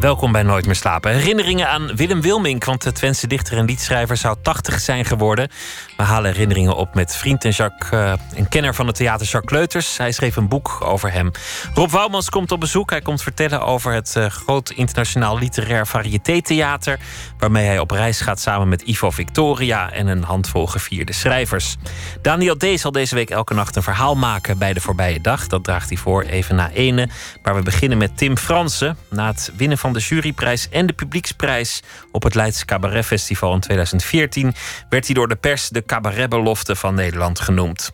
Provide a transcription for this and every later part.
Welkom bij Nooit meer slapen. Herinneringen aan Willem Wilmink, want de Twentse dichter en liedschrijver zou 80 zijn geworden. We halen herinneringen op met vriend en Jacques, een kenner van het theater Jacques Kleuters. Hij schreef een boek over hem. Rob Wouwmans komt op bezoek. Hij komt vertellen over het uh, groot internationaal literair variété-theater, waarmee hij op reis gaat samen met Ivo Victoria en een handvol gevierde schrijvers. Daniel D. zal deze week elke nacht een verhaal maken bij de voorbije dag. Dat draagt hij voor even na ene. Maar we beginnen met Tim Fransen. Na het winnen van de juryprijs en de publieksprijs op het Leidse Cabaret Festival in 2014 werd hij door de pers de cabaretbelofte van Nederland genoemd.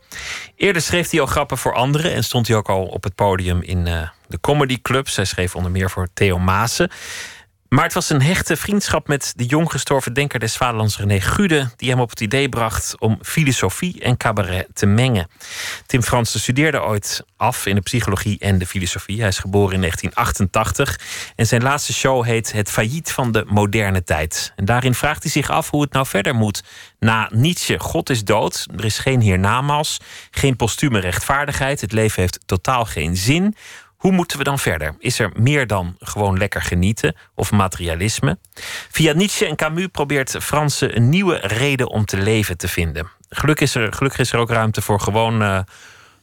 Eerder schreef hij al grappen voor anderen en stond hij ook al op het podium in uh, de comedyclubs. Hij schreef onder meer voor Theo Maassen. Maar het was een hechte vriendschap met de jong gestorven denker des Vaderlands René Gude, die hem op het idee bracht om filosofie en cabaret te mengen. Tim Fransen studeerde ooit af in de psychologie en de filosofie. Hij is geboren in 1988 en zijn laatste show heet Het failliet van de moderne tijd. En daarin vraagt hij zich af hoe het nou verder moet. Na Nietzsche, God is dood, er is geen hiernamaals, geen postume rechtvaardigheid, het leven heeft totaal geen zin. Hoe moeten we dan verder? Is er meer dan gewoon lekker genieten of materialisme? Via Nietzsche en Camus probeert Franse een nieuwe reden om te leven te vinden. Gelukkig is er, gelukkig is er ook ruimte voor gewoon uh,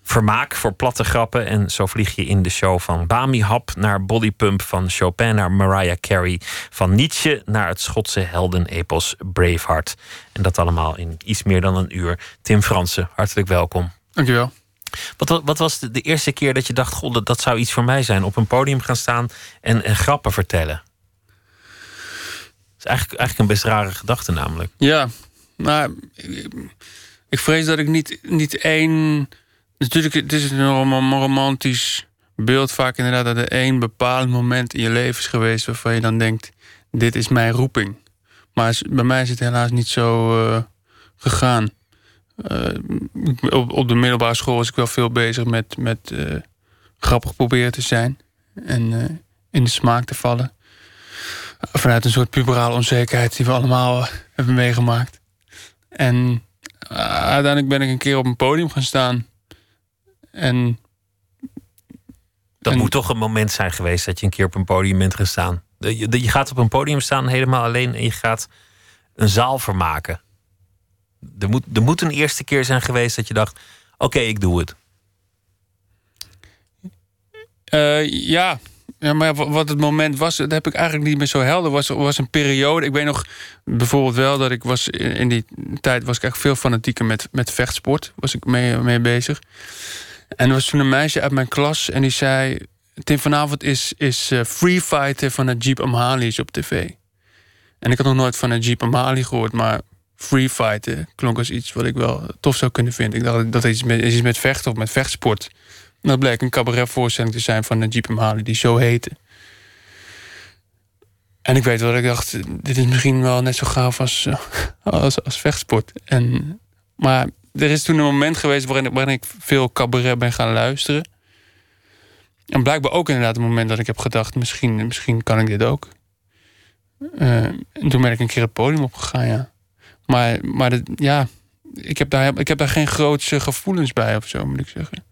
vermaak, voor platte grappen. En zo vlieg je in de show van Bami Hap naar Bodypump, van Chopin naar Mariah Carey, van Nietzsche naar het Schotse heldenepos Braveheart. En dat allemaal in iets meer dan een uur. Tim Fransen, hartelijk welkom. Dankjewel. Wat, wat was de, eerste keer dat je dacht: God, dat, dat, zou iets voor mij zijn? Op een podium gaan staan en, en grappen vertellen. Is eigenlijk, eigenlijk een best rare gedachte, namelijk. Ja, maar ik, vrees dat ik niet, niet één. Natuurlijk, het is een romantisch beeld vaak inderdaad dat er één bepaald moment in je leven is geweest waarvan je dan denkt: dit is mijn roeping. Maar bij mij is het helaas niet zo uh, gegaan. Uh, op, op, de middelbare school was ik wel veel bezig met, met uh, grappig proberen te zijn. En uh, in de smaak te vallen. Vanuit een soort puberale onzekerheid die we allemaal hebben meegemaakt. En uiteindelijk ben ik een keer op een podium gaan staan. En. Dat en, moet toch een moment zijn geweest dat je een keer op een podium bent gaan staan. Je, je gaat op een podium staan helemaal alleen en je gaat een zaal vermaken. Er moet, er moet een eerste keer zijn geweest dat je dacht: oké, ik doe het. Uh, ja. ja, maar wat het moment was, dat heb ik eigenlijk niet meer zo helder. Was was een periode. Ik weet nog bijvoorbeeld wel dat ik was in die tijd was ik echt veel fanatieker met, met vechtsport. Was ik mee, mee bezig. En er was toen een meisje uit mijn klas en die zei: Tim, vanavond is, is uh, Free Fighter van het Jeep Amhali's op tv. En ik had nog nooit van een Jeep Amhali gehoord, maar free fighten klonk als iets wat ik wel tof zou kunnen vinden. Ik dacht dat het iets met, iets met vechten of met vechtsport. Dat bleek een cabaretvoorstelling te zijn van een Jeep Hali die zo heette. En ik weet wel ik dacht, dit is misschien wel net zo gaaf als, als, als vechtsport. En, maar er is toen een moment geweest waarin, waarin ik veel cabaret ben gaan luisteren. En blijkbaar ook inderdaad een moment dat ik heb gedacht, misschien, misschien kan ik dit ook. Uh, en toen ben ik een keer het podium opgegaan, ja. Maar, maar dat, ja, ik heb, daar, ik heb daar geen grootse gevoelens bij of zo, moet ik zeggen.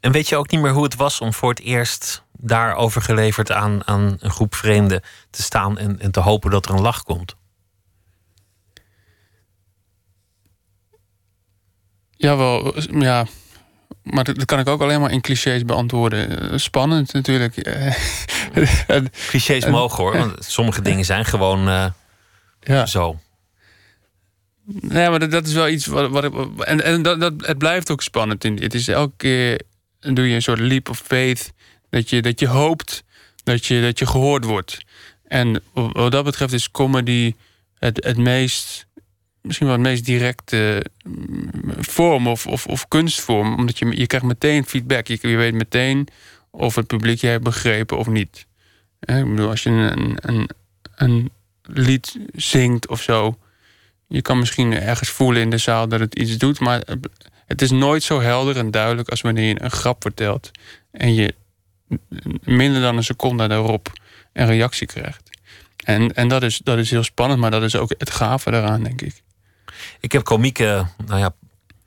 En weet je ook niet meer hoe het was om voor het eerst daar overgeleverd aan, aan een groep vreemden te staan en, en te hopen dat er een lach komt? Jawel, ja. Maar dat, kan ik ook alleen maar in clichés beantwoorden. Spannend natuurlijk. clichés mogen hoor, want sommige dingen zijn gewoon uh, ja. zo. Nee, maar dat, is wel iets wat. wat en en dat, dat, het blijft ook spannend. Het is elke keer doe je een soort leap of faith. Dat je, dat je hoopt dat je, dat je gehoord wordt. En wat dat betreft is comedy het, het meest. Misschien wel het meest directe mm, vorm of, of, of kunstvorm. Omdat je, je krijgt meteen feedback. Je, je weet meteen of het publiek je hebt begrepen of niet. Ik bedoel, als je een, een, een lied zingt of zo Je kan misschien ergens voelen in de zaal dat het iets doet, maar het is nooit zo helder en duidelijk als wanneer je een grap vertelt en je minder dan een seconde daarop een reactie krijgt. En, en dat, is, dat is heel spannend, maar dat is ook het gave daaraan, denk ik. Ik heb komieken, nou ja,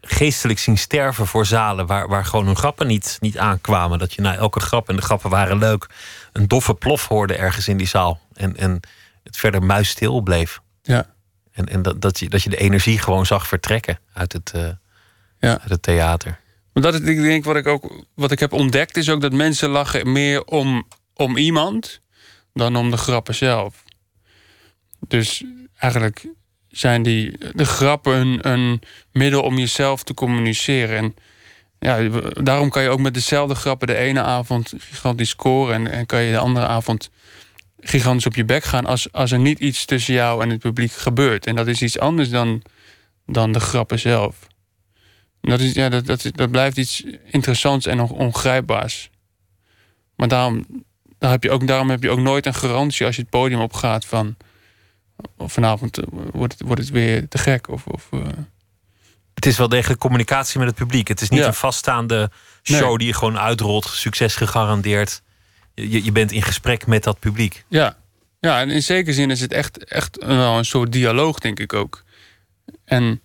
geestelijk zien sterven voor zalen waar, waar gewoon hun grappen niet, niet aankwamen. Dat je na elke grap, en de grappen waren leuk, een doffe plof hoorde ergens in die zaal. En, en het verder muisstil bleef. Ja. En, en dat, dat, je, dat je de energie gewoon zag vertrekken uit het, uh, ja. uit het theater. Maar dat ik denk wat ik ook wat ik heb ontdekt, is ook dat mensen lachen meer om, om iemand dan om de grappen zelf. Dus eigenlijk zijn die, de grappen een, een middel om jezelf te communiceren. En ja, daarom kan je ook met dezelfde grappen de ene avond gigantisch scoren en, en kan je de andere avond gigantisch op je bek gaan als, als er niet iets tussen jou en het publiek gebeurt. En dat is iets anders dan, dan de grappen zelf. dat, is, ja, dat, dat, dat blijft iets interessants en ongrijpbaars. Maar daarom, daar heb je ook, daarom heb je ook nooit een garantie als je het podium opgaat van vanavond eh, wordt het, wordt het weer te gek. Of, of uh... Het is wel degelijk communicatie met het publiek. Het is niet een vaststaande show die je gewoon uitrolt, succes gegarandeerd. Je, je bent in gesprek met dat publiek. Ja, ja en in zekere zin is het echt, echt wel een soort dialoog, denk ik ook. En,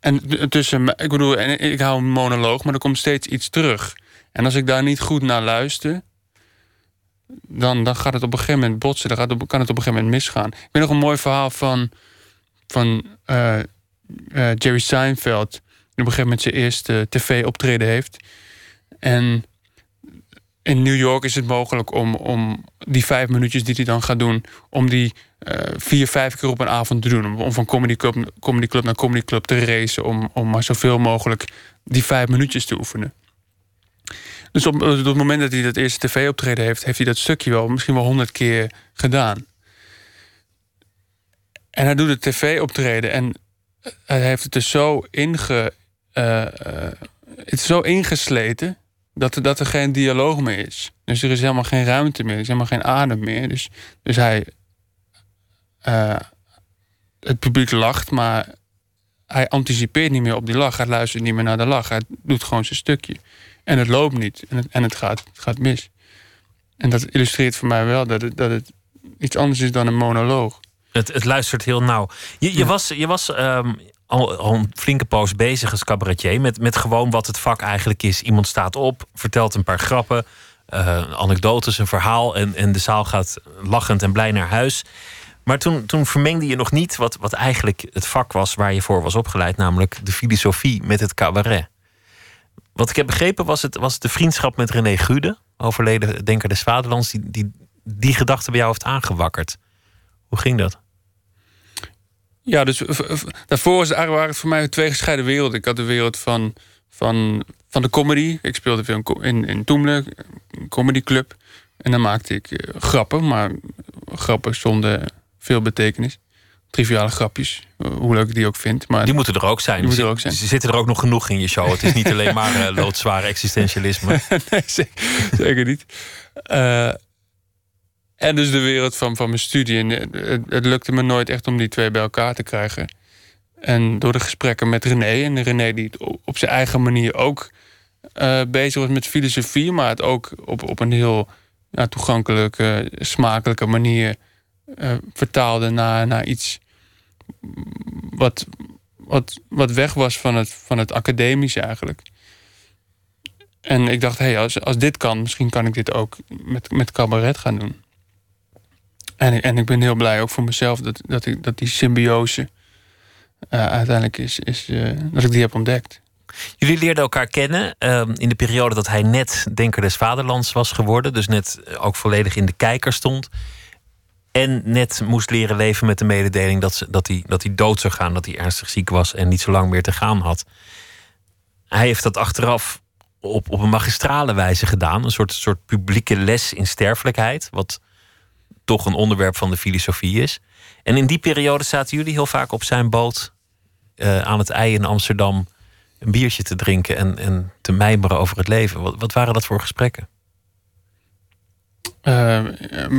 en tussen, ik bedoel, ik hou een monoloog, maar er komt steeds iets terug. En als ik daar niet goed naar luister, dan, dan gaat het op een gegeven moment botsen. Dan gaat het, kan het op een gegeven moment misgaan. Ik weet nog een mooi verhaal van, van uh, Jerry Seinfeld. Die op een gegeven moment zijn eerste tv-optreden heeft. En in New York is het mogelijk om, om die vijf minuutjes die hij dan gaat doen... om die uh, vier, vijf keer op een avond te doen. Om van comedy club, comedy club naar comedy club te racen. Om, om maar zoveel mogelijk die vijf minuutjes te oefenen. Dus op, het moment dat hij dat eerste tv-optreden heeft, heeft hij dat stukje wel misschien wel honderd keer gedaan. En hij doet het tv-optreden en hij heeft het dus zo inge. Uh, het zo ingesleten dat er, dat er geen dialoog meer is. Dus er is helemaal geen ruimte meer, er is helemaal geen adem meer. Dus, dus hij. Uh, het publiek lacht, maar hij anticipeert niet meer op die lach. Hij luistert niet meer naar de lach. Hij doet gewoon zijn stukje. En het loopt niet. En het, en het, gaat, het gaat mis. En dat illustreert voor mij wel dat het, dat het iets anders is dan een monoloog. Het, het luistert heel nauw. Je, je was, je was ehm, al, een flinke poos bezig als cabaretier met, met gewoon wat het vak eigenlijk is. Iemand staat op, vertelt een paar grappen, uh, anekdotes, een verhaal. En, en de zaal gaat lachend en blij naar huis. Maar toen, toen vermengde je nog niet wat, wat eigenlijk het vak was waar je voor was opgeleid, namelijk de filosofie met het cabaret. Wat ik heb begrepen was het, was de vriendschap met René Gude, overleden Denker des Vaderlands, die, die die gedachte bij jou heeft aangewakkerd. Hoe ging dat? Ja, dus daarvoor waren het voor mij twee gescheiden werelden. Ik had de wereld van, van, van de comedy. Ik speelde veel in, in Toemle, een comedyclub. En dan maakte ik uh, grappen, maar grappen zonder veel betekenis triviale grapjes. Eh, hoe leuk ik die ook vind. Maar die moeten er ook zijn. Die moeten er ook zijn. Ze zitten er ook nog genoeg in je show. Het is niet alleen maar uh, loodzware existentialisme. nee, zeker niet. En dus de wereld van, van mijn studie. En het, het, lukte me nooit echt om die twee bij elkaar te krijgen. En door de gesprekken met René. En René die op zijn eigen manier ook uh, bezig was met filosofie. Maar het ook op, op een heel ja, toegankelijke, smakelijke manier vertaalde naar, naar iets wat, wat, wat weg was van het, van het academische eigenlijk. En ik dacht, hé, hey, als, als dit kan, misschien kan ik dit ook met, met cabaret gaan doen. En, en ik ben heel blij ook voor mezelf dat, dat, ik, die symbiose uh, uiteindelijk is, is uh, dat ik die heb ontdekt. Jullie leerden elkaar kennen uh, in de periode dat hij net Denker des Vaderlands was geworden. Dus net ook volledig in de kijker stond. En net moest leren leven met de mededeling dat, ze, dat, hij, dat hij dood zou gaan, dat hij ernstig ziek was en niet zo lang meer te gaan had. Hij heeft dat achteraf op, op een magistrale wijze gedaan. Een soort, soort publieke les in sterfelijkheid. Wat toch een onderwerp van de filosofie is. En in die periode zaten jullie heel vaak op zijn boot uh, aan het ei in Amsterdam een biertje te drinken en, en te mijmeren over het leven. Wat, wat waren dat voor gesprekken? Uh,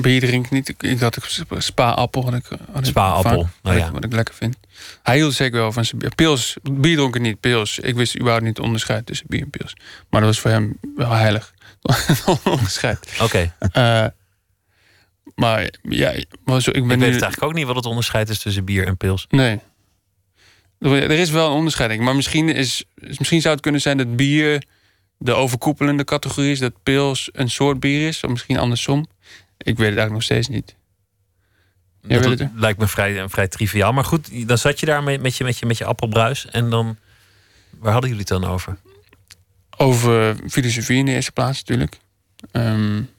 bier drink niet. Ik, ik had een spa-appel. Had ik, had spa-appel, oh, ja. wat, ik lekker vind. Hij hield zeker wel van zijn bier. Pils, bier dronken niet, pils. Ik wist überhaupt niet het onderscheid tussen bier en pils. Maar dat was voor hem wel heilig. onderscheid. Oké. Uh, maar ja, maar zo, ik ben ik weet nu... het eigenlijk ook niet wat het onderscheid is tussen bier en pils. Nee. Er is wel een onderscheiding. Maar misschien, is, misschien zou het kunnen zijn dat bier de overkoepelende categorie is. Dat pils een soort bier is. Of misschien andersom. Ik weet het eigenlijk nog steeds niet. Jij dat het lijkt me vrij, vrij triviaal. Maar goed, dan zat je daar met, met, je, met, je, met je appelbruis. En dan, waar hadden jullie het dan over? Over filosofie in de eerste plaats natuurlijk. Um,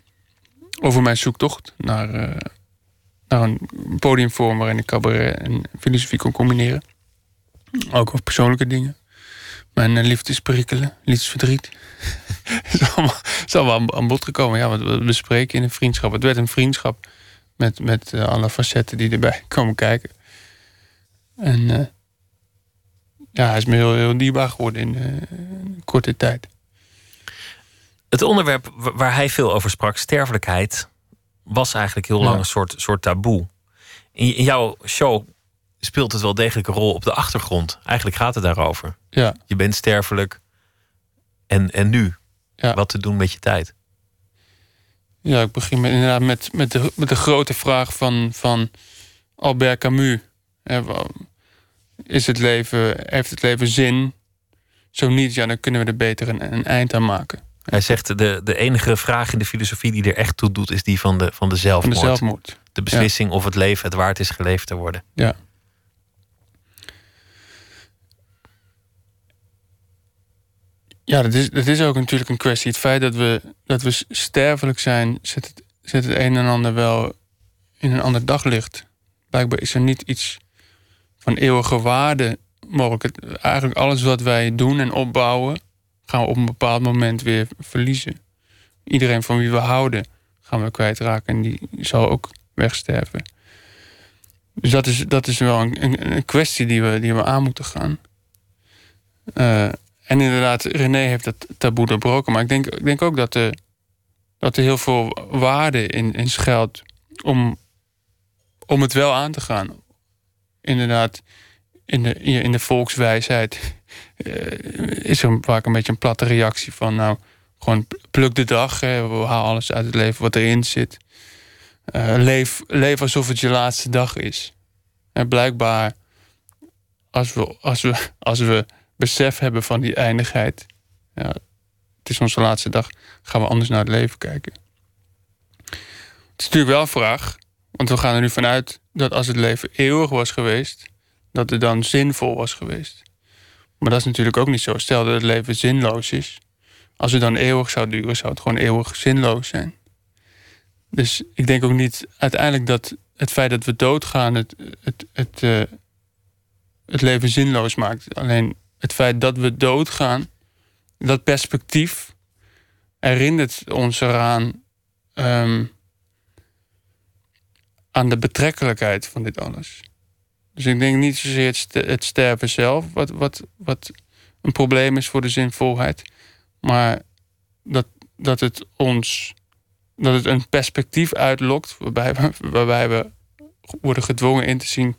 over mijn zoektocht naar, uh, naar een podiumvorm waarin ik cabaret en filosofie kon combineren. Ook over persoonlijke dingen. Mijn uh, liefdesperikelen, liefdesverdriet. allemaal, is allemaal aan bod gekomen. Ja, wat we bespreken in een vriendschap. Het werd een vriendschap met, met uh, alle facetten die erbij komen kijken. En ja, hij is me heel, heel dierbaar geworden in een korte tijd. Het onderwerp waar hij veel over sprak, sterfelijkheid, was eigenlijk heel lang een soort, soort taboe. In, in, jouw show speelt het wel degelijk een rol op de achtergrond. Eigenlijk gaat het daarover. Ja. Je bent sterfelijk. En, en nu? Ja. Wat te doen met je tijd? Ja, ik begin met, inderdaad met, met, de, met de grote vraag van, van Albert Camus. Is het leven, heeft het leven zin? Zo niet, ja, dan kunnen we er beter een, een eind aan maken. Hij zegt de, de enige vraag in de filosofie die er echt toe doet, is die van de, van de zelfmoord. Van de zelfmoord. De beslissing ja. of het leven het waard is geleefd te worden. Ja. Ja, dat is, dat is ook natuurlijk een kwestie. Het feit dat we, dat we sterfelijk zijn, zet het, zet het een en ander wel in een ander daglicht. Blijkbaar is er niet iets van eeuwige waarde mogelijk. Eigenlijk alles wat wij doen en opbouwen, gaan we op een bepaald moment weer verliezen. Iedereen van wie we houden gaan we kwijtraken en die zal ook wegsterven. Dus dat is, dat is wel een, een, een kwestie die we, die we aan moeten gaan. Uh, en inderdaad, René heeft dat taboe doorbroken. Maar ik denk, ik denk ook dat er, dat er heel veel waarde in, in schuilt om, om het wel aan te gaan. Inderdaad, in de, in de volkswijsheid is er vaak een beetje een platte reactie van... nou, gewoon pluk de dag, we halen alles uit het leven wat erin zit. Uh, leef, leef alsof het je laatste dag is. En blijkbaar, als we, als we, als we besef hebben van die eindigheid... Ja, het is onze laatste dag, gaan we anders naar het leven kijken. Het is natuurlijk wel een vraag, want we gaan er nu vanuit... dat als het leven eeuwig was geweest, dat het dan zinvol was geweest. Maar dat is natuurlijk ook niet zo. Stel dat het leven zinloos is. Als het dan eeuwig zou duren, zou het gewoon eeuwig zinloos zijn. Dus ik denk ook niet uiteindelijk dat het feit dat we doodgaan het, het, het, uh, het leven zinloos maakt. Alleen het feit dat we doodgaan, dat perspectief herinnert ons eraan um, aan de betrekkelijkheid van dit alles. Dus ik denk niet zozeer het, het sterven zelf, wat, wat, wat een probleem is voor de zinvolheid, maar dat, dat het ons dat het een perspectief uitlokt waarbij we, waarbij we worden gedwongen in te zien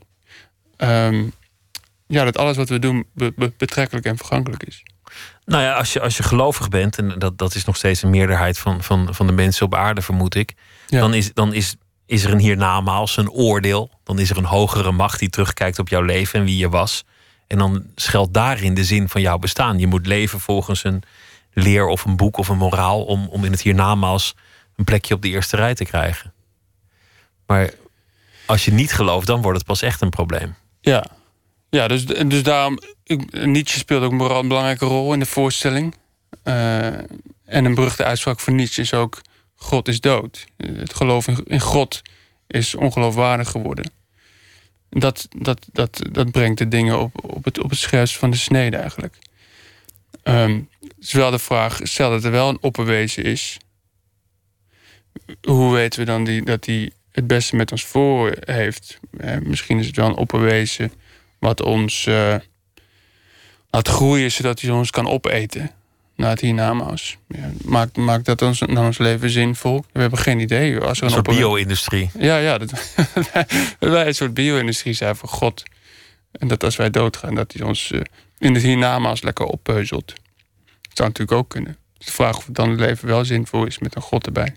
um, ja, dat alles wat we doen be, be, betrekkelijk en vergankelijk is. Nou ja, als je, als je gelovig bent, en dat, dat is nog steeds een meerderheid van, van, van de mensen op aarde, vermoed ik, ja. dan, is, dan is, is er een hiernamaals, een oordeel. Dan is er een hogere macht die terugkijkt op jouw leven en wie je was. En dan schuilt daarin de zin van jouw bestaan. Je moet leven volgens een leer of een boek of een moraal om, om in het hiernamaals een plekje op de eerste rij te krijgen. Maar als je niet gelooft, dan wordt het pas echt een probleem. Ja, ja dus, dus daarom. Nietzsche speelt ook een belangrijke rol in de voorstelling. Uh, en een beruchte uitspraak van Nietzsche is ook: God is dood. Het geloof in, God is ongeloofwaardig geworden. Dat, dat, dat, dat brengt de dingen op, op, het, op het scherpst van de snede eigenlijk. Um, de vraag: stel dat er wel een opperwezen is hoe weten we dan die, dat hij het beste met ons voor heeft? Eh, misschien is het wel een opperwezen wat ons uh, laat groeien zodat hij ons kan opeten. Naar het hiernamaals. Ja, maakt, maakt dat ons, dan ons leven zinvol? We hebben geen idee. Als er Een soort bio-industrie. Ja, ja. Dat, wij een soort bio-industrie zijn voor God. En dat als wij doodgaan, dat hij ons eh, in het hiernamaals lekker oppeuzelt. Dat zou natuurlijk ook kunnen. De vraag of het dan het leven wel zinvol is met een God erbij.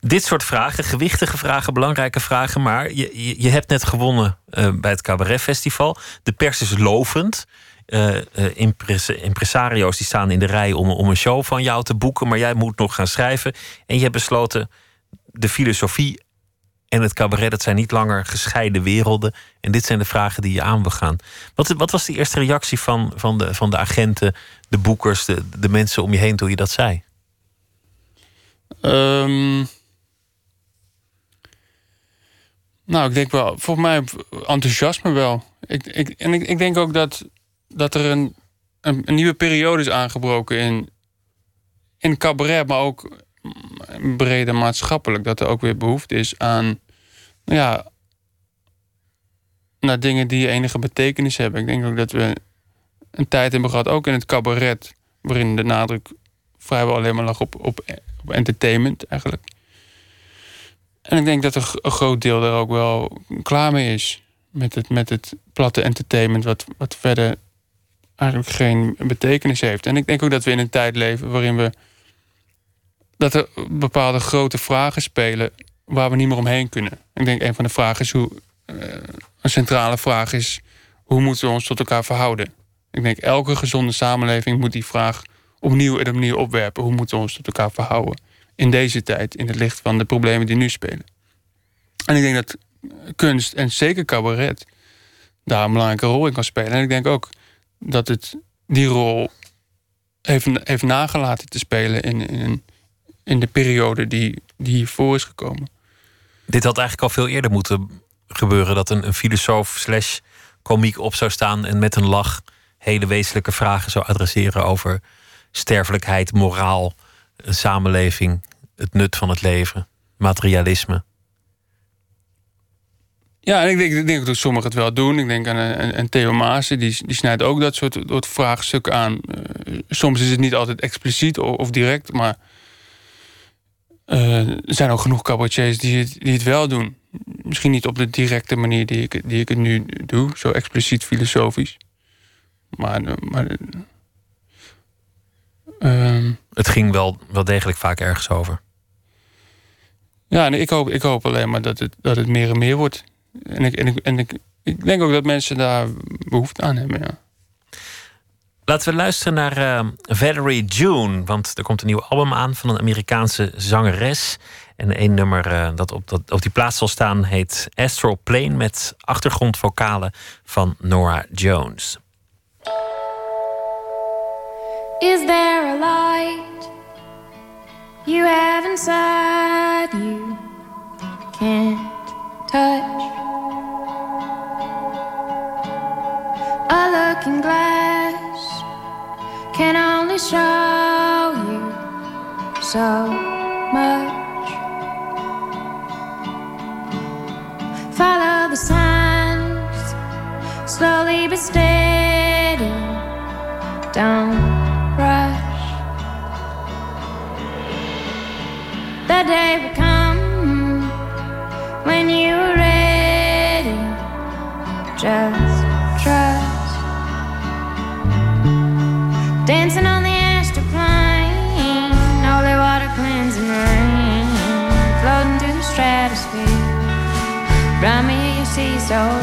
Dit soort vragen, gewichtige vragen, belangrijke vragen. Maar je, je, je hebt net gewonnen eh, bij het Cabaret Festival. De pers is lovend. Eh, eh, impres- impresario's die staan in de rij om, om een show van jou te boeken. Maar jij moet nog gaan schrijven. En je hebt besloten, de filosofie en het cabaret... dat zijn niet langer gescheiden werelden. En dit zijn de vragen die je aan wil gaan. Wat, wat was de eerste reactie van, van, de, van de agenten, de boekers... De, de mensen om je heen toen je dat zei? Ehm, nou, ik denk wel, volgens mij enthousiasme wel. Ik, ik, en ik denk ook dat, dat er een, een, nieuwe periode is aangebroken in, in cabaret, maar ook breder maatschappelijk. Dat er ook weer behoefte is aan, nou ja, naar dingen die enige betekenis hebben. Ik denk ook dat we een tijd hebben gehad, ook in het cabaret, waarin de nadruk vrijwel alleen maar lag op, op, op entertainment eigenlijk. En ik denk dat g- een groot deel daar ook wel klaar mee is. Met het, met het platte entertainment, wat, wat verder eigenlijk geen betekenis heeft. En ik denk ook dat we in een tijd leven waarin we. dat er bepaalde grote vragen spelen waar we niet meer omheen kunnen. Ik denk een van de vragen is hoe. eh, een centrale vraag is: hoe moeten we ons tot elkaar verhouden? Ik denk elke gezonde samenleving moet die vraag opnieuw en opnieuw opwerpen. Hoe moeten we ons tot elkaar verhouden? In deze tijd, in het licht van de problemen die nu spelen. En ik denk dat kunst en zeker cabaret daar een belangrijke rol in kan spelen. En ik denk ook dat het die rol heeft, heeft nagelaten te spelen in, in, in de periode die, die hiervoor is gekomen. Dit had eigenlijk al veel eerder moeten gebeuren. Dat een, een filosoof slash komiek op zou staan en met een lach hele wezenlijke vragen zou adresseren over sterfelijkheid, moraal, een samenleving, het nut van het leven, materialisme. Ja, en ik denk, ik denk dat sommigen het wel doen. Ik denk aan, aan, aan Theo Maassen, die, die snijdt ook dat soort, soort vraagstukken aan. Eh, soms is het niet altijd expliciet of, of direct, maar eh, er zijn ook genoeg cabaretiers die het, die het wel doen. Misschien niet op de directe manier die ik, die ik het nu doe, zo expliciet filosofisch. Maar, eh, maar ehm, Het ging wel, wel degelijk vaak ergens over. Ja, en ik hoop, ik hoop alleen maar dat het, dat het meer en meer wordt. En ik, en ik, en ik, ik denk ook dat mensen daar behoefte aan hebben. Ja. Laten we luisteren naar eh, Valerie June. Want er komt een nieuw album aan van een Amerikaanse zangeres. En één nummer eh, dat, op, dat op die plaats zal staan heet Astral Plane. Met achtergrondvokalen van Nora Jones. Is there a light you have inside you can't touch? A looking glass can only show you so much. Follow the signs, slowly but steady. Don't so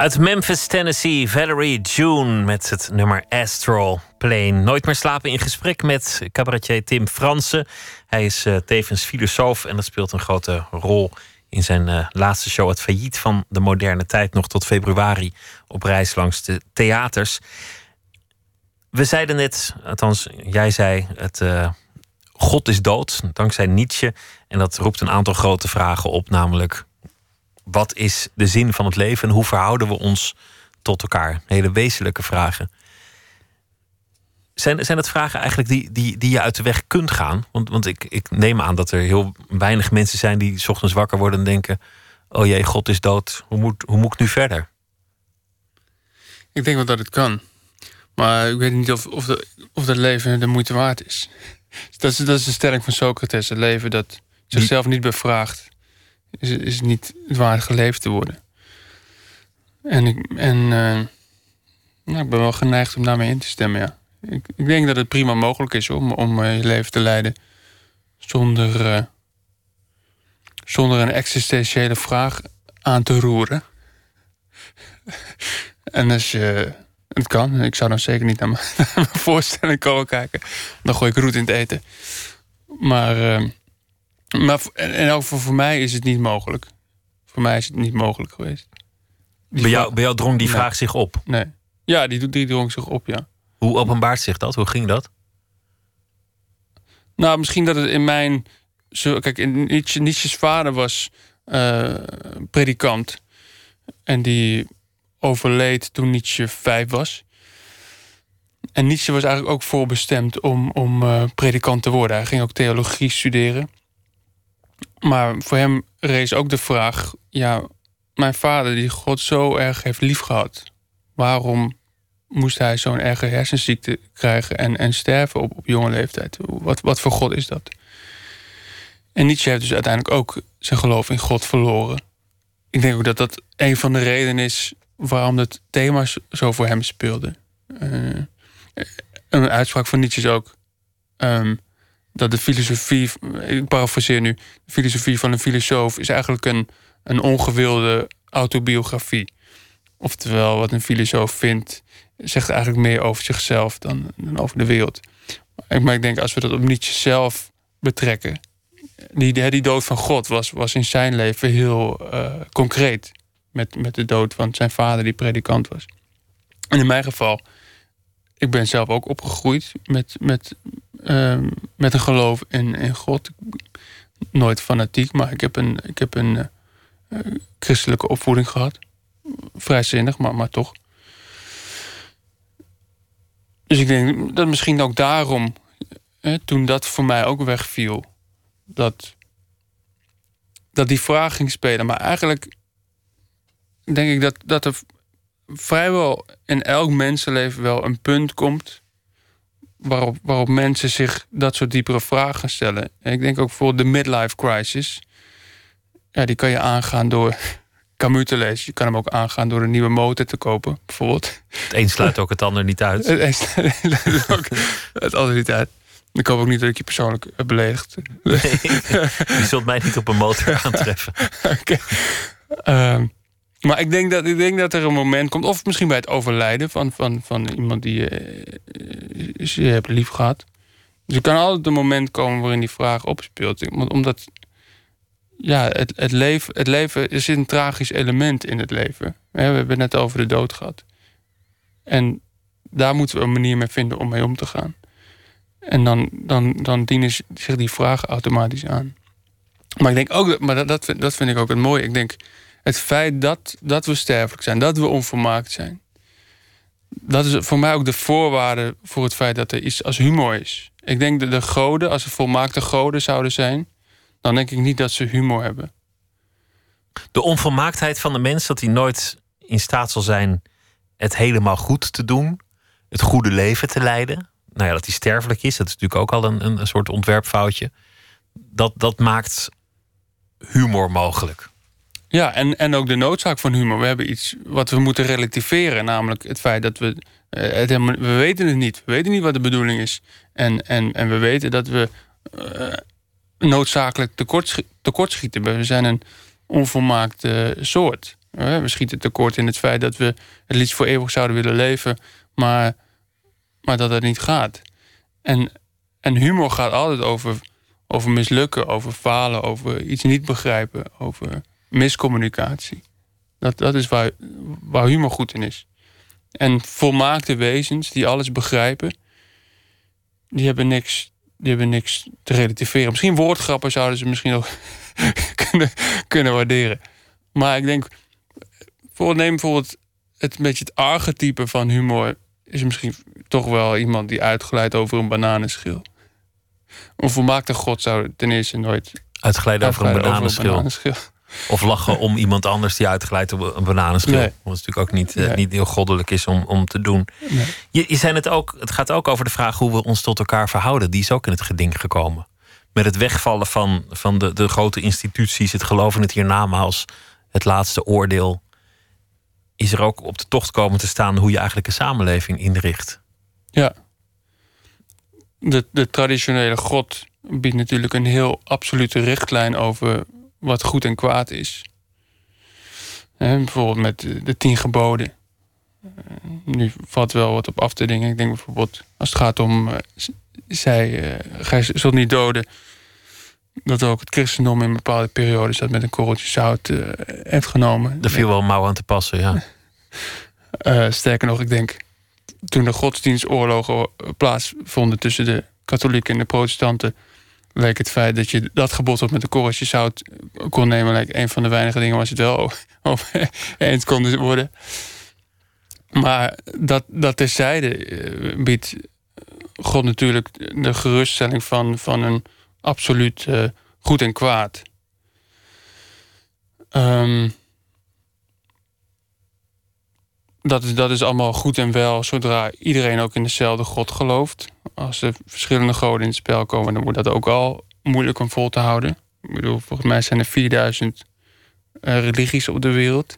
Uit Memphis, Tennessee, Valerie June met het nummer Astral Plane. Nooit meer slapen in gesprek met cabaretier Tim Fransen. Hij is eh, tevens filosoof en dat speelt een grote rol in zijn eh, laatste show, Het Failliet van de Moderne Tijd, nog tot februari op reis langs de theaters. We zeiden net, althans, jij zei, het, eh, God is dood, dankzij Nietzsche. En dat roept een aantal grote vragen op, namelijk wat is de zin van het leven en hoe verhouden we ons tot elkaar? Hele wezenlijke vragen. Zijn, zijn het vragen eigenlijk die, die, die je uit de weg kunt gaan? Want, want ik, ik neem aan dat er heel weinig mensen zijn die 's ochtends wakker worden en denken: Oh jee, God is dood. Hoe moet, hoe moet ik nu verder? Ik denk wel dat het kan. Maar ik weet niet of, of, de, of dat leven de moeite waard is. Dat is, dat is de stelling van Socrates. Het leven dat zichzelf niet bevraagt, is, is niet waard geleefd te worden. En, ik, en nou, ik ben wel geneigd om daarmee in te stemmen, ja. Ik, ik denk dat het prima mogelijk is om, om eh, je leven te leiden zonder, eh, zonder een existentiële vraag aan te roeren. en als je het kan, ik zou dan zeker niet naar mijn, voorstelling komen kijken. Dan gooi ik roet in het eten. Maar, maar en ook voor, voor mij is het niet mogelijk. Voor mij is het niet mogelijk geweest. Die Bij jou, vraag- bij jou drong die Nee. vraag zich op. Nee. Ja, die, die drong zich op, ja. Hoe openbaart zich dat? Hoe ging dat? Nou, misschien dat het in mijn. Zo, kijk, in Nietzsche, Nietzsche's vader was eh, predikant. En die overleed toen Nietzsche vijf was. En Nietzsche was eigenlijk ook voorbestemd om, om eh, predikant te worden. Hij ging ook theologie studeren. Maar voor hem rees ook de vraag: ja, mijn vader, die God zo erg heeft liefgehad, waarom moest hij zo'n erge hersenziekte krijgen en, en sterven op, op jonge leeftijd. Wat, wat voor God is dat? En Nietzsche heeft dus uiteindelijk ook zijn geloof in God verloren. Ik denk ook dat dat een van de redenen is waarom het thema zo voor hem speelde. Eh, een uitspraak van Nietzsche is ook ehm, dat de filosofie, ik parafraseer nu, de filosofie van een filosoof is eigenlijk een, een ongewilde autobiografie. Oftewel, wat een filosoof vindt, zegt eigenlijk meer over zichzelf dan, dan over de wereld. Maar ik denk, als we dat op Nietzsche zelf betrekken. Die, die, dood van God was, was in zijn leven heel eh, concreet. Met, met de dood van zijn vader, die predikant was. En in mijn geval, ik ben zelf ook opgegroeid met, met, ehm, met een geloof in, in God. Nooit fanatiek, maar ik heb een, ik heb een eh, christelijke opvoeding gehad. Vrijzinnig, maar, maar toch. Dus ik denk dat misschien ook daarom, hè, toen dat voor mij ook wegviel, dat, dat die vraag ging spelen. Maar eigenlijk denk ik dat, dat er vrijwel in elk mensenleven wel een punt komt waarop, waarop mensen zich dat soort diepere vragen stellen. En ik denk ook voor de midlife crisis. Ja, die kan je aangaan door Camus te lezen. Je kan hem ook aangaan door een nieuwe motor te kopen, bijvoorbeeld. Het een sluit ook het ander niet uit. Het een sluit ook het ander niet uit. Ik hoop ook niet dat ik je persoonlijk heb beledigd. Nee, je zult mij niet op een motor aantreffen. Oké. Ehm, maar ik denk, dat, ik denk dat er een moment komt, of misschien bij het overlijden van, van, van iemand die je, je hebt lief gehad. Dus er kan altijd een moment komen waarin die vraag opspeelt. Omdat ja, het, het, leven, het leven, er zit een tragisch element in het leven. We hebben het net over de dood gehad. En daar moeten we een manier mee vinden om mee om te gaan. En dan, dan, dan dienen zich die vragen automatisch aan. Maar ik denk ook, maar dat, dat, dat vind ik ook het mooie. Ik denk, het feit dat, dat we sterfelijk zijn, dat we onvermaakt zijn. Dat is voor mij ook de voorwaarde voor het feit dat er iets als humor is. Ik denk dat de goden, als ze volmaakte goden zouden zijn, dan denk ik niet dat ze humor hebben. De onvolmaaktheid van de mens, dat hij nooit in staat zal zijn het helemaal goed te doen, het goede leven te leiden. Nou ja, dat hij sterfelijk is, dat is natuurlijk ook al een, een soort ontwerpfoutje. Dat, dat maakt humor mogelijk. Ja, en, en ook de noodzaak van humor. We hebben iets wat we moeten relativeren, namelijk het feit dat we eh, het helemaal, we weten het niet. We weten niet wat de bedoeling is. En, en, en we weten dat we uh, noodzakelijk tekort, tekortschieten. We zijn een onvolmaakte soort. We schieten tekort in het feit dat we het liefst voor eeuwig zouden willen leven, maar, maar dat het niet gaat. En, en humor gaat altijd over, over mislukken, over falen, over iets niet begrijpen, over miscommunicatie. Dat, dat is waar, waar humor goed in is. En volmaakte wezens die alles begrijpen, die hebben niks, die hebben niks te relativeren. Misschien woordgrappen zouden ze misschien nog kunnen, kunnen waarderen. Maar ik denk, voor, neem bijvoorbeeld het een beetje het archetype van humor, is misschien toch wel iemand die uitgeleid over een bananenschil. Een volmaakte god zou ten eerste nooit over, bananenschil. Over een bananenschil. Of lachen om iemand anders die uitgeleid op een bananenschil. Nee. Wat natuurlijk ook niet, eh, niet heel goddelijk is om, om te doen. Nee. Je, je zei het ook, het gaat ook over de vraag hoe we ons tot elkaar verhouden. Die is ook in het geding gekomen. Met het wegvallen van, van de, de grote instituties, het geloof in het hiernamaals, het laatste oordeel. Is er ook op de tocht komen te staan hoe je eigenlijk een samenleving inricht. Ja. De, de traditionele God biedt natuurlijk een heel absolute richtlijn over wat goed en kwaad is. bijvoorbeeld met de tien geboden. Eh, nu valt wel wat op af te dingen. Ik denk bijvoorbeeld als het gaat om uh, zij, uh, gij zult niet doden. Dat ook het christendom in bepaalde periodes dat met een korreltje zout heeft genomen. Er viel wel mouw aan te passen, ja. sterker nog, ik denk toen de godsdienstoorlogen plaatsvonden tussen de katholieken en de protestanten leek het feit dat je dat gebod op met een korreltje zout kon nemen... leek een van de weinige dingen waar ze het wel over eens konden worden. Maar dat, dat terzijde eh, biedt God natuurlijk de geruststelling van, van een absoluut uh, goed en kwaad. Um, dat, is, dat is allemaal goed en wel zodra iedereen ook in dezelfde God gelooft. Als er verschillende goden in het spel komen, dan wordt dat ook al moeilijk om vol te houden. Ik bedoel, volgens mij zijn er 4000 uh, eh, religies op de wereld.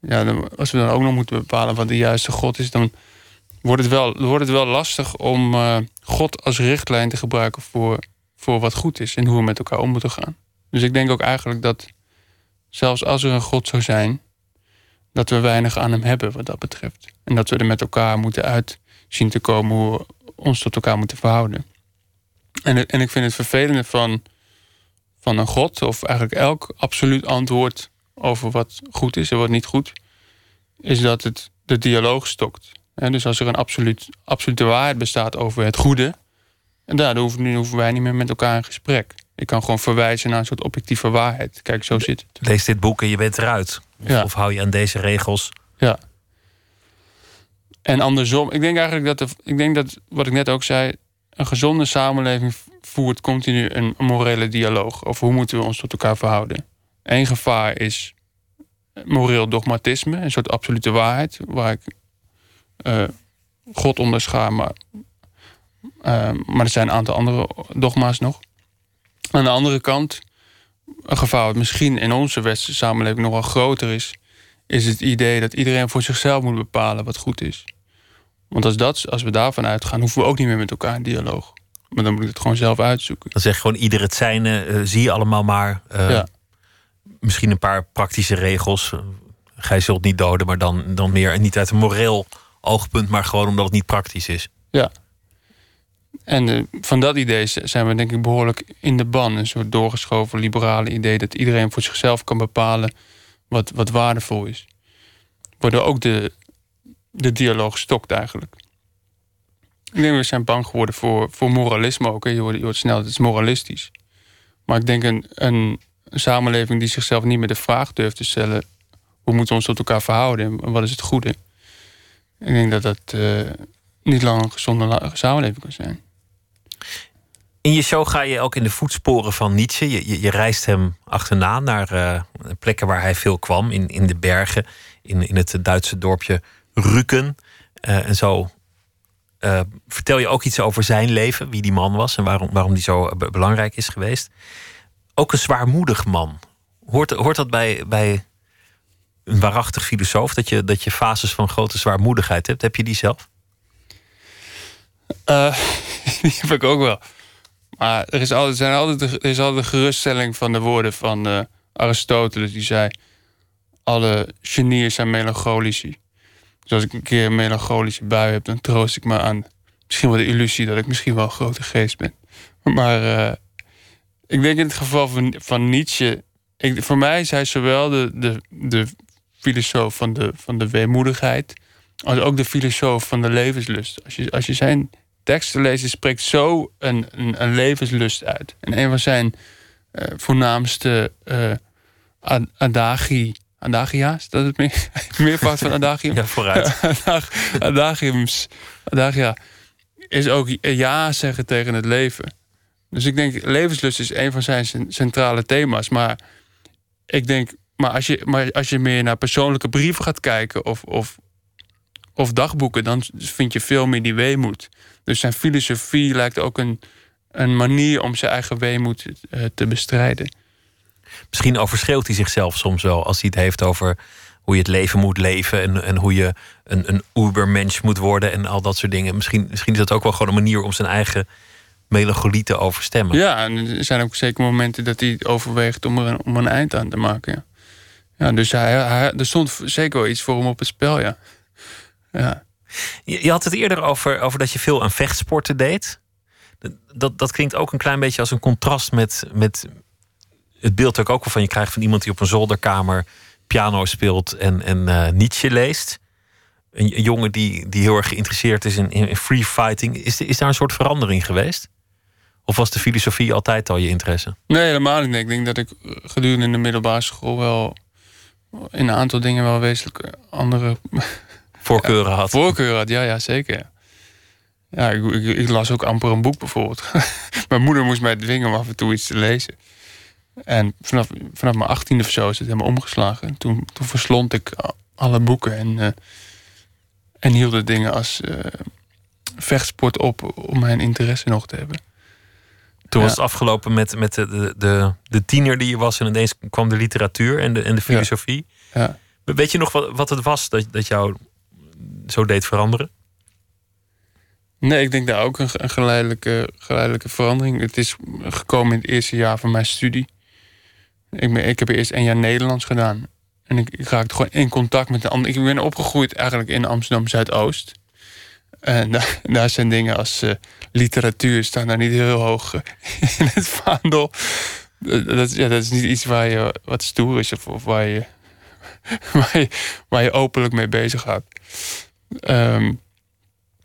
Ja, dan, als we dan ook nog moeten bepalen wat de juiste God is, dan wordt het wel, wordt het wel lastig om uh, God als richtlijn te gebruiken voor, voor wat goed is en hoe we met elkaar om moeten gaan. Dus ik denk ook eigenlijk dat zelfs als er een God zou zijn, dat we weinig aan hem hebben wat dat betreft. En dat we er met elkaar moeten uit zien te komen hoe we ons tot elkaar moeten verhouden. En, en ik vind het vervelende van, van een God, of eigenlijk elk absoluut antwoord over wat goed is en wat niet goed, is dat het de dialoog stokt. En dus als er een absoluut, absolute waarheid bestaat over het goede, en daar hoeven, hoeven wij niet meer met elkaar in gesprek. Ik kan gewoon verwijzen naar een soort objectieve waarheid. Kijk, zo zit het. Lees dit boek en je bent eruit. Of, of hou je aan deze regels? Ja. En andersom, ik denk eigenlijk dat, de, ik denk dat wat ik net ook zei, een gezonde samenleving voert continu een morele dialoog over hoe moeten we ons tot elkaar verhouden. Eén gevaar is moreel dogmatisme, een soort absolute waarheid, waar ik uh, God onderschaar, maar, uh, maar er zijn een aantal andere dogma's nog. Aan de andere kant een gevaar wat misschien in onze westerse samenleving nog wel groter is, is het idee dat iedereen voor zichzelf moet bepalen wat goed is. Want als, dat, als we daarvan uitgaan, hoeven we ook niet meer met elkaar in dialoog. Maar dan moet ik het gewoon zelf uitzoeken. Dan zeg je gewoon ieder het zijne, eh, zie je allemaal maar. eh, Ja. Misschien een paar praktische regels. Gij zult niet doden, maar dan, dan meer niet uit een moreel oogpunt, maar gewoon omdat het niet praktisch is. Ja. En eh, van dat idee zijn we denk ik behoorlijk in de ban. Een soort doorgeschoven liberale idee dat iedereen voor zichzelf kan bepalen wat, wat waardevol is. Waardoor ook de, de dialoog stokt eigenlijk. Ik denk we zijn bang geworden voor, voor moralisme ook. Je, hoort, je hoort snel, het is moralistisch. Maar ik denk een, een, een samenleving die zichzelf niet meer de vraag durft te stellen... hoe moeten we ons tot elkaar verhouden en wat is het goede... Ik denk dat dat eh, niet lang een gezonde samenleving kan zijn. In je show ga je ook in de voetsporen van Nietzsche. Je, je, reist hem achterna naar eh, plekken waar hij veel kwam. In, in de bergen, in, in het Duitse dorpje Rüken. Eh, en zo eh, vertel je ook iets over zijn leven, wie die man was en waarom, waarom die zo be- belangrijk is geweest. Ook een zwaarmoedig man. Hoort, hoort dat bij, bij een waarachtig filosoof dat je, dat je fases van grote zwaarmoedigheid hebt? Heb je die zelf? Eh, die heb ik ook wel. Maar er is altijd, altijd, er is altijd de geruststelling van de woorden van eh, Aristoteles. Die zei, alle genieën zijn melancholici. Dus als ik een keer een melancholische bui heb... dan troost ik me aan misschien wel de illusie... dat ik misschien wel een grote geest ben. Maar eh, ik denk in het geval van, van Nietzsche... Ik, voor mij is hij zowel de, de, de filosoof van de, van de weemoedigheid... als ook de filosoof van de levenslust. Als je, als je zijn teksten leest, hij spreekt zo een, een, een levenslust uit. En een van zijn eh, voornaamste ad- adagi... Adagia's? Dat is het meer, meervoud van adagium? Ja, vooruit. Adag- adagiums. Adagia. Is ook ja zeggen tegen het leven. Dus ik denk, levenslust is een van zijn cen- centrale thema's. Maar ik denk, maar als je, maar als je meer naar persoonlijke brieven gaat kijken of, of, of dagboeken, dan vind je veel meer die weemoed. Dus zijn filosofie lijkt ook een, een manier om zijn eigen weemoed eh, te bestrijden. Misschien overschreeuwt hij zichzelf soms wel als hij het heeft over hoe je het leven moet leven en, en hoe je een, een ubermensch moet worden en al dat soort dingen. Misschien, misschien is dat ook wel gewoon een manier om zijn eigen melancholie te overstemmen. Ja, en er zijn ook zeker momenten dat hij overweegt om er een, om een eind aan te maken. Ja, ja dus hij, hij, er stond zeker wel iets voor hem op het spel, ja. ja. Je, had het eerder over, over dat je veel aan vechtsporten deed. Dat, dat klinkt ook een klein beetje als een contrast met, met het beeld dat ik ook wel van je krijgt van iemand die op een zolderkamer piano speelt en, en eh, Nietzsche leest. Een, een jongen die, die heel erg geïnteresseerd is in, in free fighting. Is, is daar een soort verandering geweest? Of was de filosofie altijd al je interesse? Nee, helemaal niet. Ik denk dat ik gedurende de middelbare school wel in een aantal dingen wel wezenlijk andere Voorkeuren had. voorkeuren had. Ja, ja, zeker. Ja, ik, ik, ik las ook amper een boek bijvoorbeeld. mijn moeder moest mij dwingen om af en toe iets te lezen. En vanaf, vanaf mijn achttiende of zo is het helemaal omgeslagen. Toen, toen verslond ik alle boeken en, eh, en hield de dingen als eh, vechtsport op om mijn interesse nog te hebben. Toen was het afgelopen met, met de, de, de, de tiener die je was. En ineens kwam de literatuur en de, en de filosofie. Ja. Weet je nog wat, wat het was dat, dat jou zo deed veranderen? Nee, ik denk daar ook een, geleidelijke, geleidelijke verandering. Het is gekomen in het eerste jaar van mijn studie. Ik, ben, ik heb eerst een jaar Nederlands gedaan. En ik, raakte gewoon in contact met de. Ik ben opgegroeid eigenlijk in Amsterdam Zuidoost. En daar, zijn dingen als eh, literatuur staan daar niet heel hoog eh, in het vaandel. Dat, dat is niet iets waar je wat stoer is of, of waar, je, waar, je, waar je openlijk mee bezig gaat. Ehm,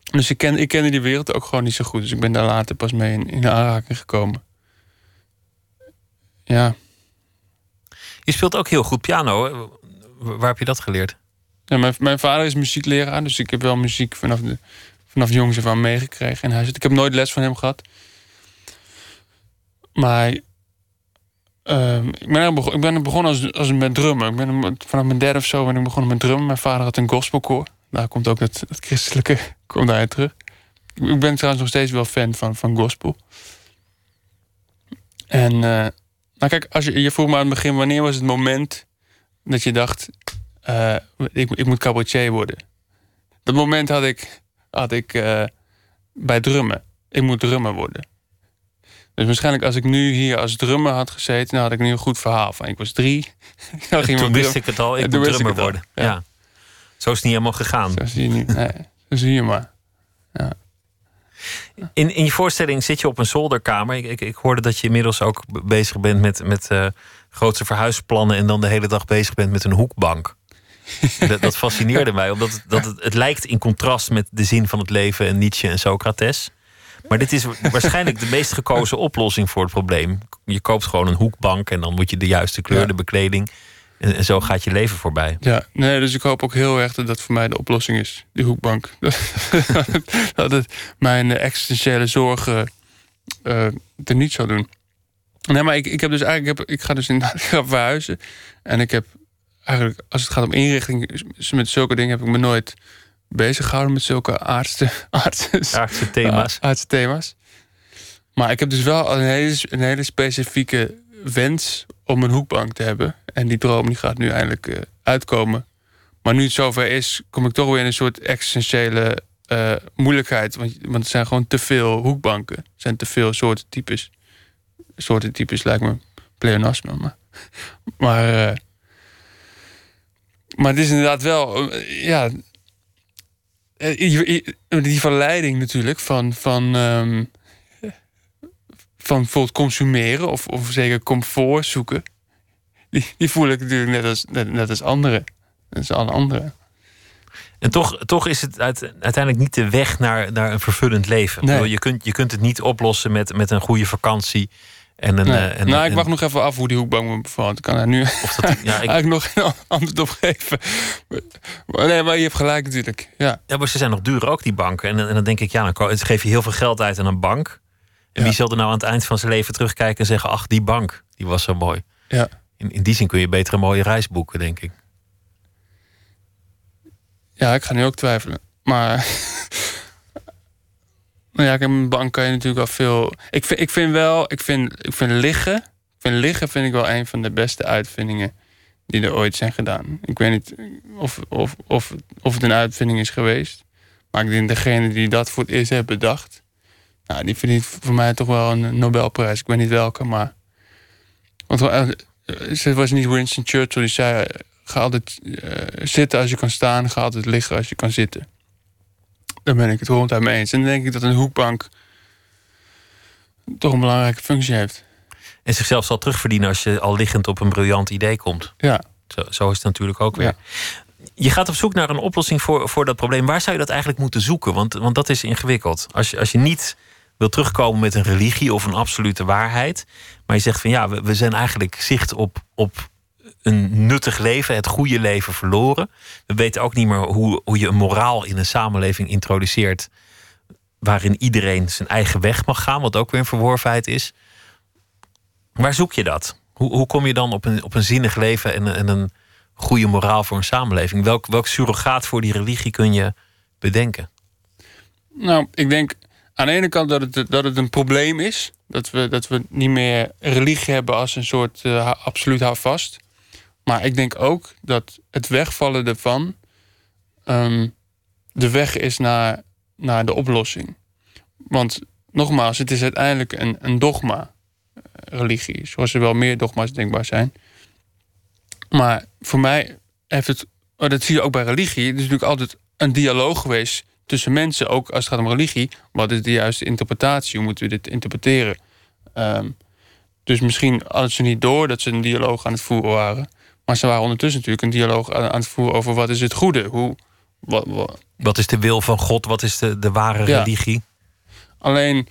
dus ik, ken, ik kende die wereld ook gewoon niet zo goed. Dus ik ben daar later pas mee in, in aanraking gekomen. Ja. Je speelt ook heel goed piano. Waar heb je dat geleerd? ja mijn, mijn vader is muziekleraar, dus ik heb wel muziek vanaf, de, vanaf jongs af aan meegekregen in huis. Ik heb nooit les van hem gehad. Maar ehm, ik, ben er begon, ik ben er begonnen als, als met drummen. Ik ben vanaf mijn derde of zo ben ik begonnen met drummen. Mijn vader had een gospelkoor. Daar komt ook het, het christelijke komt daarin terug. Ik ben trouwens nog steeds wel fan van, van gospel. En, eh, Nou kijk, als je, je vroeg me aan het begin... wanneer was het moment dat je dacht... eh, ik, ik moet cabaretier worden. Dat moment had ik, had ik eh, bij drummen. Ik moet drummer worden. Dus waarschijnlijk als ik nu hier als drummer had gezeten... dan had ik nu een goed verhaal van. Ik was drie. Toen wist ik het al, ik moet drummer worden. Ja. Ja. Zo is het niet helemaal gegaan. Zo zie je niet. Nee, zo zie je maar. In, in je voorstelling zit je op een zolderkamer. Ik, ik, ik hoorde dat je inmiddels ook bezig bent met, met eh, grootse verhuisplannen... en dan de hele dag bezig bent met een hoekbank. dat, dat fascineerde mij, omdat het, dat het, het lijkt in contrast... met de zin van het leven en Nietzsche en Socrates. Maar dit is wa- waarschijnlijk de meest gekozen oplossing voor het probleem. Je koopt gewoon een hoekbank en dan moet je de juiste kleur, Ja. de bekleding... En, en zo gaat je leven voorbij. Ja, nee, dus ik hoop ook heel erg dat dat voor mij de oplossing is. Die hoekbank. dat het mijn existentiële zorgen eh, er niet zou doen. Nee, maar ik, ik heb dus eigenlijk, ik, heb, ik ga dus inderdaad ik ga verhuizen. En ik heb eigenlijk, als het gaat om inrichting, met zulke dingen heb ik me nooit bezig gehouden met zulke aardse, aardse, Aardse thema's. aardse thema's. Maar ik heb dus wel een hele, een hele specifieke wens om een hoekbank te hebben. En die droom die gaat nu eindelijk eh, uitkomen. Maar nu het zover is, kom ik toch weer in een soort existentiële eh, moeilijkheid. Want, want er zijn gewoon te veel hoekbanken. Er zijn te veel soorten types. Soorten types lijkt me pleonasme. Maar, maar, eh, maar het is inderdaad wel... ja, die verleiding natuurlijk van... van ehm, van bijvoorbeeld consumeren of, of zeker comfort zoeken. Die, die voel ik natuurlijk net als, net, net als anderen. Net als alle anderen. En toch, toch is het uit- uiteindelijk niet de weg naar, naar een vervullend leven. Ik Nee. bedoel, Je, kunt, je kunt het niet oplossen met, met een goede vakantie. En een, Nee. eh, en, nou, ik en- wacht nog even af hoe die hoekbank me bevalt. Ik kan daar nu of dat, ja, ik, eigenlijk nog geen antwoord op geven. Maar, nee, maar je hebt gelijk natuurlijk. Ja, ja, maar ze zijn nog duur ook, die banken. En, en dan denk ik, ja, dan geef je heel veel geld uit aan een bank. En Ja. wie zal er nou aan het eind van zijn leven terugkijken en zeggen... ach, die bank, die was zo mooi. ja. In, in die zin kun je beter een mooie reis boeken, denk ik. ja, ik ga nu ook twijfelen. Maar... nou ja, met een bank kan je natuurlijk wel veel... Ik vind, ik vind wel... Ik vind, ik vind liggen... Ik vind liggen vind ik wel een van de beste uitvindingen... die er ooit zijn gedaan. Ik weet niet of, of, of, of het een uitvinding is geweest. Maar ik denk degene die dat voor het eerst heeft bedacht... Nou, die verdient voor mij toch wel een Nobelprijs. Ik weet niet welke, maar... Want eh, het was niet Winston Churchill die zei... eh, Ga altijd eh, zitten als je kan staan. Ga altijd liggen als je kan zitten. Daar ben ik het ronduit mee eens. En dan denk ik dat een hoekbank... toch een belangrijke functie heeft. En zichzelf zal terugverdienen als je al liggend op een briljant idee komt. Ja, Zo, zo is het natuurlijk ook weer. Ja. Je gaat op zoek naar een oplossing voor, voor dat probleem. Waar zou je dat eigenlijk moeten zoeken? Want, want dat is ingewikkeld. Als je, als je niet wil terugkomen met een religie of een absolute waarheid. Maar je zegt van ja, we, we zijn eigenlijk zicht op, op een nuttig leven, het goede leven verloren. We weten ook niet meer hoe, hoe je een moraal in een samenleving introduceert. Waarin iedereen zijn eigen weg mag gaan, wat ook weer een verworvenheid is. Waar zoek je dat? Hoe, hoe kom je dan op een, op een zinnig leven en, en een goede moraal voor een samenleving? Welk, welk surrogaat voor die religie kun je bedenken? nou, ik denk aan de ene kant dat het, dat het een probleem is. Dat we, dat we niet meer religie hebben als een soort ha- absoluut houvast. Maar ik denk ook dat het wegvallen ervan... ehm, de weg is naar, naar de oplossing. Want nogmaals, het is uiteindelijk een, een dogma, eh, religie. Zoals er wel meer dogma's denkbaar zijn. Maar voor mij heeft het, oh, dat zie je ook bij religie, het is natuurlijk altijd een dialoog geweest tussen mensen, ook als het gaat om religie. Wat is de juiste interpretatie? Hoe moeten we dit interpreteren? Ehm, dus misschien hadden ze niet door dat ze een dialoog aan het voeren waren. Maar ze waren ondertussen natuurlijk een dialoog aan, aan het voeren over wat is het goede? Hoe, wat, wat, Wat is de wil van God? Wat is de, de ware Ja. religie? Alleen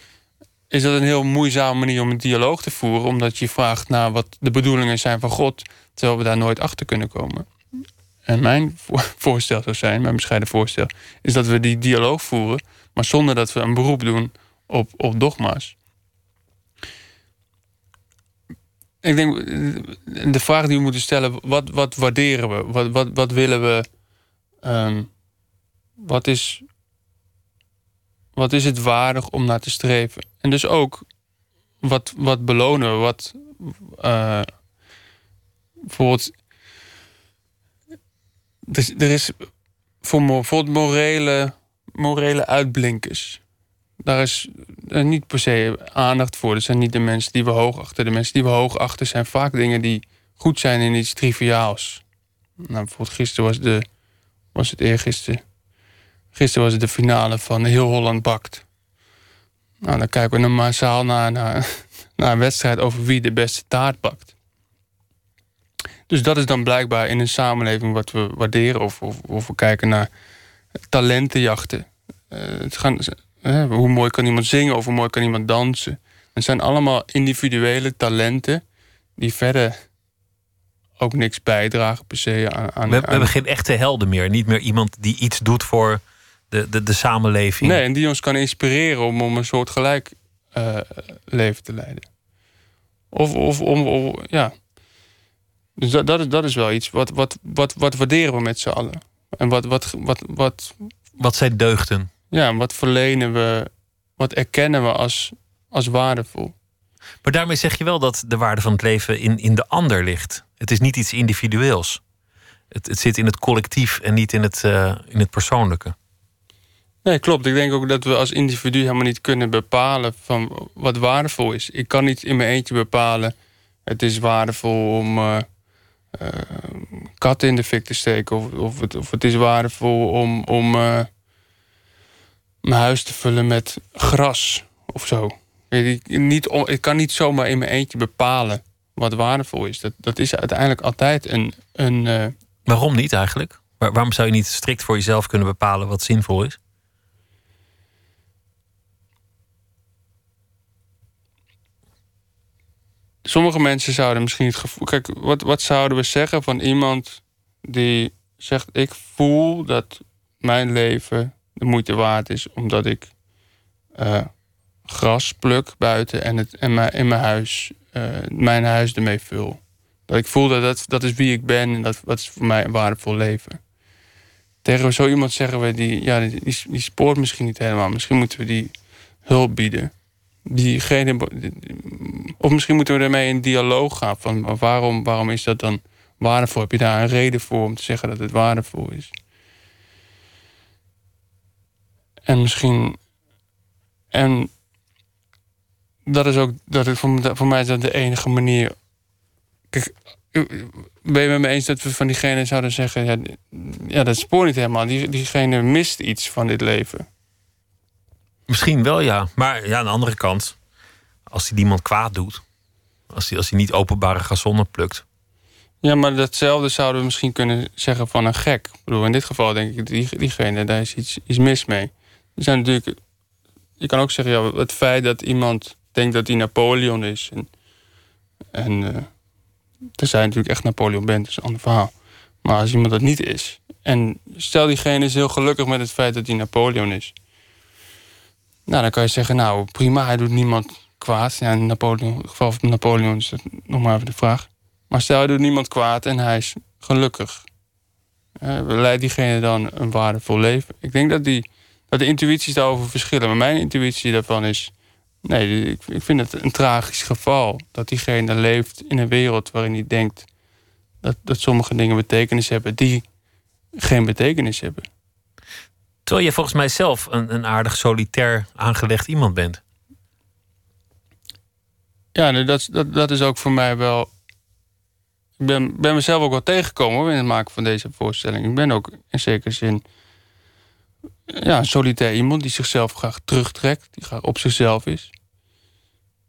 is dat een heel moeizame manier om een dialoog te voeren, omdat je vraagt naar wat de bedoelingen zijn van God, terwijl we daar nooit achter kunnen komen. En mijn voor- voorstel zou zijn, mijn bescheiden voorstel, is dat we die dialoog voeren, maar zonder dat we een beroep doen op, op dogma's. Ik denk, de vraag die we moeten stellen, wat, wat waarderen we? Wat, wat, wat willen we? ehm, wat is wat is het waardig om naar te streven? En dus ook, wat, wat belonen we? Wat, eh, bijvoorbeeld. Er, er is voor bijvoorbeeld morele, morele uitblinkers. Daar is niet per se aandacht voor. Dat zijn niet de mensen die we hoog achten. De mensen die we hoog achten zijn vaak dingen die goed zijn in iets triviaals. Nou, bijvoorbeeld gisteren was, de, was het eergisteren. Gisteren was het de finale van Heel Holland Bakt. Nou, dan kijken we dan massaal naar, naar, naar een wedstrijd over wie de beste taart bakt. Dus dat is dan blijkbaar in een samenleving wat we waarderen. Of, of, of we kijken naar talentenjachten. Eh, het gaan, hoe mooi kan iemand zingen of hoe mooi kan iemand dansen. Het zijn allemaal individuele talenten die verder ook niks bijdragen per se aan. aan, We, we aan- hebben geen echte helden meer. Niet meer iemand die iets doet voor de, de, de samenleving. Nee, en die ons kan inspireren om, om een soort gelijk eh, leven te leiden. Of, of om, om- ja. Dus dat, dat, is, dat is wel iets. Wat, wat, wat, wat waarderen we met z'n allen? En wat, wat, wat, wat, Wat zijn deugden? ja, wat verlenen we, wat erkennen we als, als waardevol? Maar daarmee zeg je wel dat de waarde van het leven in, in de ander ligt. Het is niet iets individueels. Het, het zit in het collectief en niet in het, eh, in het persoonlijke. Nee, klopt. Ik denk ook dat we als individu helemaal niet kunnen bepalen van wat waardevol is. Ik kan niet in mijn eentje bepalen. Het is waardevol om eh, katten in de fik te steken. Of, of, het, of het is waardevol om, om eh, mijn huis te vullen met gras of zo. Ik, niet, ik kan niet zomaar in mijn eentje bepalen wat waardevol is. Dat, dat is uiteindelijk altijd een. een eh, Waarom niet eigenlijk? Waar- waarom zou je niet strikt voor jezelf kunnen bepalen wat zinvol is? Sommige mensen zouden misschien het gevoel. Kijk, wat, wat zouden we zeggen van iemand die zegt: Ik voel dat mijn leven de moeite waard is, omdat ik eh, gras pluk buiten en, het, mijn, in mijn huis, eh, mijn huis ermee vul. Dat ik voel dat, dat dat is wie ik ben en dat, dat is voor mij een waardevol leven. Tegen zo iemand zeggen we: die, ja, die, die spoort misschien niet helemaal. Misschien moeten we die hulp bieden. Diegene, of misschien moeten we ermee in dialoog gaan. Van waarom, waarom is dat dan waardevol? Heb je daar een reden voor om te zeggen dat het waardevol is? En misschien. En dat is ook. Dat het voor, voor mij is dat de enige manier. Kijk, ben je met me eens dat we van diegene zouden zeggen: ja, ja dat spoort niet helemaal. Die, diegene mist iets van dit leven. Misschien wel, ja. Maar ja, aan de andere kant, als hij iemand kwaad doet, als hij, als hij niet openbare gazonnen plukt. Ja, maar datzelfde zouden we misschien kunnen zeggen van een gek. Ik bedoel, in dit geval denk ik, die, diegene, daar is iets, iets mis mee. Er zijn natuurlijk, je kan ook zeggen, ja, het feit dat iemand denkt dat hij Napoleon is. En, en eh tenzij je natuurlijk echt Napoleon bent, dat is een ander verhaal. Maar als iemand dat niet is. En stel diegene is heel gelukkig met het feit dat hij Napoleon is. Nou, dan kan je zeggen, nou prima, hij doet niemand kwaad. Ja, in Napoleon, het geval van Napoleon is dat nog maar even de vraag. Maar stel, hij doet niemand kwaad en hij is gelukkig. Eh, leidt diegene dan een waardevol leven? Ik denk dat, die, dat de intuïties daarover verschillen. Maar mijn intuïtie daarvan is... Nee, ik, ik vind het een tragisch geval. Dat diegene leeft in een wereld waarin hij denkt... dat, dat sommige dingen betekenis hebben die geen betekenis hebben. Terwijl je volgens mij zelf een, een aardig solitair aangelegd iemand bent. Ja, dat, dat, dat is ook voor mij wel. Ik ben, ben mezelf ook wel tegengekomen in het maken van deze voorstelling. Ik ben ook in zekere zin. Ja, een solitair iemand die zichzelf graag terugtrekt, die graag op zichzelf is.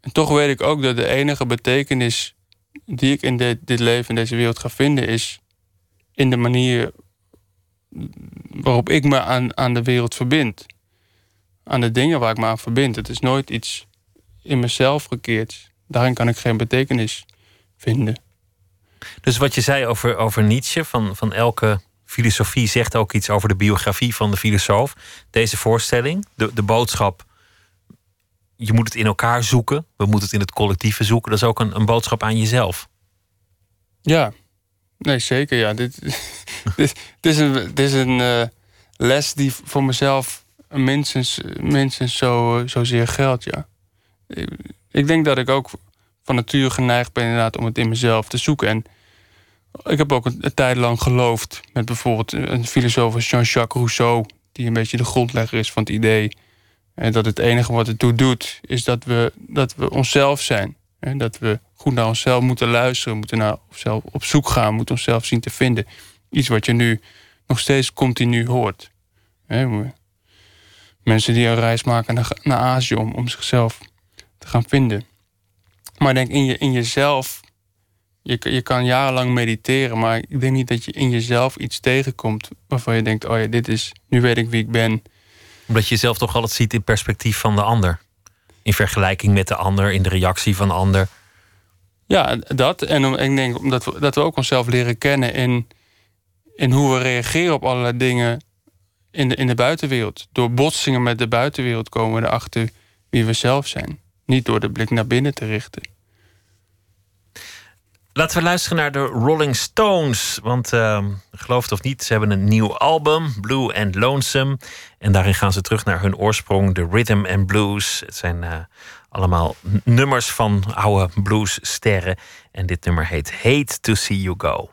En toch weet ik ook dat de enige betekenis die ik in dit, dit leven, in deze wereld ga vinden, is in de manier waarop ik me aan, aan de wereld verbind. Aan de dingen waar ik me aan verbind. Het is nooit iets in mezelf gekeerd. Daarin kan ik geen betekenis vinden. Dus wat je zei over, over Nietzsche, van, van elke filosofie zegt ook iets over de biografie van de filosoof. Deze voorstelling, de, de boodschap, je moet het in elkaar zoeken. We moeten het in het collectieve zoeken. Dat is ook een, een boodschap aan jezelf. Ja, nee, zeker. Ja. Dit, dit, het is een, is een eh, les die voor mezelf minstens, minstens zo, zozeer geldt. Ja. Ik, ik denk dat ik ook van nature geneigd ben inderdaad om het in mezelf te zoeken. En ik heb ook een, een tijd lang geloofd met bijvoorbeeld een filosoof als Jean-Jacques Rousseau, die een beetje de grondlegger is van het idee. En dat het enige wat het toe doet, is dat we, dat we onszelf zijn. Dat we goed naar onszelf moeten luisteren, moeten naar onszelf op zoek gaan, moeten onszelf zien te vinden. Iets wat je nu nog steeds continu hoort. Mensen die een reis maken naar, naar Azië om, om zichzelf te gaan vinden. Maar denk in, je, in jezelf, je, je kan jarenlang mediteren, maar ik denk niet dat je in jezelf iets tegenkomt waarvan je denkt: oh ja, dit is, nu weet ik wie ik ben. Omdat je jezelf toch altijd ziet in perspectief van de ander. In vergelijking met de ander, in de reactie van de ander. Ja, dat. En om, ik denk omdat we, dat we ook onszelf leren kennen in, in hoe we reageren op allerlei dingen in de, in de buitenwereld. Door botsingen met de buitenwereld komen we erachter wie we zelf zijn. Niet door de blik naar binnen te richten. Laten we luisteren naar de Rolling Stones. Want uh, geloof het of niet, ze hebben een nieuw album, Blue and Lonesome. En daarin gaan ze terug naar hun oorsprong, de Rhythm and Blues. Het zijn uh, allemaal nummers van oude bluessterren. En dit nummer heet Hate to See You Go.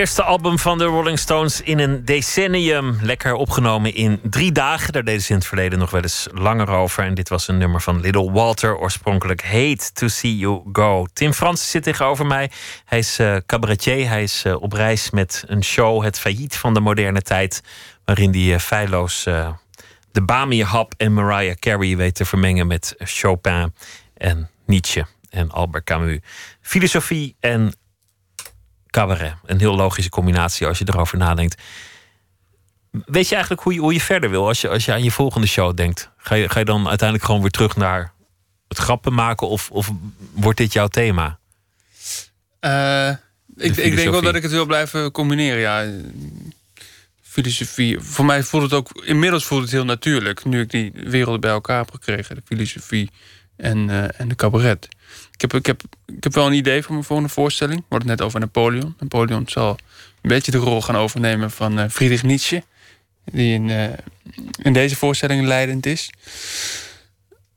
Eerste album van de Rolling Stones in een decennium. Lekker opgenomen in drie dagen. Daar deden ze in het verleden nog wel eens langer over. En dit was een nummer van Little Walter, oorspronkelijk Hate to See You Go. Tim Frans zit tegenover mij. Hij is uh, cabaretier. Hij is uh, op reis met een show, Het Failliet van de moderne tijd. Waarin hij uh, feilloos de Bami-hap en Mariah Carey weet te vermengen met Chopin en Nietzsche en Albert Camus. Filosofie en cabaret. Een heel logische combinatie als je erover nadenkt. Weet je eigenlijk hoe je, hoe je verder wil als je, als je aan je volgende show denkt? Ga je, ga je dan uiteindelijk gewoon weer terug naar het grappen maken of, of wordt dit jouw thema? Uh, ik, ik, denk wel dat ik het wil blijven combineren. Ja. Filosofie. Voor mij voelt het ook. Inmiddels voelt het heel natuurlijk. Nu ik die werelden bij elkaar heb gekregen: de filosofie en, uh, en de cabaret. Ik heb, ik, heb, ik heb wel een idee voor mijn volgende voorstelling. We hadden het net over Napoleon. Napoleon zal een beetje de rol gaan overnemen van uh, Friedrich Nietzsche. Die in, uh, in deze voorstelling leidend is.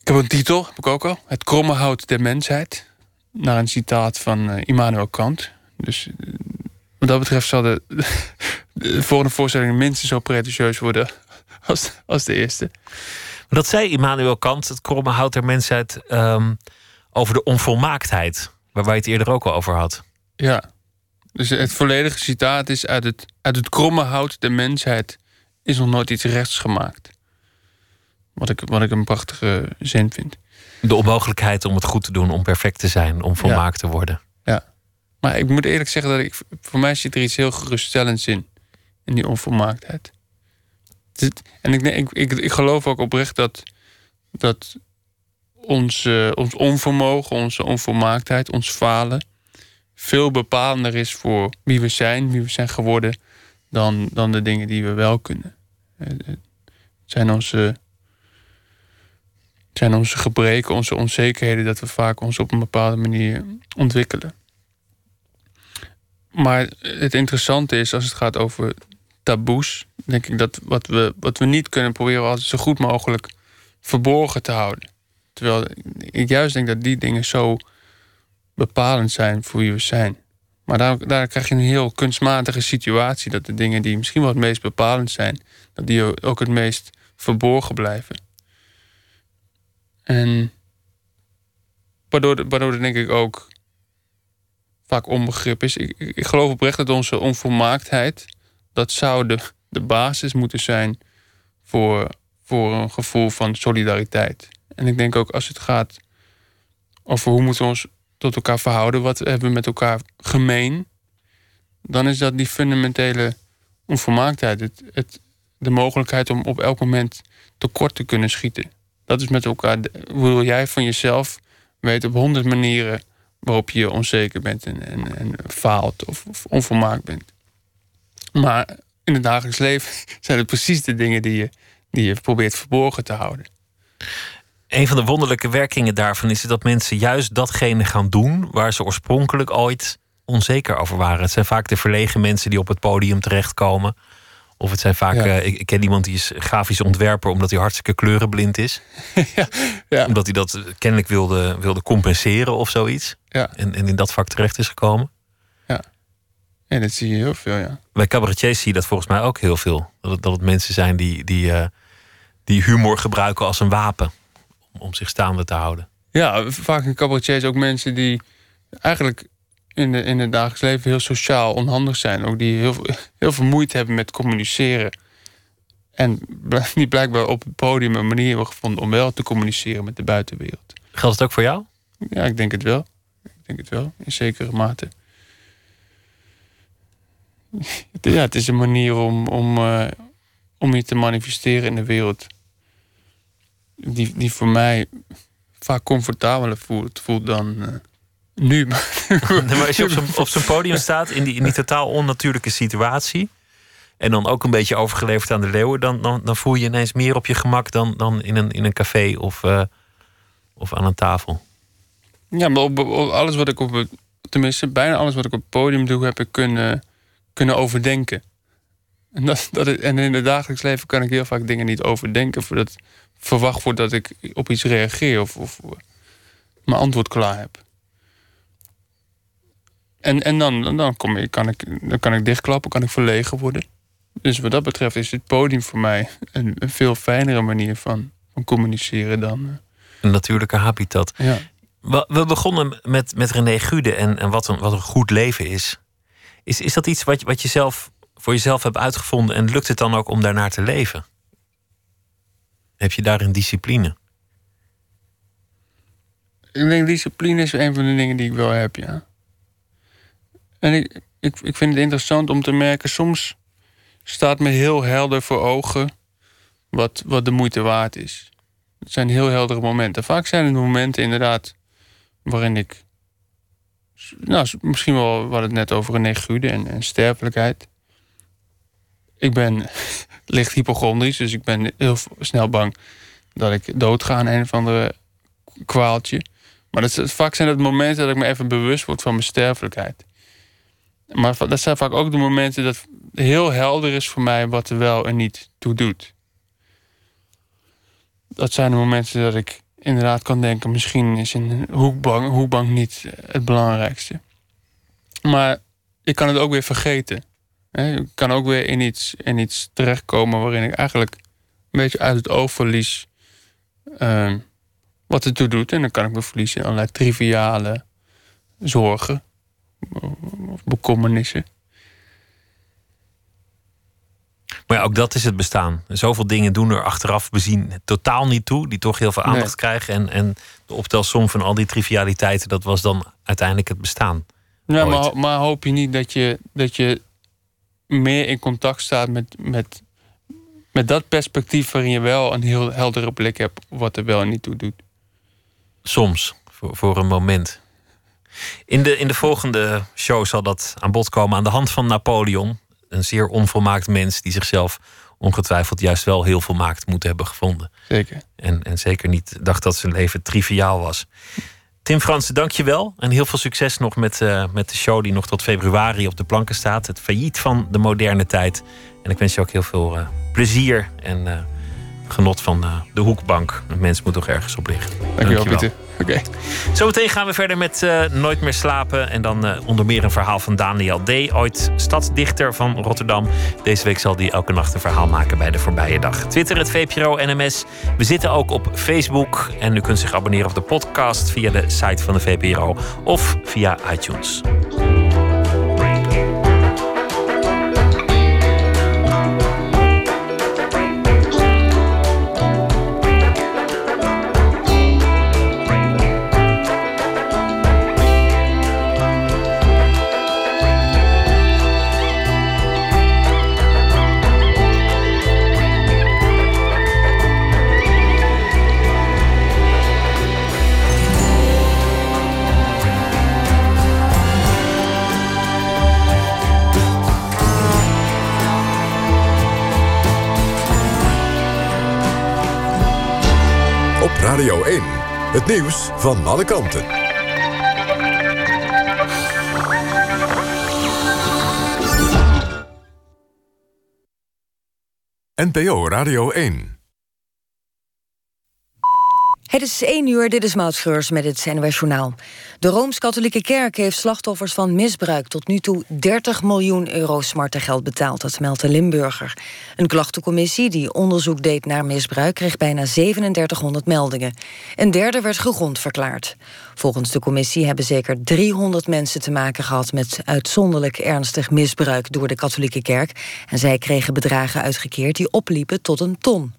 Ik heb een titel, heb ik ook al. Het kromme hout der mensheid. Naar een citaat van uh, Immanuel Kant. Dus wat dat betreft zal de, de volgende voorstelling minstens zo pretentieus worden als, als de eerste. Dat zei Immanuel Kant, het kromme hout der mensheid, um, over de onvolmaaktheid, waar wij het eerder ook al over had. Ja, dus het volledige citaat is: uit het, uit het kromme hout der mensheid is nog nooit iets rechts gemaakt. Wat ik, wat ik een prachtige zin vind. De onmogelijkheid om het goed te doen, om perfect te zijn, om volmaakt te worden. Ja. Maar ik moet eerlijk zeggen dat ik, voor mij zit er iets heel geruststellends in. In die onvolmaaktheid. En ik, ik, ik, ik geloof ook oprecht dat, dat ons, uh, ons onvermogen, onze onvolmaaktheid, ons falen, veel bepalender is voor wie we zijn, wie we zijn geworden, dan, dan de dingen die we wel kunnen. Het zijn onze, zijn onze gebreken, onze onzekerheden, dat we vaak ons op een bepaalde manier ontwikkelen. Maar het interessante is, als het gaat over taboes, denk ik dat wat we, wat we niet kunnen proberen altijd zo goed mogelijk verborgen te houden. Terwijl ik juist denk dat die dingen zo bepalend zijn voor wie we zijn. Maar daar, daar krijg je een heel kunstmatige situatie. Dat de dingen die misschien wel het meest bepalend zijn, dat die ook het meest verborgen blijven. En waardoor, waardoor er denk ik ook vaak onbegrip is. Ik, ik geloof oprecht dat onze onvolmaaktheid, dat zou de, de basis moeten zijn voor, voor een gevoel van solidariteit. En ik denk ook als het gaat over hoe moeten we ons tot elkaar verhouden, wat hebben we met elkaar gemeen, dan is dat die fundamentele onvolmaaktheid. Het, de mogelijkheid om op elk moment tekort te kunnen schieten. Dat is met elkaar. Wil jij van jezelf weet op honderd manieren waarop je onzeker bent en, en, en faalt of, of, onvolmaakt bent. Maar in het dagelijks leven zijn het precies de dingen die je, die je probeert verborgen te houden. Een van de wonderlijke werkingen daarvan is dat mensen juist datgene gaan doen waar ze oorspronkelijk ooit onzeker over waren. Het zijn vaak de verlegen mensen die op het podium terechtkomen. Of het zijn vaak, uh, ik, ik, ken iemand die is grafisch ontwerper omdat hij hartstikke kleurenblind is. ja, ja. Omdat hij dat kennelijk wilde, wilde compenseren of zoiets. Ja. En, en in dat vak terecht is gekomen. Ja. En dat zie je heel veel, ja. Bij cabaretiers zie je dat volgens mij ook heel veel. Dat het, dat het mensen zijn die, die, uh, die humor gebruiken als een wapen om zich staande te houden. Ja, vaak in cabaretiers ook mensen die eigenlijk in, de, in het dagelijks leven heel sociaal onhandig zijn. Ook die heel, heel veel moeite hebben met communiceren. En die blijkbaar op het podium een manier hebben gevonden om wel te communiceren met de buitenwereld. Geldt het ook voor jou? Ja, ik denk het wel. Ik denk het wel, in zekere mate. Ja, het is een manier om, om, uh, om je te manifesteren in de wereld die, die voor mij vaak comfortabeler voelt, voelt dan uh, nu. maar als je op zo'n podium staat in die, in die totaal onnatuurlijke situatie. En dan ook een beetje overgeleverd aan de leeuwen, dan, dan, dan voel je ineens meer op je gemak dan, dan in, een, in een café of, uh, of aan een tafel. Ja, maar op, op alles wat ik op het, tenminste, bijna alles wat ik op het podium doe, heb ik kunnen, kunnen overdenken. En, dat, dat, en in het dagelijks leven kan ik heel vaak dingen niet overdenken voordat verwacht wordt dat ik op iets reageer of, of mijn antwoord klaar heb. En, en dan, dan, kom ik, kan ik, dan kan ik dichtklappen, kan ik verlegen worden. Dus wat dat betreft is het podium voor mij een, een veel fijnere manier van, van communiceren dan. Uh... Een natuurlijke habitat. Ja. We, begonnen met, met René Gude en, en wat, een, wat een goed leven is. Is, is dat iets wat, wat je zelf voor jezelf hebt uitgevonden en lukt het dan ook om daarnaar te leven? Heb je daarin discipline? Ik denk discipline is een van de dingen die ik wel heb, ja. En ik, ik, ik vind het interessant om te merken, soms staat me heel helder voor ogen wat, wat de moeite waard is. Het zijn heel heldere momenten. Vaak zijn het momenten inderdaad waarin ik. Nou, misschien wel, we hadden het net over een Gude en, en sterfelijkheid. Ik ben licht hypochondrisch, dus ik ben heel snel bang dat ik doodga aan een of andere kwaaltje. Maar dat, vaak zijn het momenten dat ik me even bewust word van mijn sterfelijkheid. Maar dat zijn vaak ook de momenten dat heel helder is voor mij wat er wel en niet toe doet. Dat zijn de momenten dat ik inderdaad kan denken: misschien is een hoekbank, hoekbank niet het belangrijkste. Maar ik kan het ook weer vergeten. Ik kan ook weer in iets, in iets terechtkomen waarin ik eigenlijk een beetje uit het oog verlies uh, wat het toe doet. En dan kan ik me verliezen in allerlei triviale zorgen of bekommernissen. Maar ja, ook dat is het bestaan. Zoveel dingen doen er achteraf bezien totaal niet toe, die toch heel veel aandacht krijgen. En, en de optelsom van al die trivialiteiten, dat was dan uiteindelijk het bestaan. Ja, maar, maar, hoop je niet dat je, dat je meer in contact staat met, met, met dat perspectief waarin je wel een heel heldere blik hebt wat er wel en niet toe doet? Soms, voor, voor een moment. In de, in de volgende show zal dat aan bod komen aan de hand van Napoleon. Een zeer onvolmaakt mens die zichzelf ongetwijfeld juist wel heel volmaakt moet hebben gevonden. Zeker. En, en zeker niet dacht dat zijn leven triviaal was. Tim Fransen, dank je wel. En heel veel succes nog met, uh, met de show die nog tot februari op de planken staat. Het failliet van de moderne tijd. En ik wens je ook heel veel uh, plezier en uh, genot van de hoekbank. Een mens moet toch ergens op liggen. Dankjewel, Pieter. Oké. Zometeen gaan we verder met uh, Nooit meer slapen. En dan uh, onder meer een verhaal van Daniel D., ooit stadsdichter van Rotterdam. Deze week zal hij elke nacht een verhaal maken bij de voorbije dag. Twitter, het VPRO NMS. We zitten ook op Facebook. En u kunt zich abonneren op de podcast via de site van de VPRO of via iTunes. Radio 1. Het nieuws van alle kanten. NPO Radio 1. Het is 1 uur, dit is Maud met het NOS Journaal. De Rooms-Katholieke Kerk heeft slachtoffers van misbruik... tot nu toe 30 miljoen euro smartengeld betaald, dat meldt de Limburger. Een klachtencommissie die onderzoek deed naar misbruik... kreeg bijna 3700 meldingen. Een derde werd gegrond verklaard. Volgens de commissie hebben zeker 300 mensen te maken gehad... met uitzonderlijk ernstig misbruik door de katholieke kerk. En zij kregen bedragen uitgekeerd die opliepen tot een ton.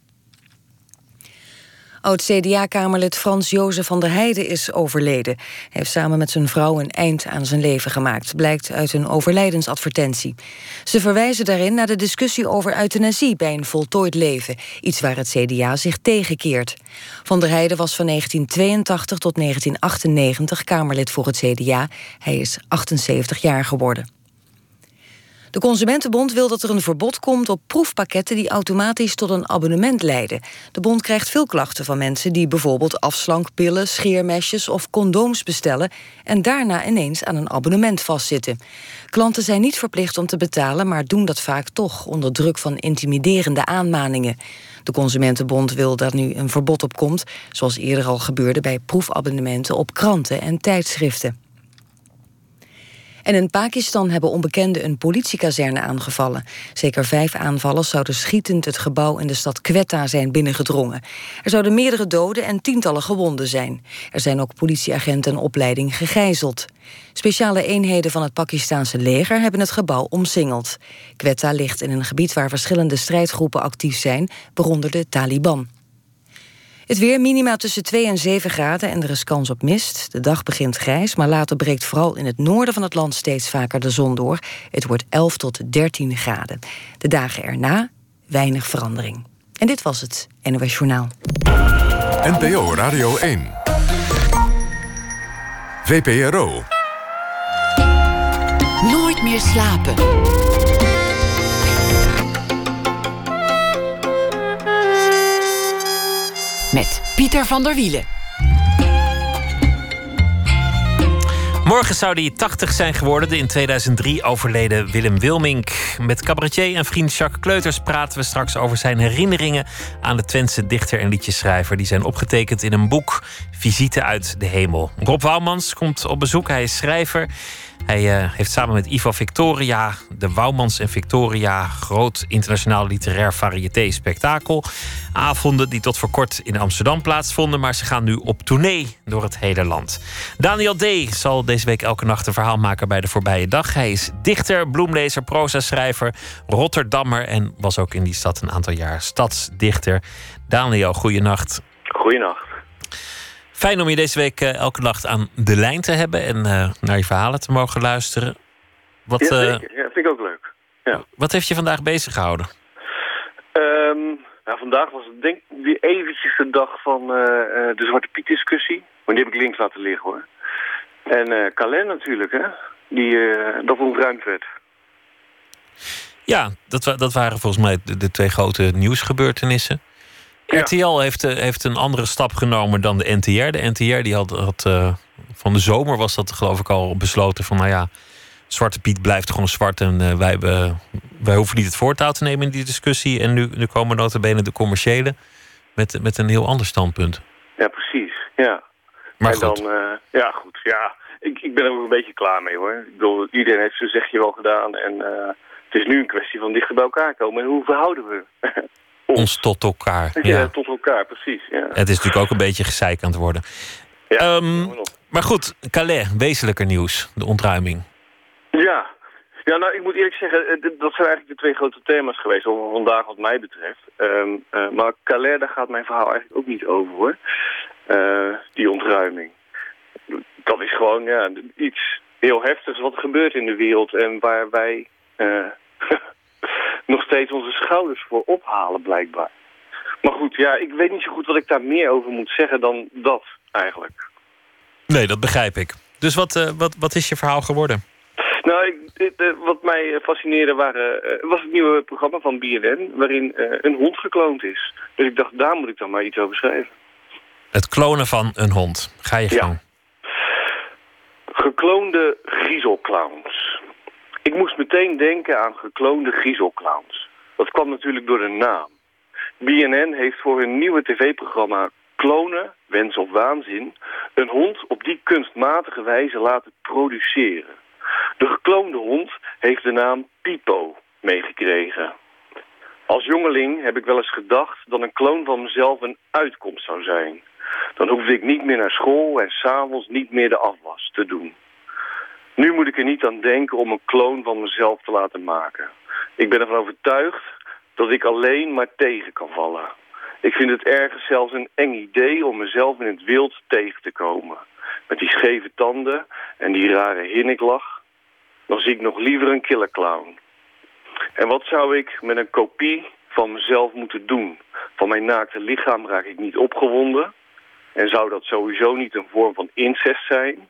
Oud-CDA-kamerlid Frans Jozef van der Heijden is overleden. Hij heeft samen met zijn vrouw een eind aan zijn leven gemaakt... blijkt uit een overlijdensadvertentie. Ze verwijzen daarin naar de discussie over euthanasie... bij een voltooid leven, iets waar het CDA zich tegenkeert. Van der Heijden was van 1982 tot 1998 Kamerlid voor het CDA. Hij is 78 jaar geworden. De Consumentenbond wil dat er een verbod komt op proefpakketten die automatisch tot een abonnement leiden. De bond krijgt veel klachten van mensen die bijvoorbeeld afslankpillen, scheermesjes of condooms bestellen en daarna ineens aan een abonnement vastzitten. Klanten zijn niet verplicht om te betalen, maar doen dat vaak toch onder druk van intimiderende aanmaningen. De Consumentenbond wil dat nu een verbod op komt, zoals eerder al gebeurde bij proefabonnementen op kranten en tijdschriften. En in Pakistan hebben onbekenden een politiekazerne aangevallen. Zeker vijf aanvallers zouden schietend het gebouw in de stad Quetta zijn binnengedrongen. Er zouden meerdere doden en tientallen gewonden zijn. Er zijn ook politieagenten en opleiding gegijzeld. Speciale eenheden van het Pakistaanse leger hebben het gebouw omsingeld. Quetta ligt in een gebied waar verschillende strijdgroepen actief zijn, waaronder de Taliban. Het weer minima tussen 2 en 7 graden en er is kans op mist. De dag begint grijs, maar later breekt vooral in het noorden van het land steeds vaker de zon door. Het wordt 11 tot 13 graden. De dagen erna weinig verandering. En dit was het NOS Journaal. NPO Radio 1. VPRO. Nooit meer slapen. Met Pieter van der Wielen. Morgen zou hij 80 zijn geworden, de in 2003 overleden Willem Wilmink. Met cabaretier en vriend Jacques Kleuters praten we straks over zijn herinneringen aan de Twentse dichter en liedjeschrijver. Die zijn opgetekend in een boek, Visite uit de Hemel. Rob Wouwmans komt op bezoek, hij is schrijver. Hij uh, heeft samen met Ivo Victoria de Wouwmans en Victoria groot internationaal literair variété spektakel. Avonden die tot voor kort in Amsterdam plaatsvonden, maar ze gaan nu op tournee door het hele land. Daniel D. zal deze week elke nacht een verhaal maken bij de voorbije dag. Hij is dichter, bloemlezer, proza-schrijver, Rotterdammer en was ook in die stad een aantal jaar stadsdichter. Daniel, goeienacht. Goeienacht. Fijn om je deze week uh, elke nacht aan de lijn te hebben en uh, naar je verhalen te mogen luisteren. Wat, ja, zeker. Uh, ja, vind ik ook leuk. Ja. Wat heeft je vandaag bezig gehouden? Um, nou, vandaag was het denk ik weer eventjes de dag van de Zwarte Piet discussie. Maar die heb ik links laten liggen hoor. En uh, Calais natuurlijk, hè. Die, dat ontruimd werd. Ja, dat, dat waren volgens mij de, de twee grote nieuwsgebeurtenissen. Ja. RTL heeft, heeft een andere stap genomen dan de NTR. De NTR die had, had uh, van de zomer was dat geloof ik al besloten van nou ja, Zwarte Piet blijft gewoon zwart en uh, wij, uh, wij hoeven niet het voortouw te nemen in die discussie. En nu, nu komen notabene de commerciële met, met een heel ander standpunt. Ja, precies. Ja. Maar en goed. dan, ja goed, ja. Ik, ik ben er ook een beetje klaar mee hoor. Ik bedoel, iedereen heeft zijn zegje wel gedaan en het is nu een kwestie van dichter bij elkaar komen. En hoe verhouden we? Ons tot elkaar. Ja, ja tot elkaar, precies. Ja. Het is natuurlijk ook een beetje gezeik aan het worden. Ja, um, maar goed, Calais, wezenlijker nieuws, de ontruiming. Ja. ja, nou ik moet eerlijk zeggen, dat zijn eigenlijk de twee grote thema's geweest over vandaag wat mij betreft. Um, uh, maar Calais, daar gaat mijn verhaal eigenlijk ook niet over hoor. Uh, die ontruiming. Dat is gewoon ja, iets heel heftigs wat er gebeurt in de wereld en waar wij... Uh, nog steeds onze schouders voor ophalen, blijkbaar. Maar goed, ja, ik weet niet zo goed wat ik daar meer over moet zeggen dan dat, eigenlijk. Nee, dat begrijp ik. Dus wat, uh, wat, wat is je verhaal geworden? Nou, ik, uh, wat mij fascineerde waren, uh, was het nieuwe programma van BNN... waarin een hond gekloond is. Dus ik dacht, daar moet ik dan maar iets over schrijven. Het klonen van een hond. Ga je gang. Ja. Gekloonde griezelclowns. Ik moest meteen denken aan gekloonde griezelclowns. Dat kwam natuurlijk door de naam. BNN heeft voor hun nieuwe tv-programma Klonen, Wens of Waanzin... een hond op die kunstmatige wijze laten produceren. De gekloonde hond heeft de naam Pipo meegekregen. Als jongeling heb ik wel eens gedacht dat een kloon van mezelf een uitkomst zou zijn. Dan hoefde ik niet meer naar school en s'avonds niet meer de afwas te doen. Nu moet ik er niet aan denken om een kloon van mezelf te laten maken. Ik ben ervan overtuigd dat ik alleen maar tegen kan vallen. Ik vind het ergens zelfs een eng idee om mezelf in het wild tegen te komen. Met die scheve tanden en die rare hinniklach. Dan zie ik nog liever een killerclown. En wat zou ik met een kopie van mezelf moeten doen? Van mijn naakte lichaam raak ik niet opgewonden. En zou dat sowieso niet een vorm van incest zijn?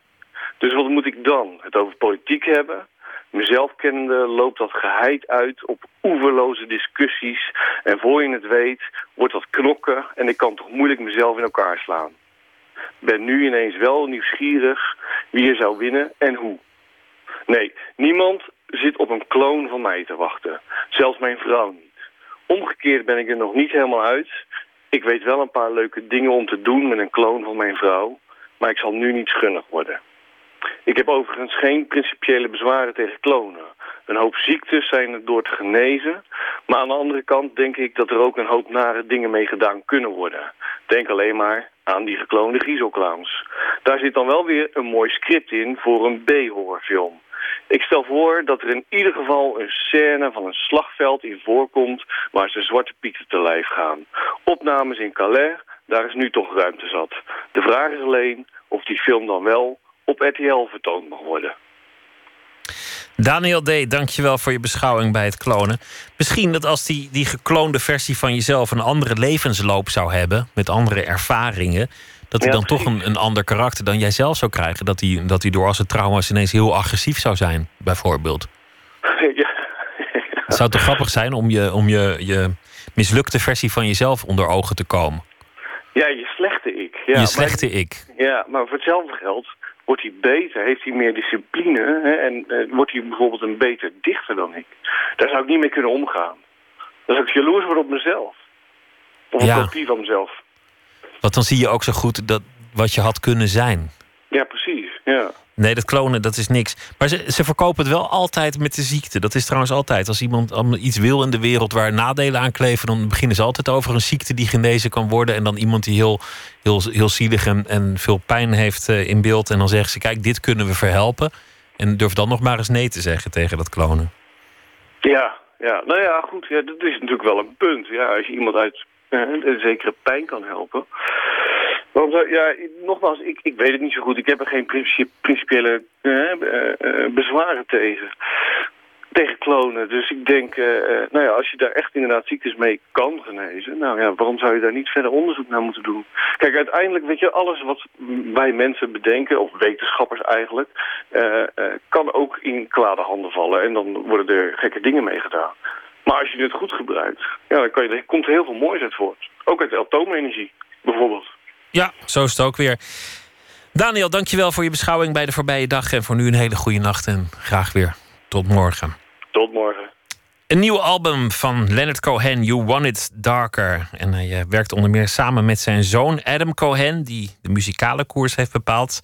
Dus wat moet ik dan? Het over politiek hebben? Mezelf kennende loopt dat geheid uit op oeverloze discussies. En voor je het weet wordt dat knokken en ik kan toch moeilijk mezelf in elkaar slaan. Ben nu ineens wel nieuwsgierig wie er zou winnen en hoe. Nee, niemand zit op een kloon van mij te wachten. Zelfs mijn vrouw niet. Omgekeerd ben ik er nog niet helemaal uit. Ik weet wel een paar leuke dingen om te doen met een kloon van mijn vrouw. Maar ik zal nu niet schunnig worden. Ik heb overigens geen principiële bezwaren tegen klonen. Een hoop ziektes zijn er door te genezen. Maar aan de andere kant denk ik dat er ook een hoop nare dingen mee gedaan kunnen worden. Denk alleen maar aan die gekloonde griezelclowns. Daar zit dan wel weer een mooi script in voor een B-horrorfilm. Ik stel voor dat er in ieder geval een scène van een slagveld in voorkomt... waar ze Zwarte Pieten te lijf gaan. Opnames in Calais, daar is nu toch ruimte zat. De vraag is alleen of die film dan wel op RTL vertoond mag worden. Daniel D., dankjewel voor je beschouwing bij het klonen. Misschien dat als die, die gekloonde versie van jezelf een andere levensloop zou hebben, met andere ervaringen, dat hij Ja, dan toch een, een ander karakter dan jij zelf zou krijgen. Dat hij, dat hij door al zijn trauma's ineens heel agressief zou zijn, bijvoorbeeld. ja. Het zou toch grappig zijn om je, om je, je mislukte versie van jezelf onder ogen te komen. ja, je slechte ik. Ja, je maar- slechte ik. Ja, maar voor hetzelfde geld wordt hij beter, heeft hij meer discipline... Hè, en eh, wordt hij bijvoorbeeld een beter dichter dan ik. Daar zou ik niet mee kunnen omgaan. Dan zou ik jaloers worden op mezelf. Of een Ja. kopie van mezelf. Want dan zie je ook zo goed dat, wat je had kunnen zijn. Ja, precies. Ja. Nee, dat klonen, dat is niks. Maar ze, ze verkopen het wel altijd met de ziekte. Dat is trouwens altijd. Als iemand iets wil in de wereld waar nadelen aan kleven... dan beginnen ze altijd over een ziekte die genezen kan worden... en dan iemand die heel, heel, heel zielig en, en veel pijn heeft eh, in beeld... en dan zeggen ze, kijk, dit kunnen we verhelpen. En durf dan nog maar eens nee te zeggen tegen dat klonen. Ja, ja. Nou ja, goed. Ja, dat is natuurlijk wel een punt. Ja, als je iemand uit eh, een zekere pijn kan helpen. Want eh, ja, nogmaals, ik, ik weet het niet zo goed. Ik heb er geen princi- principiële eh, eh, bezwaren tegen. Tegen klonen. Dus ik denk, nou ja, als je daar echt inderdaad ziektes mee kan genezen... nou ja, waarom zou je daar niet verder onderzoek naar moeten doen? Kijk, uiteindelijk, weet je, alles wat wij mensen bedenken... of wetenschappers eigenlijk... kan ook in kwade handen vallen. En dan worden er gekke dingen mee gedaan. Maar als je het goed gebruikt, ja, dan kan je, er komt er heel veel moois uit voort. Ook uit atoomenergie, bijvoorbeeld. Ja, zo is het ook weer. Daniel, dankjewel voor je beschouwing bij de voorbije dag... en voor nu een hele goede nacht en graag weer tot morgen. Tot morgen. Een nieuw album van Leonard Cohen, You Want It Darker. En hij eh, werkt onder meer samen met zijn zoon Adam Cohen, die de muzikale koers heeft bepaald.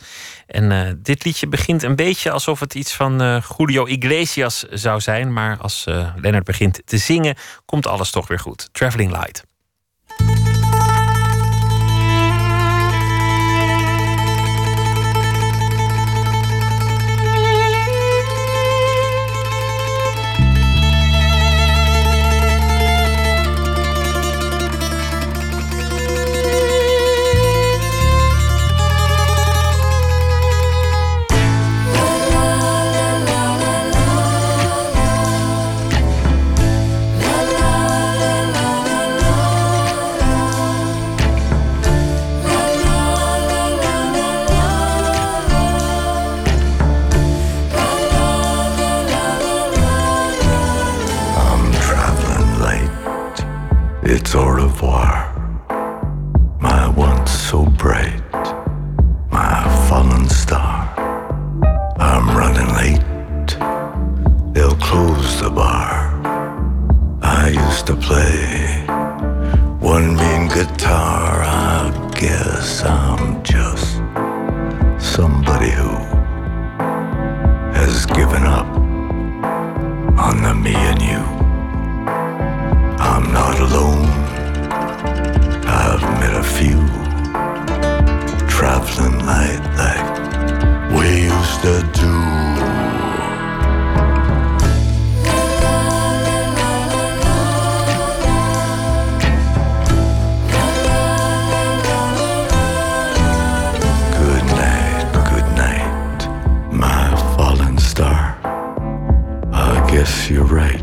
En eh, dit liedje begint een beetje alsof het iets van eh, Julio Iglesias zou zijn. Maar als eh Leonard begint te zingen, komt alles toch weer goed. Traveling Light. It's au revoir. My once so bright, my fallen star. I'm running late. They'll close the bar. I used to play one mean guitar. I guess I'm just somebody who has given up on the me and you. I'm not alone. I've met a few traveling light like we used to do. Good night, good night, my fallen star. I guess you're right.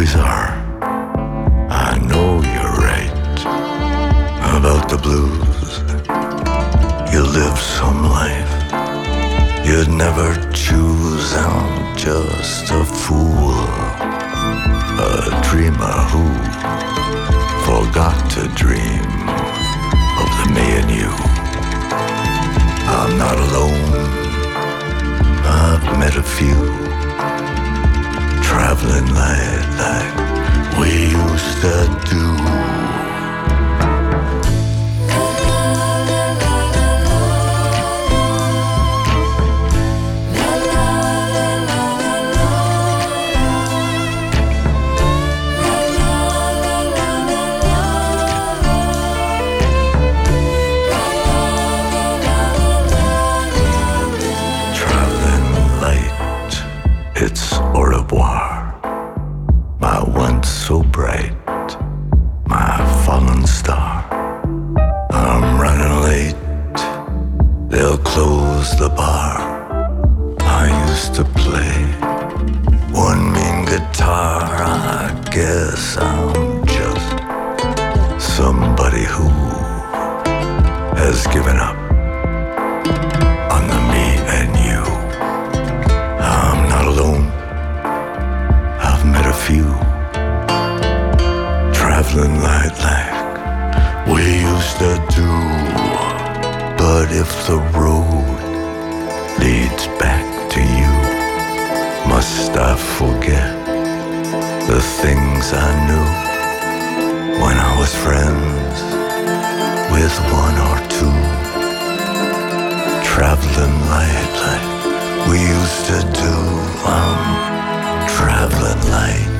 Always are. I know you're right about the blues. You live some life you'd never choose. I'm just a fool, a dreamer who forgot to dream of the me and you. I'm not alone. I've met a few traveling light like we used to do. If the road leads back to you, must I forget the things I knew when I was friends with one or two? Traveling light like we used to do. Traveling light.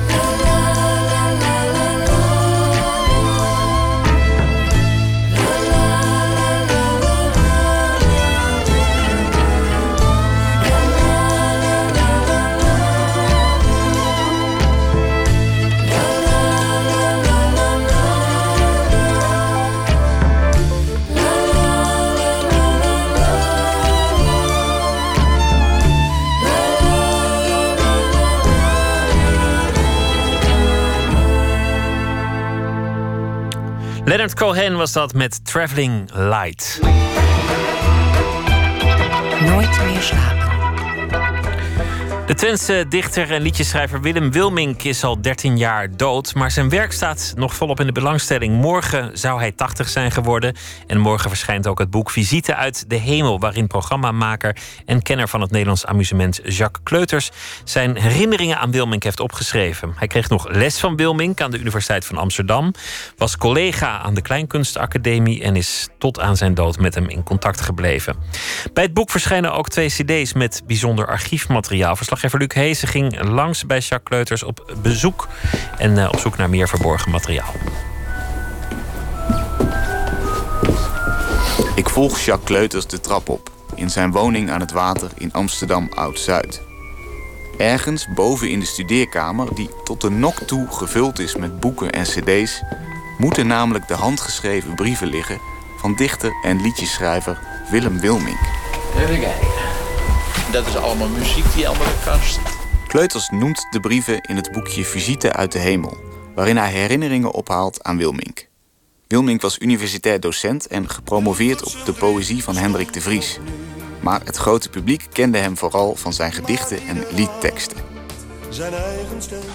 Leonard Cohen was dat met Traveling Light. Nooit meer slapen. De Twentse dichter en liedjeschrijver Willem Wilmink is al 13 jaar dood. Maar zijn werk staat nog volop in de belangstelling. Morgen zou hij 80 zijn geworden. En morgen verschijnt ook het boek Visite uit de Hemel. Waarin programmamaker en kenner van het Nederlands amusement Jacques Kleuters zijn herinneringen aan Wilmink heeft opgeschreven. Hij kreeg nog les van Wilmink aan de Universiteit van Amsterdam. Was collega aan de Kleinkunstacademie. En is tot aan zijn dood met hem in contact gebleven. Bij het boek verschijnen ook twee CD's met bijzonder archiefmateriaal. Verslaggever Luc Heesen ging langs bij Jacques Kleuters op bezoek. En eh, op zoek naar meer verborgen materiaal. Ik volg Jacques Kleuters de trap op. In zijn woning aan het water in Amsterdam Oud-Zuid. Ergens boven in de studeerkamer, die tot de nok toe gevuld is met boeken en cd's... moeten namelijk de handgeschreven brieven liggen... van dichter en liedjeschrijver Willem Wilmink. Even kijken. Dat is allemaal muziek, die andere kast. Kleuters noemt de brieven in het boekje Visite uit de Hemel... waarin hij herinneringen ophaalt aan Wilmink. Wilmink was universitair docent en gepromoveerd op de poëzie van Hendrik de Vries. Maar het grote publiek kende hem vooral van zijn gedichten en liedteksten.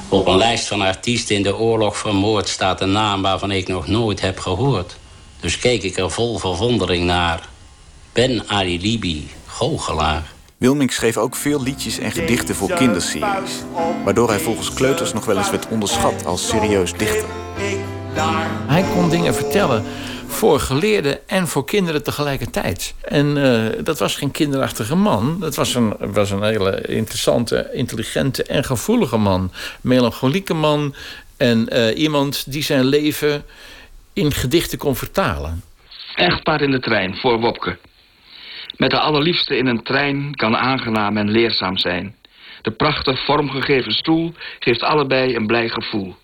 Op een lijst van artiesten in de oorlog vermoord staat een naam waarvan ik nog nooit heb gehoord. Dus keek ik er vol verwondering naar. Ben Ali Libi, goochelaar. Wilmink schreef ook veel liedjes en gedichten voor kinderseries, waardoor hij volgens Kleuters nog wel eens werd onderschat als serieus dichter. Hij kon dingen vertellen voor geleerden en voor kinderen tegelijkertijd. En eh, dat was geen kinderachtige man. Dat was een, was een hele interessante, intelligente en gevoelige man. Melancholieke man. En eh, iemand die zijn leven in gedichten kon vertalen. Echtpaar in de trein voor Wopke. Met de allerliefste in een trein kan aangenaam en leerzaam zijn. De prachtig vormgegeven stoel geeft allebei een blij gevoel.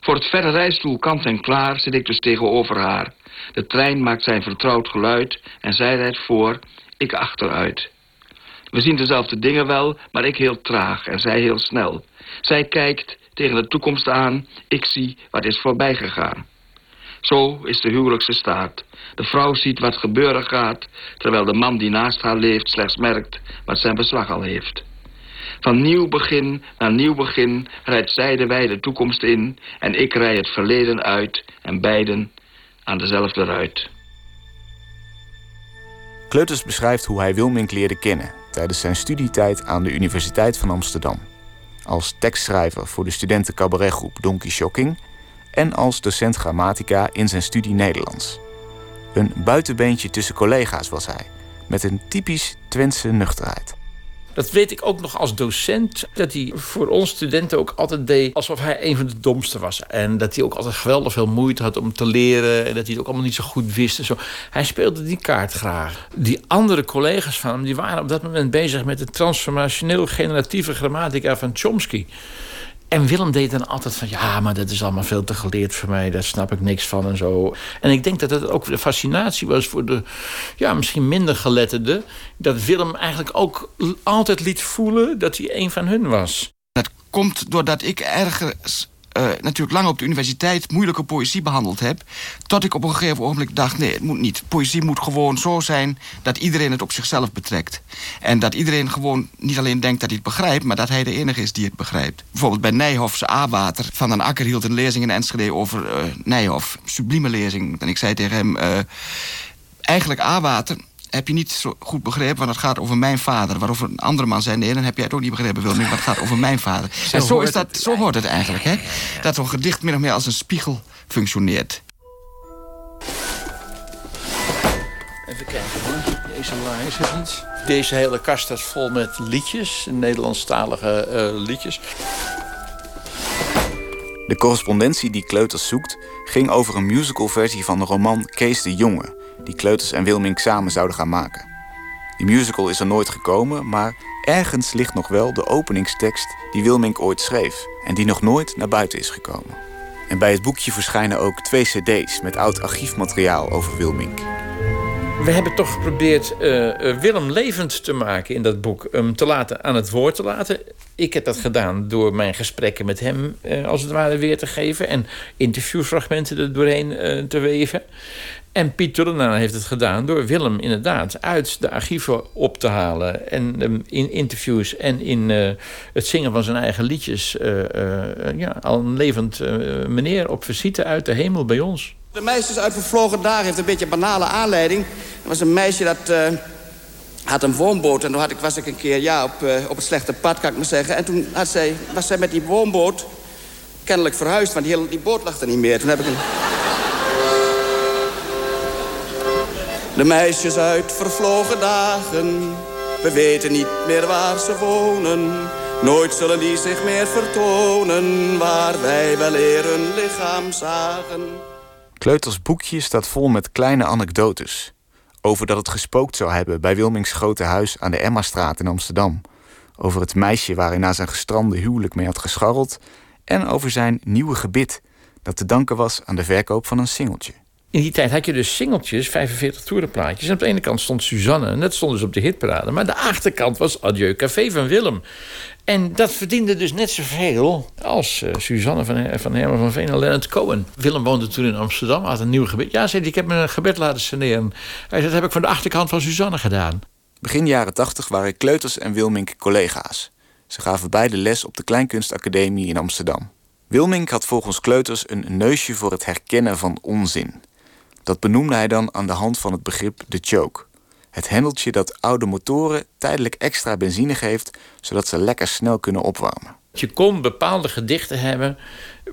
Voor het verre rijstoel kant en klaar zit ik dus tegenover haar. De trein maakt zijn vertrouwd geluid en zij rijdt voor, ik achteruit. We zien dezelfde dingen wel, maar ik heel traag en zij heel snel. Zij kijkt tegen de toekomst aan, ik zie wat is voorbij gegaan. Zo is de huwelijkse staat. De vrouw ziet wat gebeuren gaat, terwijl de man die naast haar leeft slechts merkt wat zijn beslag al heeft. Van nieuw begin naar nieuw begin rijdt zij de wijde toekomst in en ik rij het verleden uit en beiden aan dezelfde ruit. Kleuters beschrijft hoe hij Wilmink leerde kennen tijdens zijn studietijd aan de Universiteit van Amsterdam. Als tekstschrijver voor de studenten cabaretgroep Donkey Shocking en als docent grammatica in zijn studie Nederlands. Een buitenbeentje tussen collega's was hij, met een typisch Twentse nuchterheid. Dat weet ik ook nog als docent. Dat hij voor ons studenten ook altijd deed alsof hij een van de domste was. En dat hij ook altijd geweldig veel moeite had om te leren. En dat hij het ook allemaal niet zo goed wist. En zo. Hij speelde die kaart graag. Die andere collega's van hem die waren op dat moment bezig met de transformationeel generatieve grammatica van Chomsky. En Willem deed dan altijd van... ja, maar dat is allemaal veel te geleerd voor mij. Daar snap ik niks van en zo. En ik denk dat het ook de fascinatie was voor de... ja, misschien minder geletterde... dat Willem eigenlijk ook altijd liet voelen... dat hij een van hun was. Dat komt doordat ik ergens uh, natuurlijk lang op de universiteit moeilijke poëzie behandeld heb. Tot ik op een gegeven ogenblik dacht: nee, het moet niet. Poëzie moet gewoon zo zijn dat iedereen het op zichzelf betrekt. En dat iedereen gewoon niet alleen denkt dat hij het begrijpt, maar dat hij de enige is die het begrijpt. Bijvoorbeeld bij Nijhoff's A-water. Van den Akker hield een lezing in Enschede over uh, Nijhoff. Sublieme lezing. En ik zei tegen hem: uh, eigenlijk A-water heb je niet zo goed begrepen, want het gaat over mijn vader. Waarover een andere man zei, nee, dan heb jij het ook niet begrepen, Wilming, want het gaat over mijn vader. Zo en zo, is dat, zo hoort het eigenlijk, hè? Dat zo'n gedicht min of meer als een spiegel functioneert. Even kijken hoor. Deze laag is het niet. Deze hele kast staat vol met liedjes, Nederlandstalige uh, liedjes. De correspondentie die Kleuters zoekt ging over een musicalversie van de roman Kees de Jonge die Kleuters en Wilming samen zouden gaan maken. Die musical is er nooit gekomen, maar ergens ligt nog wel de openingstekst die Wilming ooit schreef en die nog nooit naar buiten is gekomen. En bij het boekje verschijnen ook twee cd's met oud archiefmateriaal over Wilming. We hebben toch geprobeerd uh, Willem levend te maken in dat boek. Hem te laten, aan het woord te laten. Ik heb dat gedaan door mijn gesprekken met hem uh, als het ware weer te geven. En interviewfragmenten er doorheen te weven. En Piet Tullenaar heeft het gedaan door Willem inderdaad uit de archieven op te halen. En in interviews en in uh, het zingen van zijn eigen liedjes. Uh, uh, ja, al een levend meneer op visite uit de hemel bij ons. De meisjes uit Vervlogen Dagen heeft een beetje een banale aanleiding. Er was een meisje dat had een woonboot. En toen had ik, was ik een keer ja, op, op het slechte pad, kan ik maar zeggen. En toen had zij, was zij met die woonboot kennelijk verhuisd. Want die, hele, die boot lag er niet meer. Toen heb ik een... De meisjes uit vervlogen dagen, we weten niet meer waar ze wonen. Nooit zullen die zich meer vertonen, waar wij wel eer hun lichaam zagen. Kleuters boekje staat vol met kleine anekdotes. Over dat het gespookt zou hebben bij Wilmings grote huis aan de Emmastraat in Amsterdam. Over het meisje waar hij na zijn gestrande huwelijk mee had gescharreld. En over zijn nieuwe gebit, dat te danken was aan de verkoop van een singeltje. In die tijd had je dus singeltjes, 45 toerenplaatjes. En op de ene kant stond Suzanne, en dat stond dus op de hitparade. Maar de achterkant was Adieu Café van Willem. En dat verdiende dus net zoveel als uh, Suzanne van, van Herman van Veen en Leonard Cohen. Willem woonde toen in Amsterdam, had een nieuw gebed. Ja, zei hij, ik heb me een gebed laten saneren. Hij zei, dat heb ik van de achterkant van Suzanne gedaan. Begin jaren 80 waren Kleuters en Wilmink collega's. Ze gaven beide les op de Kleinkunstacademie in Amsterdam. Wilmink had volgens Kleuters een neusje voor het herkennen van onzin. Dat benoemde hij dan aan de hand van het begrip de choke. Het hendeltje dat oude motoren tijdelijk extra benzine geeft, zodat ze lekker snel kunnen opwarmen. Je kon bepaalde gedichten hebben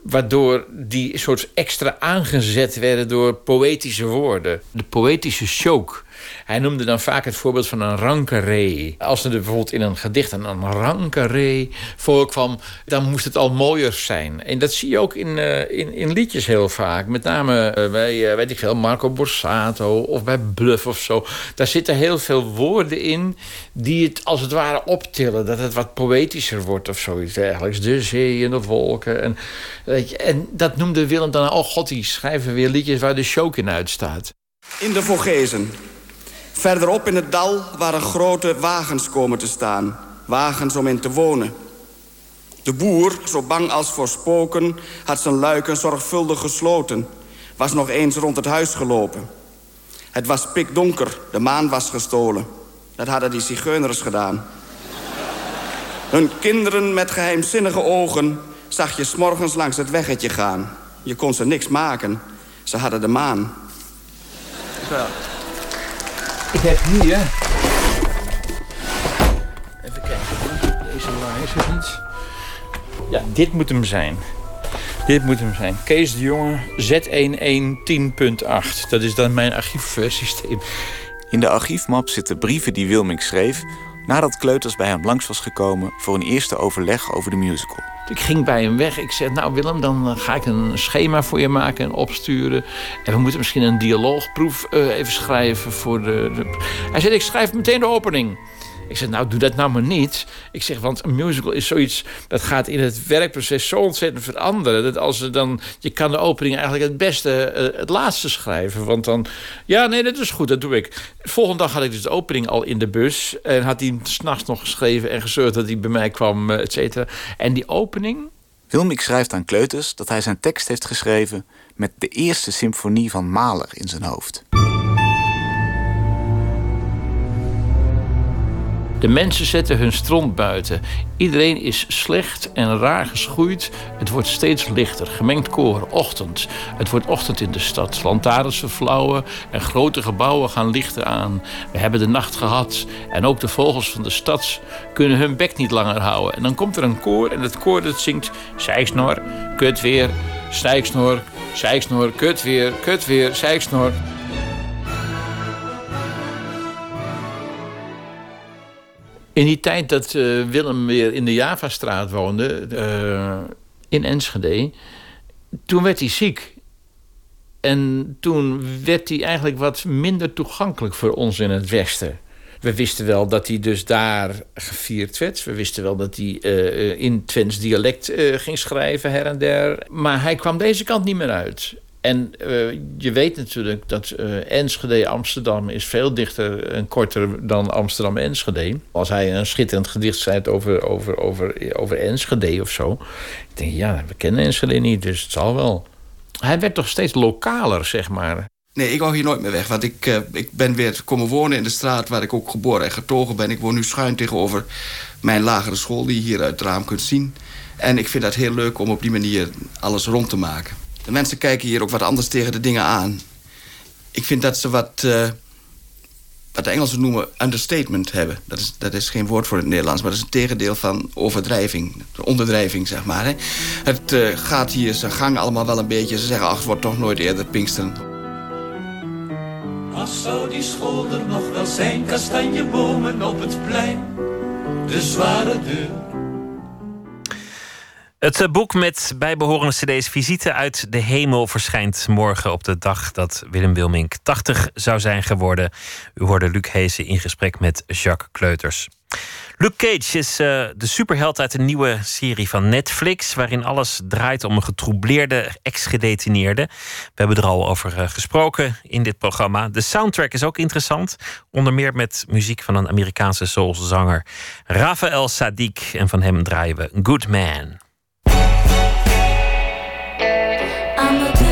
waardoor die soort extra aangezet werden door poëtische woorden. De poëtische choke hij noemde dan vaak het voorbeeld van een rankeree. Als er bijvoorbeeld in een gedicht een rankeree voorkwam, dan moest het al mooier zijn. En dat zie je ook in, uh, in, in, liedjes heel vaak. Met name uh, bij, uh, weet ik veel, Marco Borsato of bij Bluff of zo. Daar zitten heel veel woorden in die het als het ware optillen. Dat het wat poëtischer wordt of zoiets dergelijks. De zee en de wolken. En, weet je, en dat noemde Willem dan, oh god, die schrijven weer liedjes waar de show in uitstaat. In de Vogezen Verderop in het dal waren grote wagens komen te staan. Wagens om in te wonen. De boer, zo bang als voor spoken, had zijn luiken zorgvuldig gesloten. Was nog eens rond het huis gelopen. Het was pikdonker, de maan was gestolen. Dat hadden die zigeuners gedaan. Hun kinderen met geheimzinnige ogen zag je s'morgens langs het weggetje gaan. Je kon ze niks maken. Ze hadden de maan. Ik heb hier... Even kijken. Deze laag is het niet. Ja, dit moet hem zijn. Dit moet hem zijn. Kees de Jonge, Z1110.8. Dat is dan mijn archiefsysteem. In de archiefmap zitten brieven die Wilming schreef... nadat Kleuters bij hem langs was gekomen... voor een eerste overleg over de musical. Ik ging bij hem weg. Ik zei, nou Willem, dan eh, ga ik een schema voor je maken en opsturen. En we moeten misschien een dialoogproef uh, even schrijven voor de, de, Hij zei, ik schrijf meteen de opening. Ik zeg, nou, doe dat nou maar niet. Ik zeg, want een musical is zoiets... dat gaat in het werkproces zo ontzettend veranderen... dat als er dan... je kan de opening eigenlijk het beste eh, het laatste schrijven. Want dan... Ja, nee, dat is goed, dat doe ik. Volgende dag had ik dus de opening al in de bus... en had hij s'nachts nog geschreven en gezorgd dat hij bij mij kwam, et cetera. En die opening... Wilming schrijft aan Kleuters dat hij zijn tekst heeft geschreven... met de eerste symfonie van Mahler in zijn hoofd. De mensen zetten hun stront buiten. Iedereen is slecht en raar geschoeid. Het wordt steeds lichter. Gemengd koor, ochtend. Het wordt ochtend in de stad. Lantaarns verflauwen en grote gebouwen gaan lichter aan. We hebben de nacht gehad. En ook de vogels van de stad kunnen hun bek niet langer houden. En dan komt er een koor en het koor dat zingt... Zijksnor, kut weer, zijksnor, zijksnor, kut weer, kut weer, zijksnor... In die tijd dat uh, Willem weer in de Javastraat woonde, uh, in Enschede, toen werd hij ziek. En toen werd hij eigenlijk wat minder toegankelijk voor ons in het Westen. We wisten wel dat hij dus daar gevierd werd. We wisten wel dat hij uh, in Twents dialect ging schrijven her en der. Maar hij kwam deze kant niet meer uit. En uh, je weet natuurlijk dat uh, Enschede Amsterdam is veel dichter en korter dan Amsterdam Enschede. Als hij een schitterend gedicht schrijft over, over, over, over Enschede of zo. Ik denk, ja, we kennen Enschede niet, dus het zal wel. Hij werd toch steeds lokaler, zeg maar. Nee, ik wou hier nooit meer weg. Want ik, uh, ik ben weer komen wonen in de straat waar ik ook geboren en getogen ben. Ik woon nu schuin tegenover mijn lagere school, die je hier uit het raam kunt zien. En ik vind dat heel leuk om op die manier alles rond te maken. De mensen kijken hier ook wat anders tegen de dingen aan. Ik vind dat ze wat, uh, wat de Engelsen noemen understatement hebben. Dat is, dat is geen woord voor het Nederlands, maar dat is een tegendeel van overdrijving. Onderdrijving, zeg maar. Hè. Het uh, gaat hier zijn gang allemaal wel een beetje. Ze zeggen, ach, het wordt toch nooit eerder Pinksteren. Ach, zou die school er nog wel zijn, kastanjebomen op het plein. De zware deur het eh, boek met bijbehorende cd's Visite uit de Hemel verschijnt morgen op de dag dat Willem Wilmink 80 zou zijn geworden. U hoorde Luc Heesen in gesprek met Jacques Kleuters. Luke Cage is uh, de superheld uit een nieuwe serie van Netflix, waarin alles draait om een getroubleerde ex-gedetineerde. We hebben er al over uh, gesproken in dit programma. De soundtrack is ook interessant, onder meer met muziek van een Amerikaanse soulzanger Rafael Sadiq. En van hem draaien we Good Man. Could you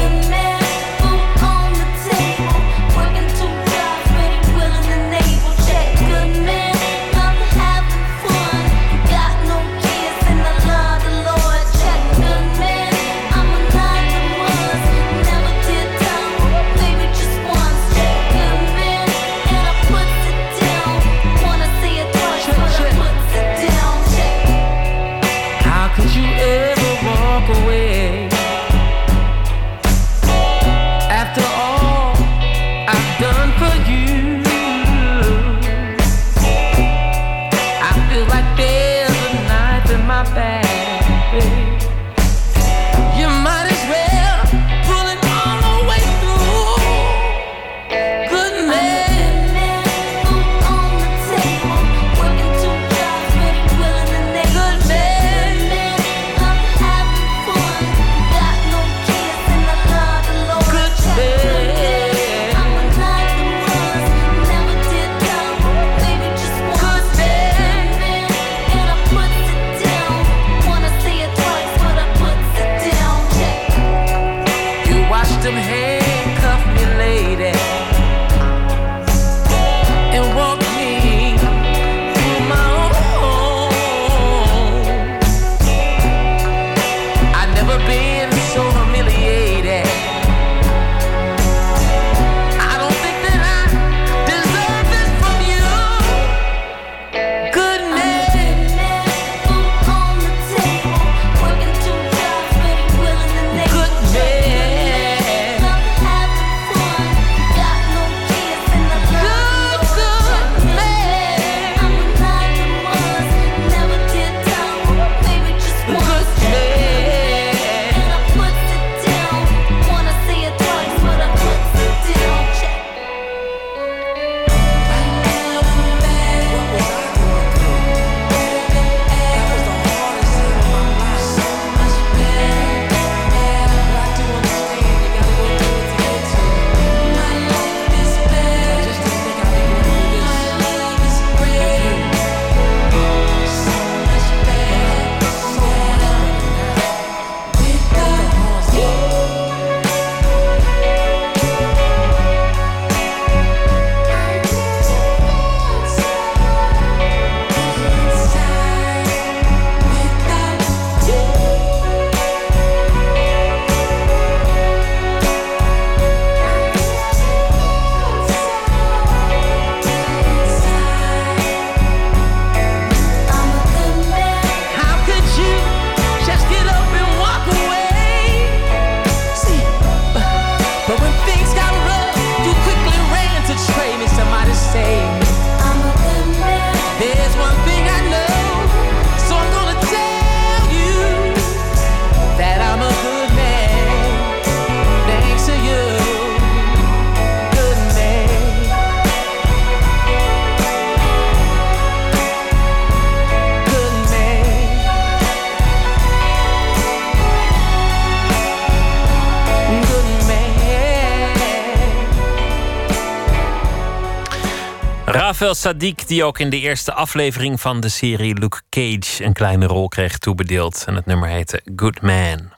Rafael Sadiq, die ook in de eerste aflevering van de serie Luke Cage een kleine rol kreeg toebedeeld. En het nummer heette Good Man.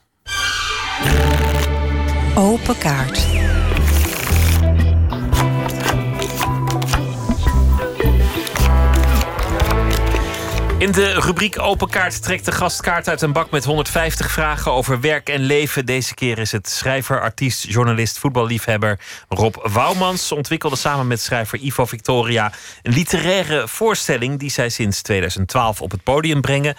Open kaart. In de rubriek Open Kaart trekt de gastkaart uit een bak met 150 vragen over werk en leven. Deze keer is het schrijver, artiest, journalist, voetballiefhebber Rob Wouwmans. Ontwikkelde samen met schrijver Ivo Victoria een literaire voorstelling die zij sinds 2012 op het podium brengen.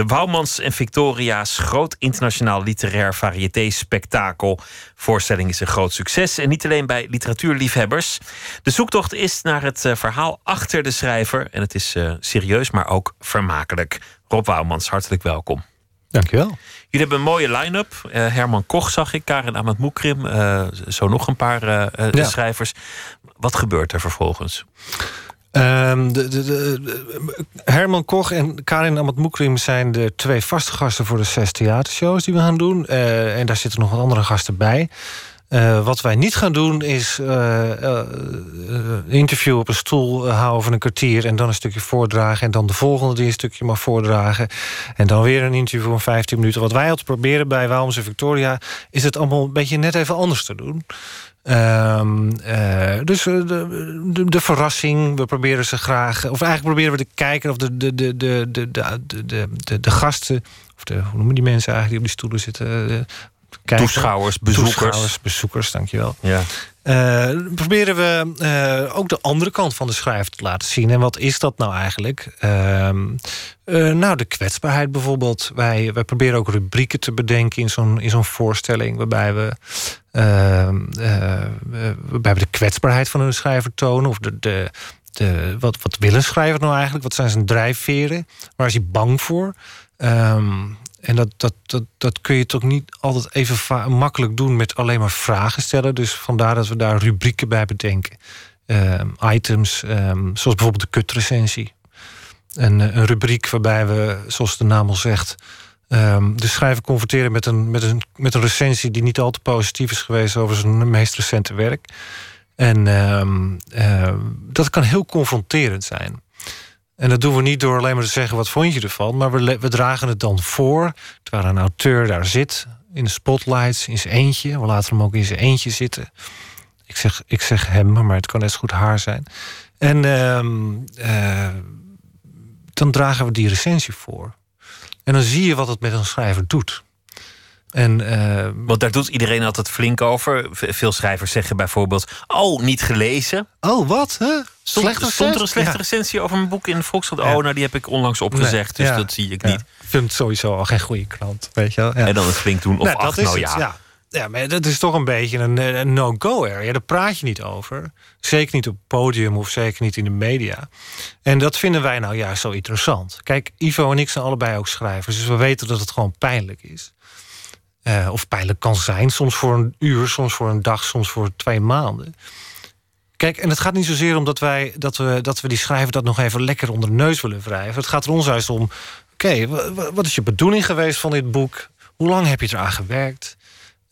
De Wouwmans en Victoria's groot internationaal literair variété-spektakel. Voorstelling is een groot succes en niet alleen bij literatuurliefhebbers. De zoektocht is naar het eh, verhaal achter de schrijver en het is uh, serieus, maar ook vermakelijk. Rob Wouwmans, hartelijk welkom. Dankjewel. Jullie hebben een mooie line-up. Uh, Herman Koch zag ik, Karin Ahmad Moekrim, uh, zo nog een paar ja. schrijvers. Wat gebeurt er vervolgens? De, Herman Koch en Karin Ahmad Moekrim zijn de twee vaste gasten voor de zes theatershows die we gaan doen. en daar zitten nog wat andere gasten bij. Uh, wat wij niet gaan doen is uh, interview op een stoel houden van een kwartier... en dan een stukje voordragen en dan de volgende die een stukje mag voordragen... en dan weer een interview van 15 minuten. Wat wij altijd proberen bij Waalms en Victoria... is het allemaal een beetje net even anders te doen. Um, dus de, de, de, verrassing, we proberen ze graag... of eigenlijk proberen we te kijken of de, de, de, de, de, de, de, de gasten... of de, hoe noemen die mensen eigenlijk die op die stoelen zitten... Kijken. Toeschouwers, bezoekers. Toeschouwers, bezoekers, dankjewel. Ja. Uh, proberen we uh, ook de andere kant van de schrijver te laten zien. En wat is dat nou eigenlijk? Uh, nou, de kwetsbaarheid bijvoorbeeld. Wij, wij proberen ook rubrieken te bedenken in zo'n zo'n voorstelling... waarbij we, ehm, waarbij we de kwetsbaarheid van een schrijver tonen... of de, de, de, wat, wat wil een schrijver nou eigenlijk? Wat zijn zijn drijfveren? Waar is hij bang voor? Um, en dat, dat, dat, dat kun je toch niet altijd even makkelijk doen met alleen maar vragen stellen. Dus vandaar dat we daar rubrieken bij bedenken. Uh, items, um, zoals bijvoorbeeld de kutrecensie. Een, een rubriek waarbij we, zoals de naam al zegt, um, de schrijver confronteren met een, met, een, met een recensie die niet al te positief is geweest over zijn meest recente werk. En uh, dat kan heel confronterend zijn. En dat doen we niet door alleen maar te zeggen wat vond je ervan, maar we, we dragen het dan voor terwijl een auteur daar zit in de spotlights in zijn eentje. We laten hem ook in zijn eentje zitten. Ik zeg, ik zeg hem, maar het kan net goed haar zijn. En uh, uh, dan dragen we die recensie voor. En dan zie je wat het met een schrijver doet. En, uh, Want daar doet iedereen altijd flink over. Veel schrijvers zeggen bijvoorbeeld: Oh, niet gelezen. Oh, wat? Huh? Stond, stond er een slechte ja. recensie over mijn boek in de Volkskrant? Ja. Oh, nou, die heb ik onlangs opgezegd, nee, dus ja. dat zie ik niet. Ik vind het sowieso al geen goede krant, weet je wel. En dan het flink doen of nee, ach, nou ja. ja. Ja, maar dat is toch een beetje een, een no-go area. Daar praat je niet over. Zeker niet op het podium of zeker niet in de media. En dat vinden wij nou juist zo interessant. Kijk, Ivo en ik zijn allebei ook schrijvers. Dus we weten dat het gewoon pijnlijk is. Uh, of pijnlijk kan zijn. Soms voor een uur, soms voor een dag, soms voor twee maanden. Kijk, en het gaat niet zozeer om dat, wij, dat, we, dat we die schrijver dat nog even lekker onder de neus willen wrijven. Het gaat er ons juist om: oké, okay, wat is je bedoeling geweest van dit boek? Hoe lang heb je eraan gewerkt?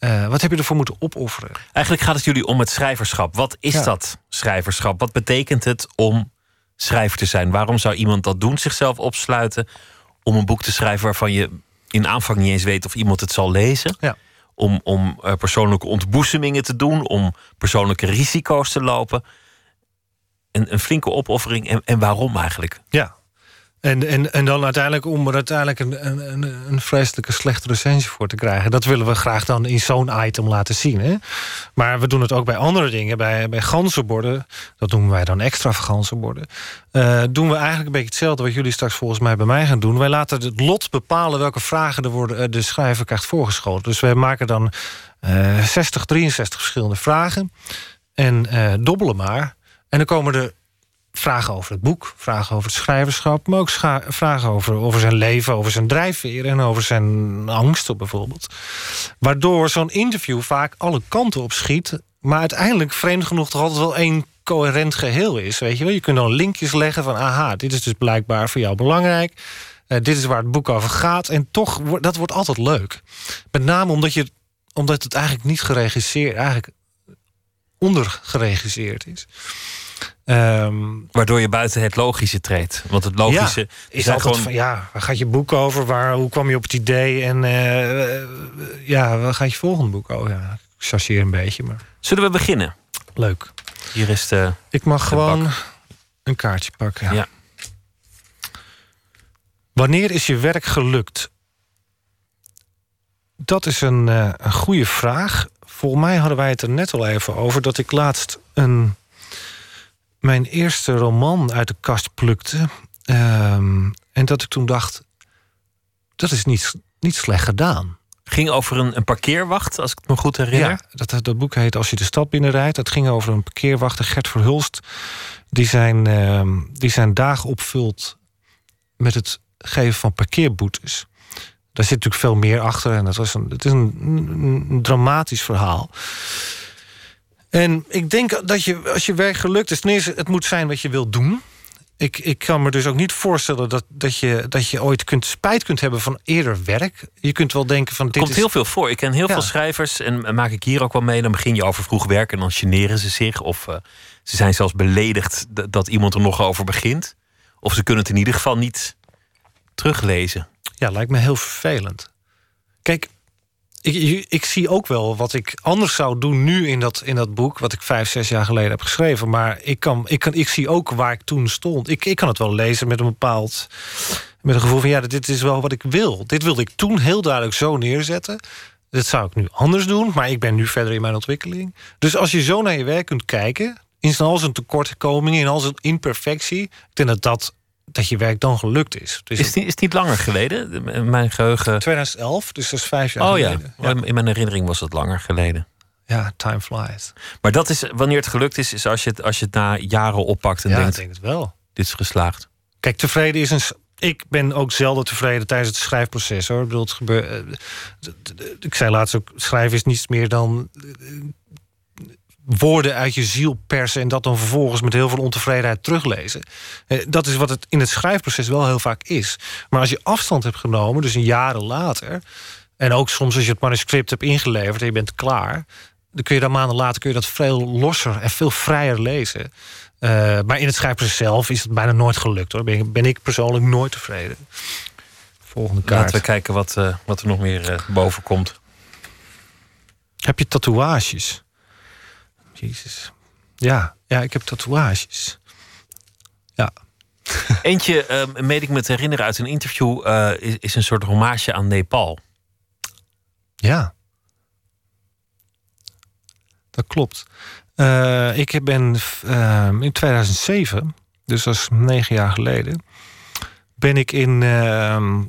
Uh, wat heb je ervoor moeten opofferen? Eigenlijk gaat het jullie om het schrijverschap. Wat is ja. dat schrijverschap? Wat betekent het om schrijver te zijn? Waarom zou iemand dat doen? Zichzelf opsluiten om een boek te schrijven waarvan je in aanvang niet eens weet of iemand het zal lezen. Ja. Om, om uh, persoonlijke ontboezemingen te doen, om persoonlijke risico's te lopen. Een, een flinke opoffering. En, en waarom eigenlijk? Ja, en, en, en dan uiteindelijk om er uiteindelijk een, een, een vreselijke slechte recensie voor te krijgen. Dat willen we graag dan in zo'n item laten zien. Hè? Maar we doen het ook bij andere dingen. Bij, bij ganzenborden, dat noemen wij dan extravaganzenborden. Uh, doen we eigenlijk een beetje hetzelfde wat jullie straks volgens mij bij mij gaan doen. Wij laten het lot bepalen welke vragen er worden, de schrijver krijgt voorgeschoten. Dus wij maken dan uh, 60, 63 verschillende vragen. En uh, dobbelen maar. En dan komen er vragen over het boek, vragen over het schrijverschap, maar ook vragen over, over zijn leven, over zijn drijfveren en over zijn angsten bijvoorbeeld. Waardoor zo'n interview vaak alle kanten op schiet, maar uiteindelijk vreemd genoeg toch altijd wel één coherent geheel is. Weet je, wel? je kunt dan linkjes leggen van aha, dit is dus blijkbaar voor jou belangrijk. Uh, dit is waar het boek over gaat. En toch, dat wordt altijd leuk. Met name omdat, je, omdat het eigenlijk niet geregisseerd, eigenlijk ondergeregisseerd is. Ehm, Waardoor je buiten het logische treedt. Want het logische ja, is altijd gewoon... van, ja, waar gaat je boek over? Waar, hoe kwam je op het idee? En eh, eh, ja, waar gaat je volgende boek over? Ja, ik chargeer een beetje, maar... Zullen we beginnen? Leuk. Hier is de Ik mag de gewoon bak. een kaartje pakken. Ja. Ja. Wanneer is je werk gelukt? Dat is een, eh, een goede vraag. Volgens mij hadden wij het er net al even over dat ik laatst een, mijn eerste roman uit de kast plukte. Ehm, en dat ik toen dacht: dat is niet, niet slecht gedaan. Ging over een, een parkeerwacht, als ik het me goed herinner. Ja, dat, dat boek heet Als je de stad binnenrijdt. Dat ging over een parkeerwachter, Gert Verhulst. Die zijn, ehm, die zijn dagen opvult met het geven van parkeerboetes. Daar zit natuurlijk veel meer achter. En dat was een, het is een dramatisch verhaal. En ik denk dat je, als je werk gelukt is... ten eerste, het moet zijn wat je wilt doen. Ik, ik kan me dus ook niet voorstellen dat, dat, je, dat je ooit kunt, spijt kunt hebben van eerder werk. Je kunt wel denken van... Dit komt is, heel veel voor. Ik ken heel Ja. veel schrijvers en maak ik hier ook wel mee. Dan begin je over vroeg werk en dan generen ze zich. Of eh, ze zijn zelfs beledigd dat iemand er nog over begint. Of ze kunnen het in ieder geval niet teruglezen. Ja, lijkt me heel vervelend. Kijk, ik, ik zie ook wel wat ik anders zou doen nu in dat, in dat boek... wat ik vijf, zes jaar geleden heb geschreven. Maar ik, kan, ik, kan, ik zie ook waar ik toen stond. Ik, ik kan het wel lezen met een bepaald... met een gevoel van, ja, dit is wel wat ik wil. Dit wilde ik toen heel duidelijk zo neerzetten. Dat zou ik nu anders doen, maar ik ben nu verder in mijn ontwikkeling. Dus als je zo naar je werk kunt kijken... in al zijn tekortkomingen, in al zijn imperfectie... ik denk dat, dat, dat je werk dan gelukt is. Dus Is het, niet- is het niet langer geleden? De- Mijn geheugen. 2011, dus dat is vijf jaar Oh ja. geleden. in mijn herinnering was het langer geleden. Ja, time flies. Maar dat is wanneer het gelukt is, is als je het, als je het na jaren oppakt en Ja, denkt: ik denk het wel. dit is geslaagd. Kijk, tevreden is een. Ik ben ook zelden tevreden tijdens het schrijfproces hoor. Ik bedoel, het gebeur, eh, ik zei laatst ook: schrijven is niets meer dan. Woorden uit je ziel persen en dat dan vervolgens met heel veel ontevredenheid teruglezen. Eh, Dat is wat het in het schrijfproces wel heel vaak is. Maar als je afstand hebt genomen, dus een jaren later, en ook soms als je het manuscript hebt ingeleverd en je bent klaar, dan kun je dan maanden later kun je dat veel losser en veel vrijer lezen. Eh, maar in het schrijfproces zelf is het bijna nooit gelukt hoor. Ben ik, ben ik persoonlijk nooit tevreden. Volgende kaart. Laten we kijken wat, eh, wat er nog meer eh, boven komt. Heb je tatoeages? Jezus. Ja, ja, ik heb tatoeages. Ja. Eentje, eh, meen ik me te herinneren uit een interview, eh, is, is een soort hommage aan Nepal. Ja. Dat klopt. Eh, ik ben eh, in 2007, dus dat is negen jaar geleden, ben ik in. ehm,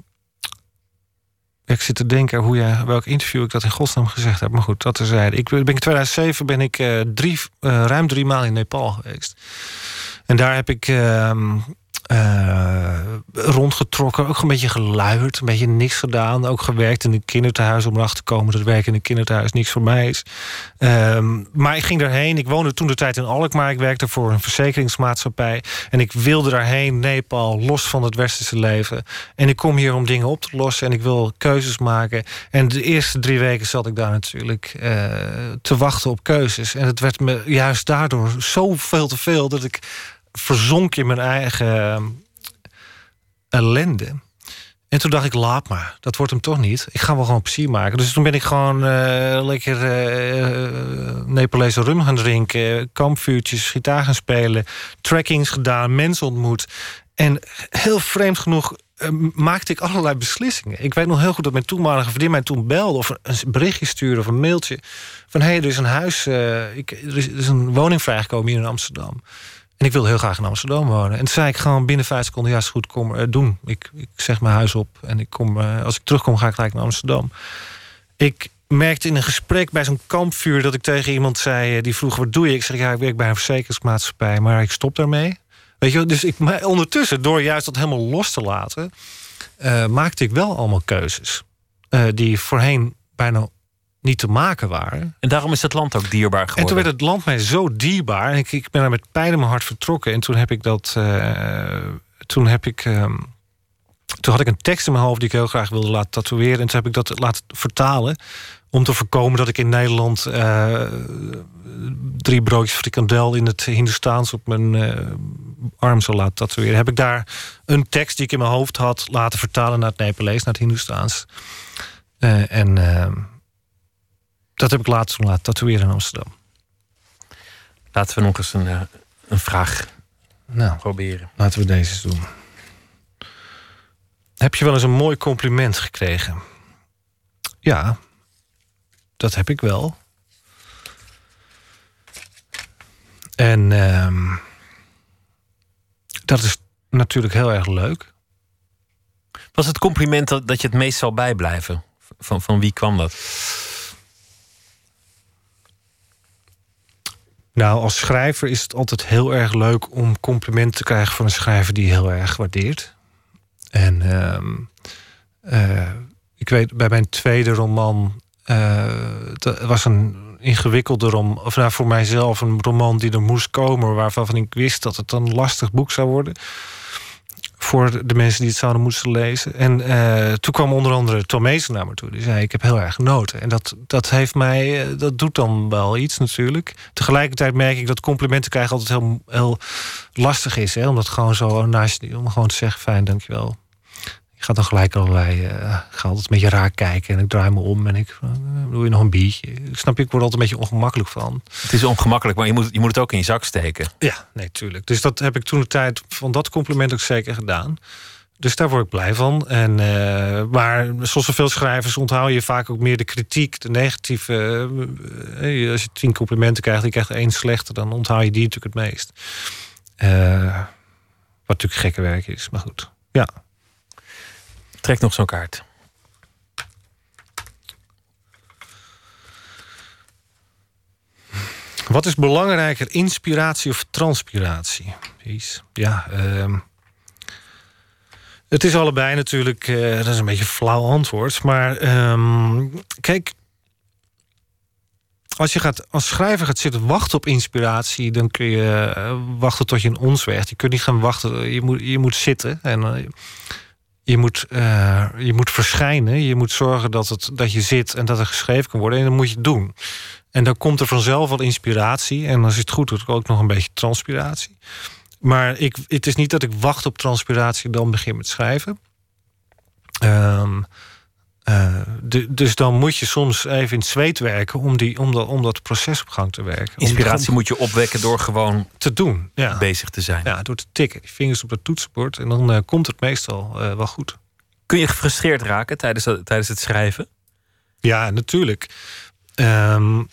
ik zit te denken hoe je, welk interview ik dat in godsnaam gezegd heb. Maar goed, dat terzijde. Ik ben in 2007 ben ik eh, drie, eh, ruim drie maal in Nepal geweest. En daar heb ik ehm, eh, rondgetrokken. Ook een beetje geluierd. Een beetje niks gedaan. Ook gewerkt in een kinderthuis om erachter te komen dat werken in een kinderthuis niks voor mij is. Ehm, maar ik ging daarheen. Ik woonde toen de tijd in Alkmaar. Ik werkte voor een verzekeringsmaatschappij. En ik wilde daarheen, Nepal, los van het westerse leven. En ik kom hier om dingen op te lossen. En ik wil keuzes maken. En de eerste drie weken zat ik daar natuurlijk eh, te wachten op keuzes. En het werd me juist daardoor zoveel te veel dat ik verzonk in mijn eigen eh, ellende. En toen dacht ik, laat maar. Dat wordt hem toch niet. Ik ga wel gewoon plezier maken. Dus toen ben ik gewoon eh, lekker eh, Nepalese rum gaan drinken. Kampvuurtjes, gitaar gaan spelen. Trackings gedaan, mensen ontmoet. En heel vreemd genoeg maakte ik allerlei beslissingen. Ik weet nog heel goed dat mijn toenmalige vriendin mij toen belde... of een berichtje stuurde of een mailtje. Van, hé, hey, er is een huis... ik, er, is, er is een woning vrijgekomen hier in Amsterdam. En ik wilde heel graag in Amsterdam wonen. En toen zei ik gewoon binnen vijf seconden... ja, is goed, kom, eh, doen. Ik, ik zeg mijn huis op. En ik kom, eh, als ik terugkom, ga ik gelijk naar Amsterdam. Ik merkte in een gesprek bij zo'n kampvuur... dat ik tegen iemand zei, eh, die vroeg, wat doe je? Ik zeg, ja, ik werk bij een verzekeringsmaatschappij... maar ik stop daarmee. Weet je, dus ik, maar ondertussen, door juist dat helemaal los te laten... maakte ik wel allemaal keuzes. die voorheen bijna niet te maken waren. En daarom is het land ook dierbaar En geworden. toen werd het land mij zo dierbaar. En ik, ik ben daar met pijn in mijn hart vertrokken. En toen heb ik dat. eh, toen heb ik. ehm, toen had ik een tekst in mijn hoofd die ik heel graag wilde laten tatoeëren. En toen heb ik dat laten vertalen. Om te voorkomen dat ik in Nederland uh, drie broodjes frikandel in het Hindoestaans op mijn uh, arm zou laten tatoeëren. Heb ik daar een tekst die ik in mijn hoofd had laten vertalen naar het Nepalees, naar het Hindoestaans. Uh, en dat heb ik later toen laten tatoeëren in Amsterdam. Laten we nog eens een, een vraag nou, proberen. Laten we deze eens doen. Heb je wel eens een mooi compliment gekregen? Ja, dat heb ik wel. En uh, dat is natuurlijk heel erg leuk. Was het compliment dat, dat je het meest zal bijblijven? Van, van wie kwam dat? Nou, als schrijver is het altijd heel erg leuk om complimenten te krijgen van een schrijver die heel erg waardeert. En uh, ik weet, bij mijn tweede roman het was een ingewikkelde roman, of nou, voor mijzelf een roman die er moest komen, waarvan ik wist dat het een lastig boek zou worden. Voor de mensen die het zouden moeten lezen. En uh, toen kwam onder andere Tom naar me toe. Die zei: Ik heb heel erg genoten. En dat, dat heeft mij, eh, dat doet dan wel iets natuurlijk. Tegelijkertijd merk ik dat complimenten krijgen altijd heel, heel lastig is. Hè? Om dat gewoon zo naast om gewoon te zeggen: Fijn, dankjewel. Ik ga dan gelijk allerlei. Uh, ik ga altijd een beetje raar kijken en ik draai me om en ik. Uh, doe je nog een biertje? Ik snap je, ik word altijd een beetje ongemakkelijk van. Het is ongemakkelijk, maar je moet, je moet het ook in je zak steken. Ja, nee, tuurlijk. Dus dat heb ik toen de tijd van dat compliment ook zeker gedaan. Dus daar word ik blij van. En, uh, maar zoals zoveel schrijvers onthoud je vaak ook meer de kritiek, de negatieve. als je tien complimenten krijgt, die krijgt één slechte, dan onthoud je die natuurlijk het meest. wat natuurlijk gekke werk is, maar goed. Ja. Trek nog zo'n kaart. Wat is belangrijker, inspiratie of transpiratie? Ja, uh, het is allebei natuurlijk. Uh, dat is een beetje flauw antwoord. Maar uh, kijk, als je gaat, als schrijver gaat zitten wachten op inspiratie, dan kun je uh, wachten tot je een ons werkt. Je kunt niet gaan wachten. Je moet, je moet zitten en eh, je moet, uh, je moet verschijnen. Je moet zorgen dat, het, dat je zit en dat er geschreven kan worden. En dan moet je doen. En dan komt er vanzelf wel inspiratie. En als het goed doet, ook nog een beetje transpiratie. Maar ik, het is niet dat ik wacht op transpiratie dan begin met schrijven. Um, uh, de, dus dan moet je soms even in het zweet werken om, die, om, dat, om dat proces op gang te werken. Inspiratie moet je opwekken door gewoon te doen, ja. bezig te zijn. Ja, door te tikken, die vingers op het toetsenbord en dan uh, komt het meestal uh, wel goed. Kun je gefrustreerd raken tijdens, tijdens het schrijven? Ja, natuurlijk. Um,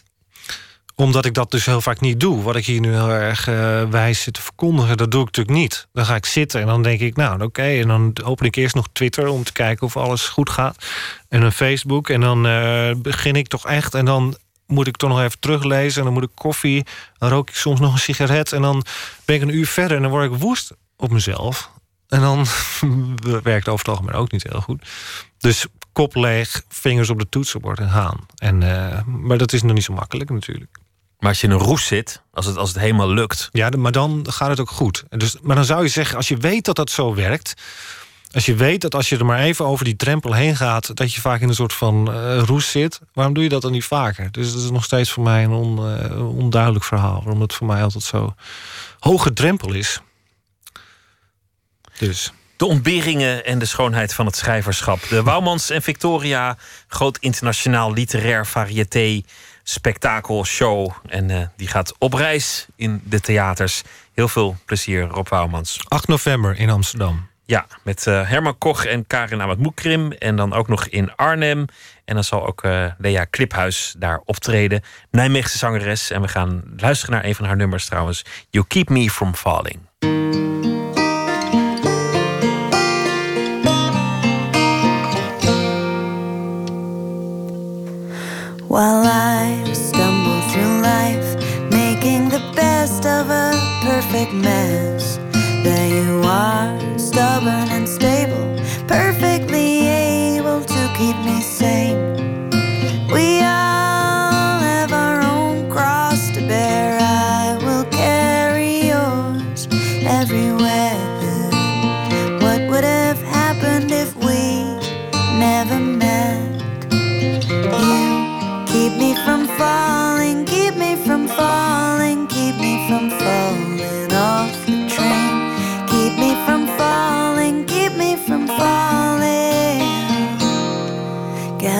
omdat ik dat dus heel vaak niet doe. Wat ik hier nu heel erg uh, wijs zit te verkondigen, dat doe ik natuurlijk niet. Dan ga ik zitten en dan denk ik, nou oké. En dan open ik eerst nog Twitter om te kijken of alles goed gaat. En een Facebook. En dan uh, begin ik toch echt. En dan moet ik toch nog even teruglezen. En dan moet ik koffie. Dan rook ik soms nog een sigaret. En dan ben ik een uur verder en dan word ik woest op mezelf. En dan werkt over het algemeen ook niet heel goed. Dus kop leeg, vingers op de toetsenbord en gaan. En, uh, maar dat is nog niet zo makkelijk natuurlijk. Maar als je in een roes zit, als het, als het helemaal lukt. Ja, maar dan gaat het ook goed. Dus, maar dan zou je zeggen, als je weet dat dat zo werkt. Als je weet dat als je er maar even over die drempel heen gaat, dat je vaak in een soort van uh, roes zit, waarom doe je dat dan niet vaker? Dus dat is nog steeds voor mij een on, uh, onduidelijk verhaal. Waarom het voor mij altijd zo hoge drempel is. Dus. De ontberingen en de schoonheid van het schrijverschap. De Wouwmans en Victoria, groot internationaal literair variété spektakelshow. En uh, die gaat op reis in de theaters. Heel veel plezier, Rob Wouwmans. 8 november in Amsterdam. Ja, met uh, Herman Koch en Karin Amat Moekrim. En dan ook nog in Arnhem. En dan zal ook uh, Lea Kliphuis daar optreden. Nijmeegse zangeres. En we gaan luisteren naar een van haar nummers trouwens. You Keep Me From Falling. Perfect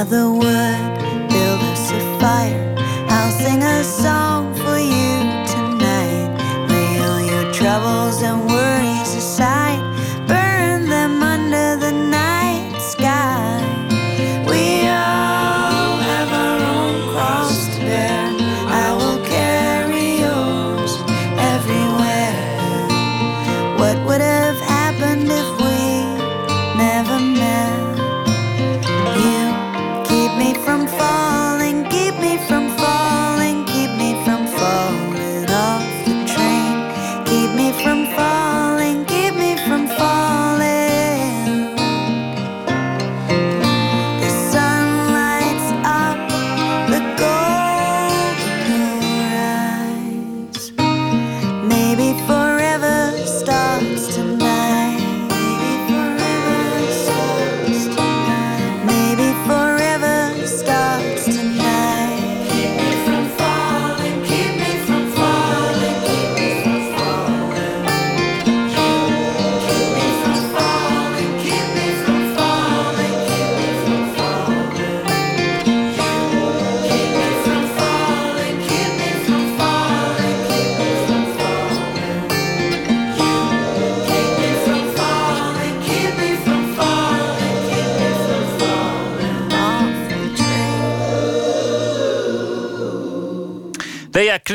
another one.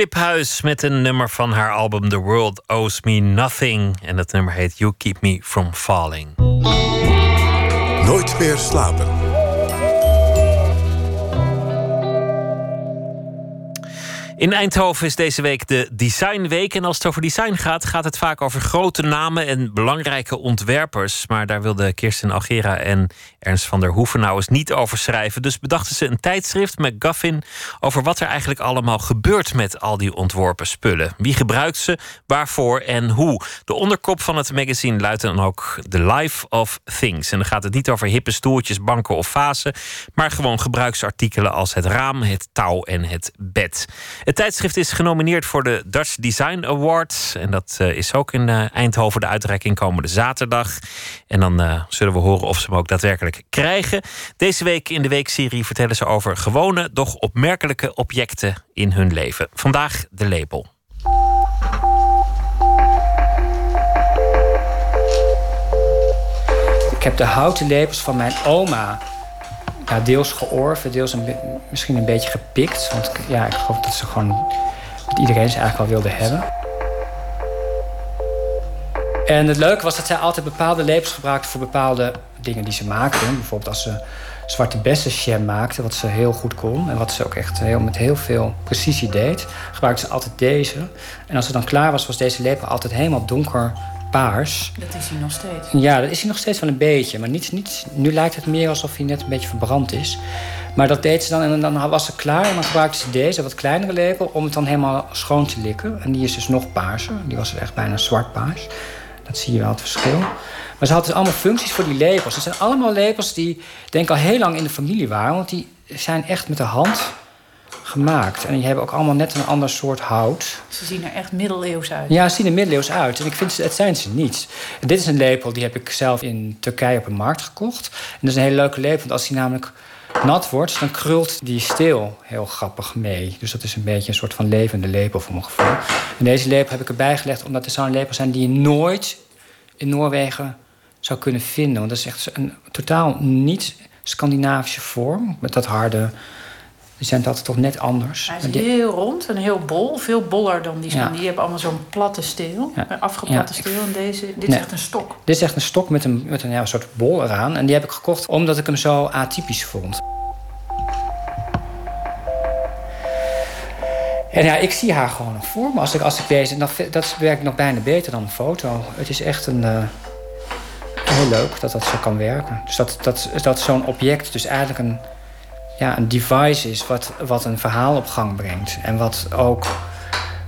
Lea Kliphuis met een nummer van haar album The World Owes Me Nothing. En dat nummer heet You Keep Me From Falling. Nooit meer slapen. In Eindhoven is deze week de Design Week. En als het over design gaat, gaat het vaak over grote namen en belangrijke ontwerpers. Maar daar wilden Kirsten Algera en Ernst van der Hoeven nou eens niet over schrijven. Dus bedachten ze een tijdschrift, McGuffin, over wat er eigenlijk allemaal gebeurt met al die ontworpen spullen. Wie gebruikt ze, waarvoor en hoe. De onderkop van het magazine luidt dan ook The Life of Things. En dan gaat het niet over hippe stoeltjes, banken of vazen, maar gewoon gebruiksartikelen als het raam, het touw en het bed. Het tijdschrift is genomineerd voor de Dutch Design Award. En dat eh, is ook in eh, Eindhoven de uitreiking komende zaterdag. En dan eh, zullen we horen of ze hem ook daadwerkelijk krijgen. Deze week in de weekserie vertellen ze over gewone, doch opmerkelijke objecten in hun leven. Vandaag de label. Ik heb de houten lepels van mijn oma ja, deels georven, deels een misschien een beetje gepikt. Want ja, ik geloof dat ze gewoon dat iedereen ze eigenlijk wel wilde hebben. En het leuke was dat zij altijd bepaalde lepels gebruikte voor bepaalde dingen die ze maakte. Bijvoorbeeld als ze zwarte bessenjam maakte, wat ze heel goed kon. En wat ze ook echt heel, met heel veel precisie deed. Gebruikte ze altijd deze. En als ze dan klaar was, was deze lepel altijd helemaal donker paars. Dat is hij nog steeds. Ja, dat is hij nog steeds wel een beetje. Maar niet, niet, nu lijkt het meer alsof hij net een beetje verbrand is. Maar dat deed ze dan en dan was ze klaar. En dan gebruikte ze deze, wat kleinere lepel, om het dan helemaal schoon te likken. En die is dus nog paarser. Die was echt bijna zwart paars. Dat zie je wel het verschil. Maar ze had dus allemaal functies voor die lepels. Het zijn allemaal lepels die denk ik al heel lang in de familie waren. Want die zijn echt met de hand gemaakt. En die hebben ook allemaal net een ander soort hout. Ze zien er echt middeleeuws uit. Ja, ze zien er middeleeuws uit. En ik vind, het zijn ze niet. En dit is een lepel, die heb ik zelf in Turkije op een markt gekocht. En dat is een hele leuke lepel, want als die namelijk nat wordt... dan krult die steel heel grappig mee. Dus dat is een beetje een soort van levende lepel voor mijn gevoel. En deze lepel heb ik erbij gelegd... omdat er zo'n lepel zijn die je nooit in Noorwegen zou kunnen vinden. Want dat is echt een totaal niet Scandinavische vorm. Met dat harde... Die zijn altijd toch net anders. Hij is Maar heel rond en heel bol. Veel boller dan die Ja. Die hebben allemaal zo'n platte steel. Ja. Een afgeplatte Ja, ik- steel. En deze, dit Nee. is echt een stok. Dit is echt een stok met een, met een ja, soort bol eraan. En die heb ik gekocht omdat ik hem zo atypisch vond. En ja, ik zie haar gewoon nog voor me. Als ik, als ik deze, vind- dat werkt nog bijna beter dan een foto. Het is echt een, eh, heel leuk dat dat zo kan werken. Dus dat, dat, dat zo'n object dus eigenlijk een, ja, een device is... Wat, wat een verhaal op gang brengt. En wat ook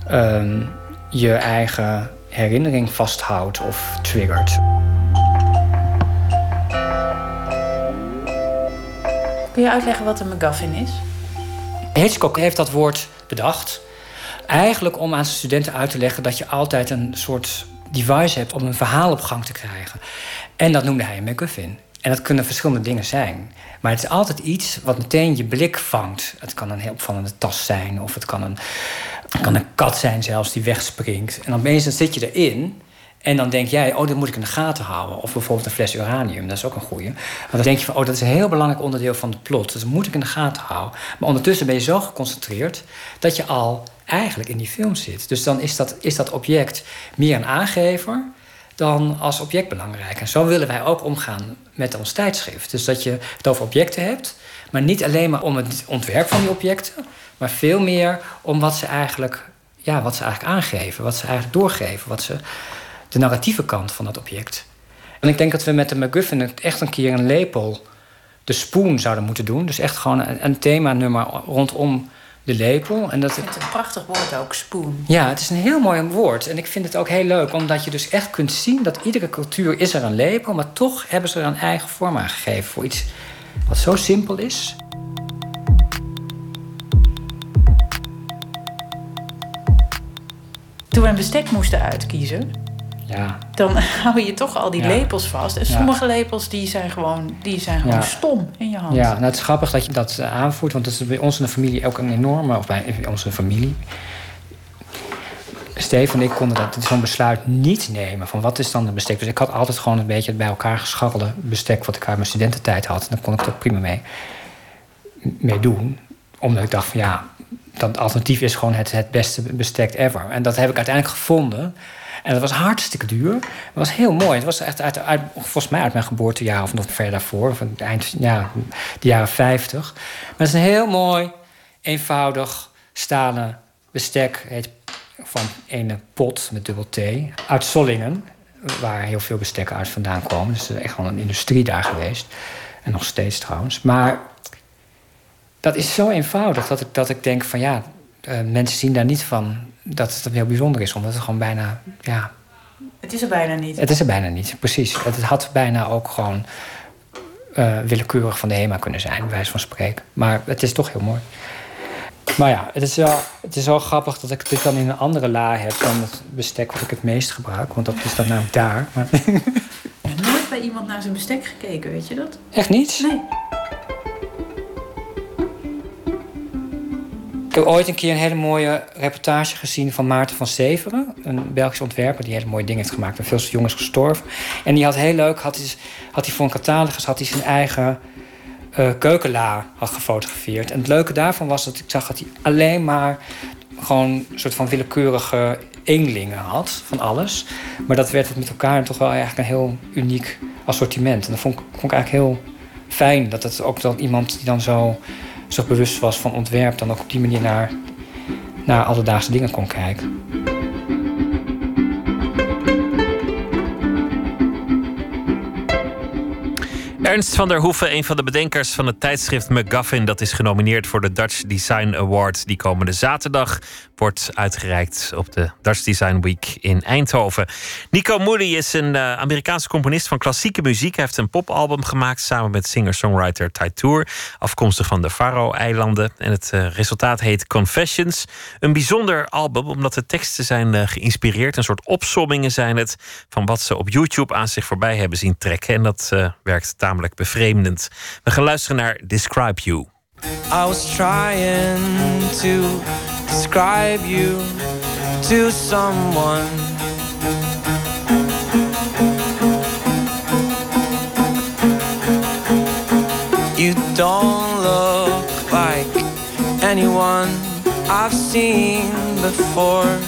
ehm, je eigen herinnering vasthoudt of triggert. Kun je uitleggen wat een McGuffin is? Hitchcock heeft dat woord bedacht. Eigenlijk om aan studenten uit te leggen dat je altijd een soort device hebt om een verhaal op gang te krijgen. En dat noemde hij een MacGuffin. En dat kunnen verschillende dingen zijn. Maar het is altijd iets wat meteen je blik vangt. Het kan een heel opvallende tas zijn, of het kan een, kan een kat zijn zelfs die wegspringt. En dan opeens zit je erin. En dan denk jij, oh, dat moet ik in de gaten houden. Of bijvoorbeeld een fles uranium, dat is ook een goeie. Want dan denk je van, oh, dat is een heel belangrijk onderdeel van de plot. Dus dat moet ik in de gaten houden. Maar ondertussen ben je zo geconcentreerd dat je al eigenlijk in die film zit. Dus dan is dat, is dat object meer een aangever dan als object belangrijk. En zo willen wij ook omgaan met ons tijdschrift. Dus dat je het over objecten hebt, maar niet alleen maar om het ontwerp van die objecten, maar veel meer om wat ze eigenlijk, ja, wat ze eigenlijk aangeven, wat ze eigenlijk doorgeven, wat ze, de narratieve kant van dat object. En ik denk dat we met de MacGuffin echt een keer een lepel, de spoon, zouden moeten doen. Dus echt gewoon een, een themanummer rondom de lepel. En dat Met een prachtig woord ook, spoon. ja, het is een heel mooi woord. En ik vind het ook heel leuk, omdat je dus echt kunt zien dat iedere cultuur is er een lepel, maar toch hebben ze er een eigen vorm aan gegeven voor iets wat zo simpel is. Toen we een bestek moesten uitkiezen, Ja, dan hou je toch al die Ja. lepels vast. En sommige lepels die zijn gewoon, die zijn gewoon stom in je hand. ja nou, het is grappig dat je dat eh, aanvoert, want dat is bij ons in de familie ook een enorme, of bij onze familie. Steven en ik konden dat zo'n besluit niet nemen. Van wat is dan een bestek? Dus ik had altijd gewoon een beetje het bij elkaar gescharrelde bestek wat ik uit mijn studententijd had. En dan kon ik er prima mee, mee doen. Omdat ik dacht van ja, dat alternatief is gewoon het, het beste bestek ever. En dat heb ik uiteindelijk gevonden. En dat was hartstikke duur. Het was heel mooi. Het was echt uit, uit, volgens mij uit mijn geboortejaar of nog ver daarvoor. Het eind ja, de jaren 50. Maar het is een heel mooi, eenvoudig stalen bestek. Heet van ene pot met dubbel T. Uit Sollingen, waar heel veel bestekken uit vandaan komen. Dus er is echt wel een industrie daar geweest. En nog steeds trouwens. Maar dat is zo eenvoudig dat ik, dat ik denk van ja, eh, mensen zien daar niet van dat het heel bijzonder is. Omdat het gewoon bijna, ja, Het is er bijna niet. het is er bijna niet. Precies. Het had bijna ook gewoon eh, willekeurig van de HEMA kunnen zijn, bij wijze van spreken. Maar het is toch heel mooi. Maar ja, het is, wel, het is wel grappig dat ik dit dan in een andere la heb dan het bestek wat ik het meest gebruik. Want dat is dan namelijk daar. Maar Ik heb nooit bij iemand naar zijn bestek gekeken, weet je dat? echt niet? Nee. Ik heb ooit een keer een hele mooie reportage gezien van Maarten van Severen. Een Belgisch ontwerper die hele mooie dingen heeft gemaakt. En veel jongens gestorven. En die had heel leuk, had hij, had voor een catalogus had zijn eigen keukenla had gefotografeerd. En het leuke daarvan was dat ik zag dat hij alleen maar gewoon een soort van willekeurige eenlingen had van alles. Maar dat werd het met elkaar toch wel eigenlijk een heel uniek assortiment. En dat vond ik, vond ik eigenlijk heel fijn. Dat het ook dan iemand die dan zo zich bewust was van ontwerp... dan ook op die manier naar, naar alledaagse dingen kon kijken. Ernst van der Hoeven, een van de bedenkers van het tijdschrift McGuffin, dat is genomineerd voor de Dutch Design Award. Die komende zaterdag wordt uitgereikt op de Dutch Design Week in Eindhoven. Nico Moody is een eh, Amerikaanse componist van klassieke muziek. Hij heeft een popalbum gemaakt samen met singer-songwriter Ty Tour, afkomstig van de Faro-eilanden. En het eh, resultaat heet Confessions. Een bijzonder album, omdat de teksten zijn eh, geïnspireerd. Een soort opsommingen zijn het van wat ze op YouTube aan zich voorbij hebben zien trekken. En dat werkt tamelijk bevreemdend. We gaan luisteren naar Describe You. I was trying to describe you to someone. You don't look like anyone I've seen before.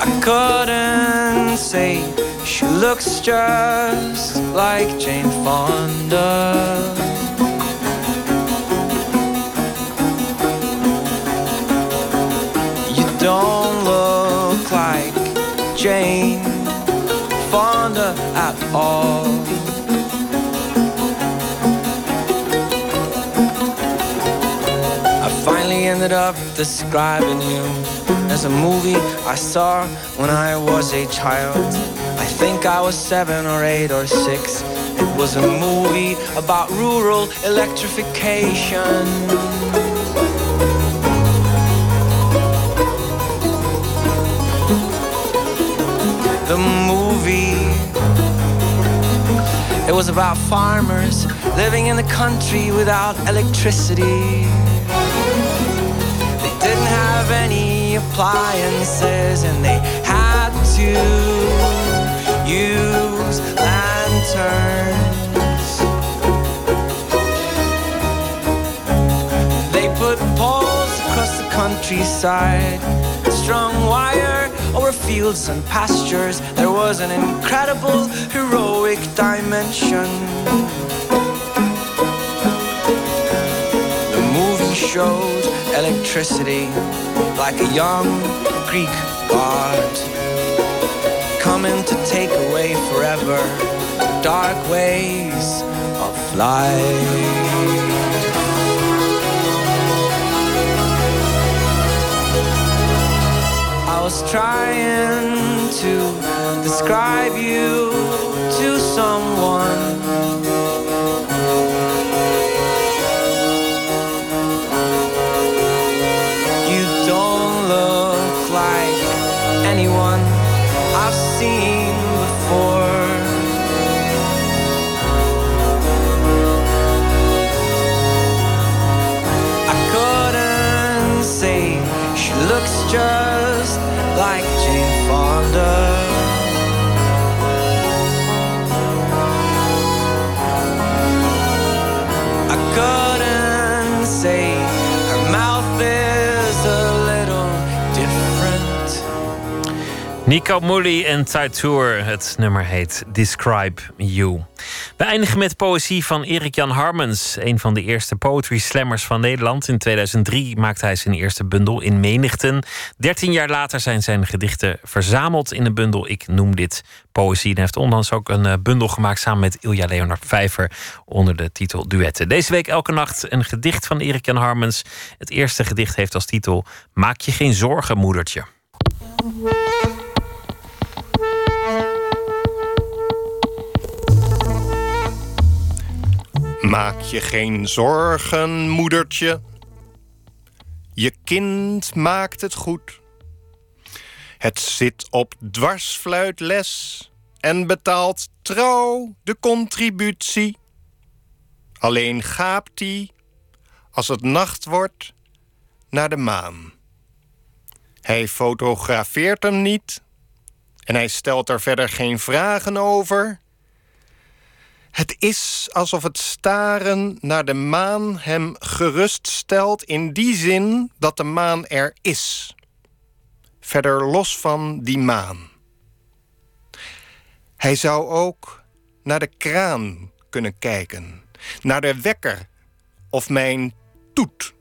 I couldn't say looks just like Jane Fonda. You don't look like Jane Fonda at all. I finally ended up describing you as a movie I saw when I was a child. Think I was seven or eight or six. It was a movie about rural electrification. The movie. It was about farmers living in the country without electricity. They didn't have any appliances and they had to use lanterns. They put poles across the countryside, strung wire over fields and pastures. There was an incredible, heroic dimension. The movie showed electricity like a young Greek god coming to take away forever the dark ways of life. I was trying to describe you to someone. Nico Mully en Taitour. Het nummer heet Describe You. We eindigen met poëzie van Erik-Jan Harmens. Een van de eerste poetry slammers van Nederland. In 2003 maakte hij zijn eerste bundel in Menigten. Dertien jaar later zijn zijn gedichten verzameld in een bundel. Ik noem dit poëzie. En heeft onlangs ook een eh, bundel gemaakt samen met Ilja Leonard Vijver. Onder de titel Duetten. Deze week elke nacht een gedicht van Erik-Jan Harmens. Het eerste gedicht heeft als titel Maak je geen zorgen, moedertje. Maak je geen zorgen, moedertje. Je kind maakt het goed. Het zit op dwarsfluitles en betaalt trouw de contributie. Alleen gaapt hij, als het nacht wordt, naar de maan. Hij fotografeert hem niet en hij stelt er verder geen vragen over. Het is alsof het staren naar de maan hem geruststelt in die zin dat de maan er is. Verder los van die maan. Hij zou ook naar de kraan kunnen kijken, naar de wekker of mijn toet.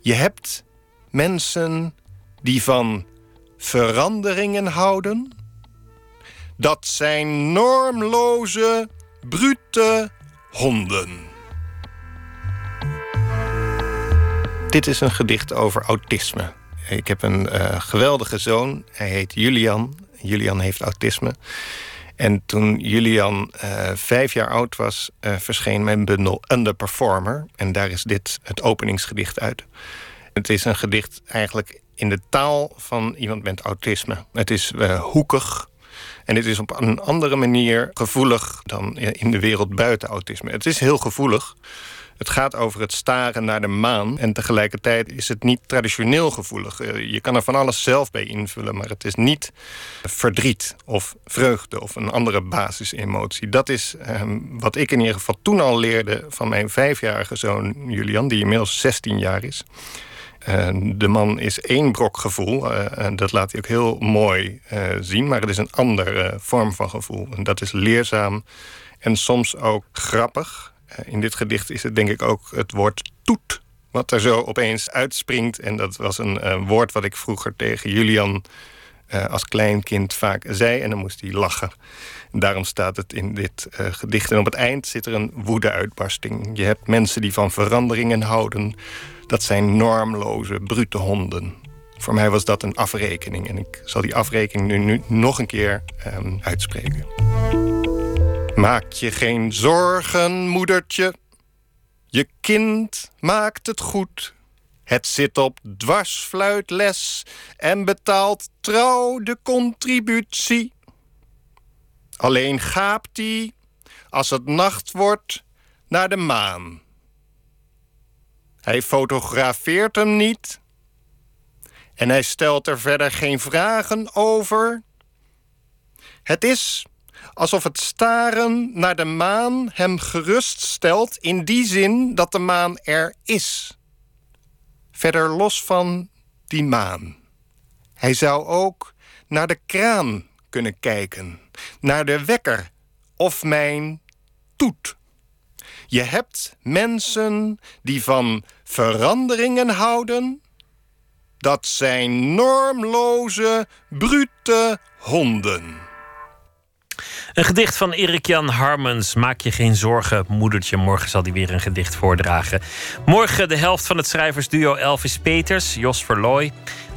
Je hebt mensen die van veranderingen houden. Dat zijn normloze, brute honden. Dit is een gedicht over autisme. Ik heb een eh, geweldige zoon. Hij heet Julian. Julian heeft autisme. En toen Julian eh, vijf jaar oud was, eh, verscheen mijn bundel Underperformer. En daar is dit het openingsgedicht uit. Het is een gedicht eigenlijk in de taal van iemand met autisme. Het is hoekig. En het is op een andere manier gevoelig dan in de wereld buiten autisme. Het is heel gevoelig. Het gaat over het staren naar de maan. En tegelijkertijd is het niet traditioneel gevoelig. Eh, Je kan er van alles zelf bij invullen, maar het is niet verdriet of vreugde of een andere basisemotie. Dat is ehm, wat ik in ieder geval toen al leerde van mijn vijfjarige zoon Julian, die inmiddels 16 jaar is. Eh, de man is één brok gevoel. eh, en dat laat hij ook heel mooi eh, zien. Maar het is een andere vorm van gevoel. En dat is leerzaam en soms ook grappig. Eh, in dit gedicht is het denk ik ook het woord toet. Wat er zo opeens uitspringt. En dat was een eh, woord wat ik vroeger tegen Julian eh, als kleinkind vaak zei. En dan moest hij lachen. En daarom staat het in dit eh, gedicht. En op het eind zit er een woede-uitbarsting. Je hebt mensen die van veranderingen houden. Dat zijn normloze, brute honden. Voor mij was dat een afrekening. En ik zal die afrekening nu, nog een keer ehm, uitspreken. Maak je geen zorgen, moedertje. Je kind maakt het goed. Het zit op dwarsfluitles en betaalt trouw de contributie. Alleen gaapt hij, als het nacht wordt, naar de maan. Hij fotografeert hem niet. En hij stelt er verder geen vragen over. Het is alsof het staren naar de maan hem geruststelt in die zin dat de maan er is. Verder los van die maan. Hij zou ook naar de kraan kunnen kijken, naar de wekker of mijn toet. Je hebt mensen die van veranderingen houden. Dat zijn normloze, brute honden. Een gedicht van Erik Jan Harmens. Maak je geen zorgen, moedertje. Morgen zal hij weer een gedicht voordragen. Morgen de helft van het schrijversduo Elvis Peters, Jos Verlooy.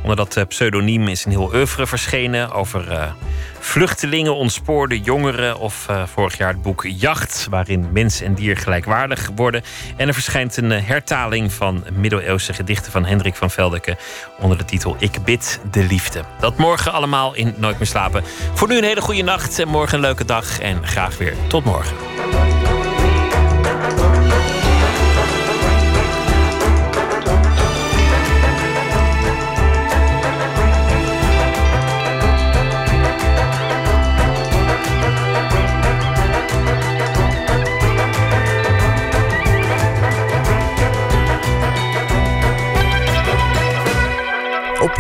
Onder dat eh, pseudoniem is een heel oeuvre verschenen over uh, vluchtelingen, ontspoorde jongeren. Of uh, vorig jaar het boek Jacht, waarin mens en dier gelijkwaardig worden. En er verschijnt een hertaling van middeleeuwse gedichten van Hendrik van Veldeke. onder de titel Ik bid de liefde. Dat morgen allemaal in Nooit meer slapen. Voor nu een hele goede nacht en morgen een leuke dag. En graag weer tot morgen.